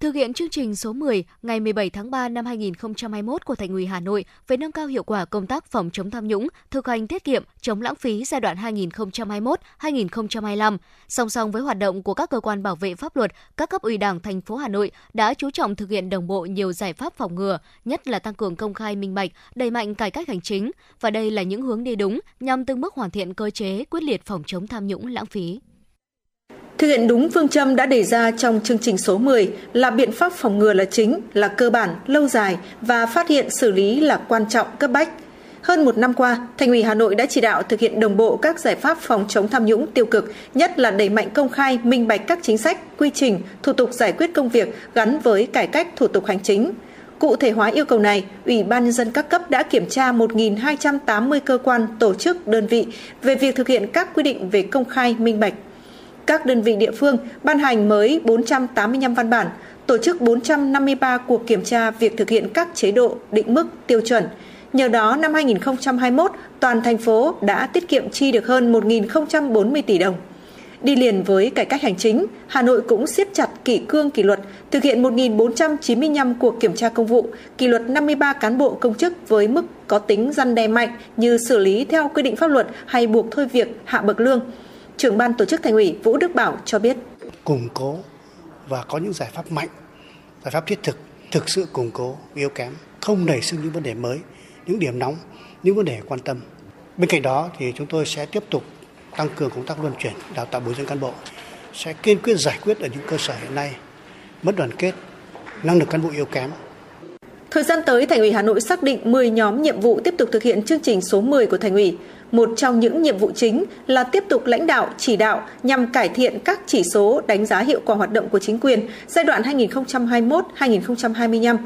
thực hiện chương trình số 10 ngày 17 tháng 3 năm 2021 của Thành ủy Hà Nội về nâng cao hiệu quả công tác phòng chống tham nhũng, thực hành tiết kiệm, chống lãng phí giai đoạn 2021-2025, song song với hoạt động của các cơ quan bảo vệ pháp luật, các cấp ủy Đảng thành phố Hà Nội đã chú trọng thực hiện đồng bộ nhiều giải pháp phòng ngừa, nhất là tăng cường công khai minh bạch, đẩy mạnh cải cách hành chính và đây là những hướng đi đúng nhằm từng bước hoàn thiện cơ chế quyết liệt phòng chống tham nhũng lãng phí. Thực hiện đúng phương châm đã đề ra trong chương trình số 10 là biện pháp phòng ngừa là chính, là cơ bản, lâu dài và phát hiện xử lý là quan trọng cấp bách. Hơn một năm qua, Thành ủy Hà Nội đã chỉ đạo thực hiện đồng bộ các giải pháp phòng chống tham nhũng tiêu cực, nhất là đẩy mạnh công khai, minh bạch các chính sách, quy trình, thủ tục giải quyết công việc gắn với cải cách thủ tục hành chính. Cụ thể hóa yêu cầu này, Ủy ban nhân dân các cấp đã kiểm tra 1.280 cơ quan, tổ chức, đơn vị về việc thực hiện các quy định về công khai, minh bạch. Các đơn vị địa phương ban hành mới 485 văn bản, tổ chức 453 cuộc kiểm tra việc thực hiện các chế độ, định mức, tiêu chuẩn. Nhờ đó, năm 2021, toàn thành phố đã tiết kiệm chi được hơn 1.040 tỷ đồng. Đi liền với cải cách hành chính, Hà Nội cũng siết chặt kỷ cương kỷ luật, thực hiện 1.495 cuộc kiểm tra công vụ, kỷ luật 53 cán bộ công chức với mức có tính răn đe mạnh như xử lý theo quy định pháp luật hay buộc thôi việc hạ bậc lương. Trưởng ban tổ chức Thành ủy Vũ Đức Bảo cho biết. Củng cố và có những giải pháp mạnh, giải pháp thiết thực, thực sự củng cố yếu kém, không nảy sinh những vấn đề mới, những điểm nóng, những vấn đề quan tâm. Bên cạnh đó thì chúng tôi sẽ tiếp tục tăng cường công tác luân chuyển, đào tạo bồi dưỡng cán bộ, sẽ kiên quyết giải quyết ở những cơ sở hiện nay mất đoàn kết, năng lực cán bộ yếu kém. Thời gian tới, Thành ủy Hà Nội xác định 10 nhóm nhiệm vụ tiếp tục thực hiện chương trình số 10 của Thành ủy. Một trong những nhiệm vụ chính là tiếp tục lãnh đạo, chỉ đạo nhằm cải thiện các chỉ số đánh giá hiệu quả hoạt động của chính quyền giai đoạn 2021-2025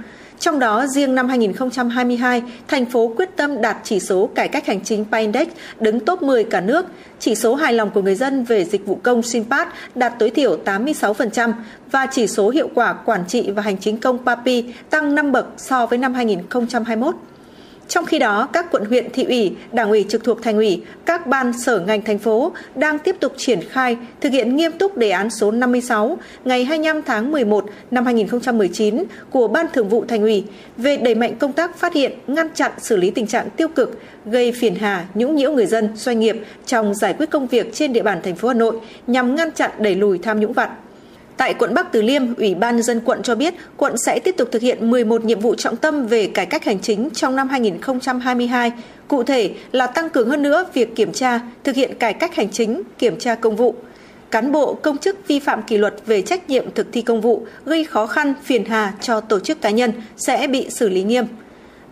trong đó, riêng năm 2022, thành phố quyết tâm đạt chỉ số cải cách hành chính Pindex đứng top 10 cả nước. Chỉ số hài lòng của người dân về dịch vụ công SINPAT đạt tối thiểu 86% và chỉ số hiệu quả quản trị và hành chính công PAPI tăng 5 bậc so với năm 2021. Trong khi đó, các quận huyện, thị ủy, đảng ủy trực thuộc thành ủy, các ban sở ngành thành phố đang tiếp tục triển khai thực hiện nghiêm túc đề án số 56 ngày 25 tháng 11 năm 2019 của Ban Thường vụ Thành ủy về đẩy mạnh công tác phát hiện, ngăn chặn xử lý tình trạng tiêu cực gây phiền hà, nhũng nhiễu người dân, doanh nghiệp trong giải quyết công việc trên địa bàn thành phố Hà Nội nhằm ngăn chặn đẩy lùi tham nhũng vặt. Tại quận Bắc Từ Liêm, Ủy ban dân quận cho biết quận sẽ tiếp tục thực hiện 11 nhiệm vụ trọng tâm về cải cách hành chính trong năm 2022, cụ thể là tăng cường hơn nữa việc kiểm tra, thực hiện cải cách hành chính, kiểm tra công vụ. Cán bộ, công chức vi phạm kỷ luật về trách nhiệm thực thi công vụ gây khó khăn, phiền hà cho tổ chức cá nhân sẽ bị xử lý nghiêm.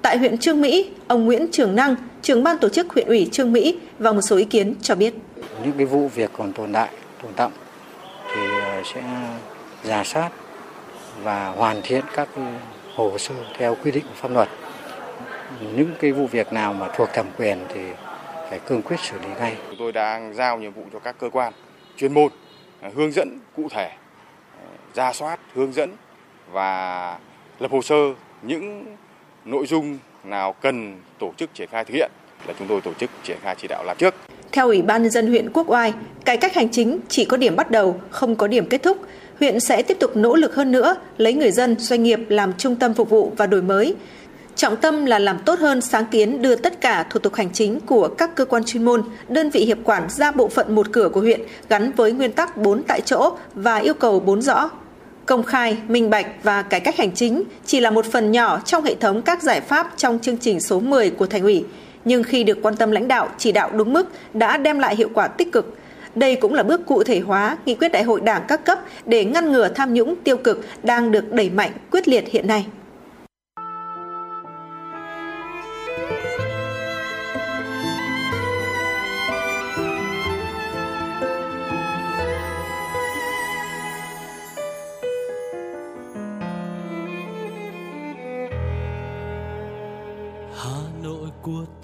Tại huyện Trương Mỹ, ông Nguyễn Trường Năng, trưởng ban tổ chức huyện ủy Trương Mỹ và một số ý kiến cho biết. Những cái vụ việc còn tồn tại, tồn động thì ờ, sẽ giả soát và hoàn thiện các hồ sơ theo quy định của pháp luật. Những cái vụ việc nào mà thuộc thẩm quyền thì phải cương quyết xử lý ngay. Chúng tôi đang giao nhiệm vụ cho các cơ quan chuyên môn ờ, hướng dẫn cụ thể, ờ, ra soát, hướng dẫn và lập hồ sơ những nội dung nào cần tổ chức triển khai thực hiện là chúng tôi tổ chức triển khai chỉ đạo làm trước. Theo Ủy ban nhân dân huyện Quốc Oai, cải cách hành chính chỉ có điểm bắt đầu, không có điểm kết thúc. Huyện sẽ tiếp tục nỗ lực hơn nữa, lấy người dân, doanh nghiệp làm trung tâm phục vụ và đổi mới. Trọng tâm là làm tốt hơn sáng kiến đưa tất cả thủ tục hành chính của các cơ quan chuyên môn, đơn vị hiệp quản ra bộ phận một cửa của huyện gắn với nguyên tắc 4 tại chỗ và yêu cầu 4 rõ. Công khai, minh bạch và cải cách hành chính chỉ là một phần nhỏ trong hệ thống các giải pháp trong chương trình số 10 của Thành ủy nhưng khi được quan tâm lãnh đạo, chỉ đạo đúng mức đã đem lại hiệu quả tích cực. Đây cũng là bước cụ thể hóa nghị quyết đại hội đảng các cấp để ngăn ngừa tham nhũng tiêu cực đang được đẩy mạnh quyết liệt hiện nay.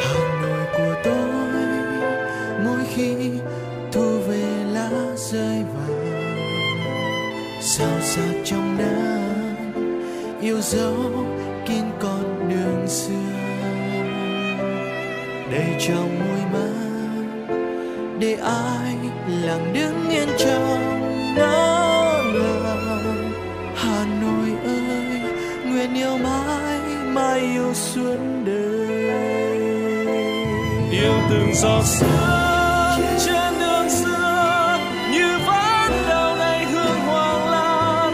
Hà Nội của tôi, mỗi khi thu về lá rơi vàng sao xa trong nắng yêu dấu kín con đường xưa. Đầy trong môi mắt để ai lặng đứng yên trong nắng lòng hà nội ơi nguyện yêu mãi mãi yêu suốt từng giọt sương trên đường xưa, như vẫn đau này hương hoàng lan.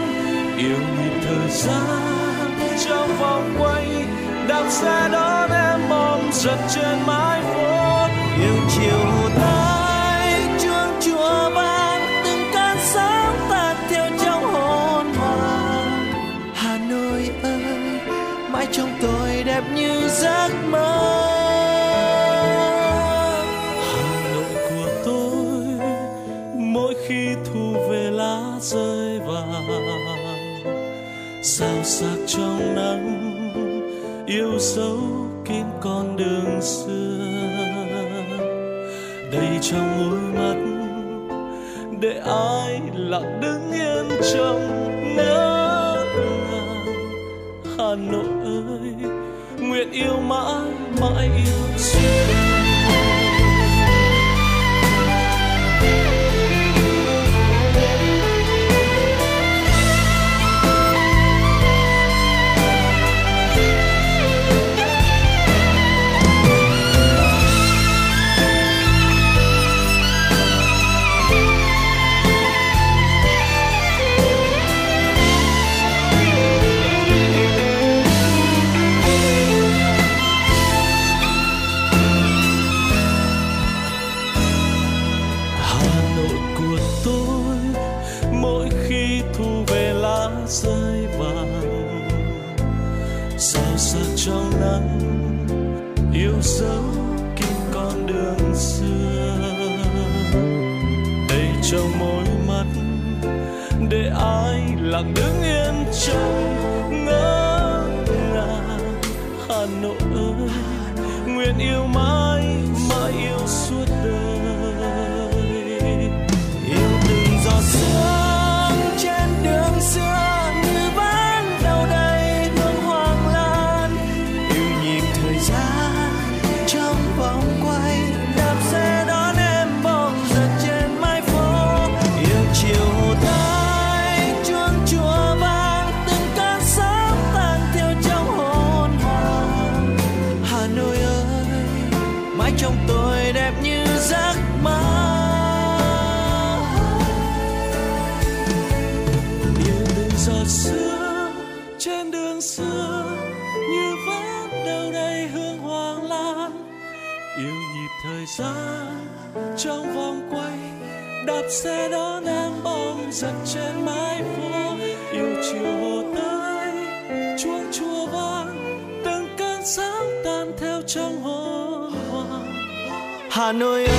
Yêu nhịp thời gian trong vòng quay, đạp xe đón em mong giật trên mái phố. rơi vàng. Sao sắc trong nắng, yêu dấu kín con đường xưa. Đầy trong đôi mắt, để ai lặng đứng yên trong ngỡ ngàng hà nội ơi, nguyện yêu mãi mãi yêu xưa lặng đứng yên trong I know you.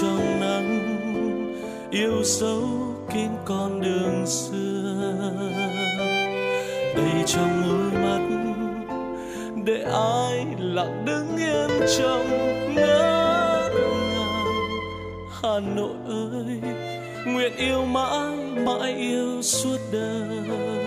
trong nắng, yêu sâu kín con đường xưa. Đầy trong đôi mắt, để ai lặng đứng yên trong ngỡ ngàng hà nội ơi, nguyện yêu mãi mãi yêu suốt đời.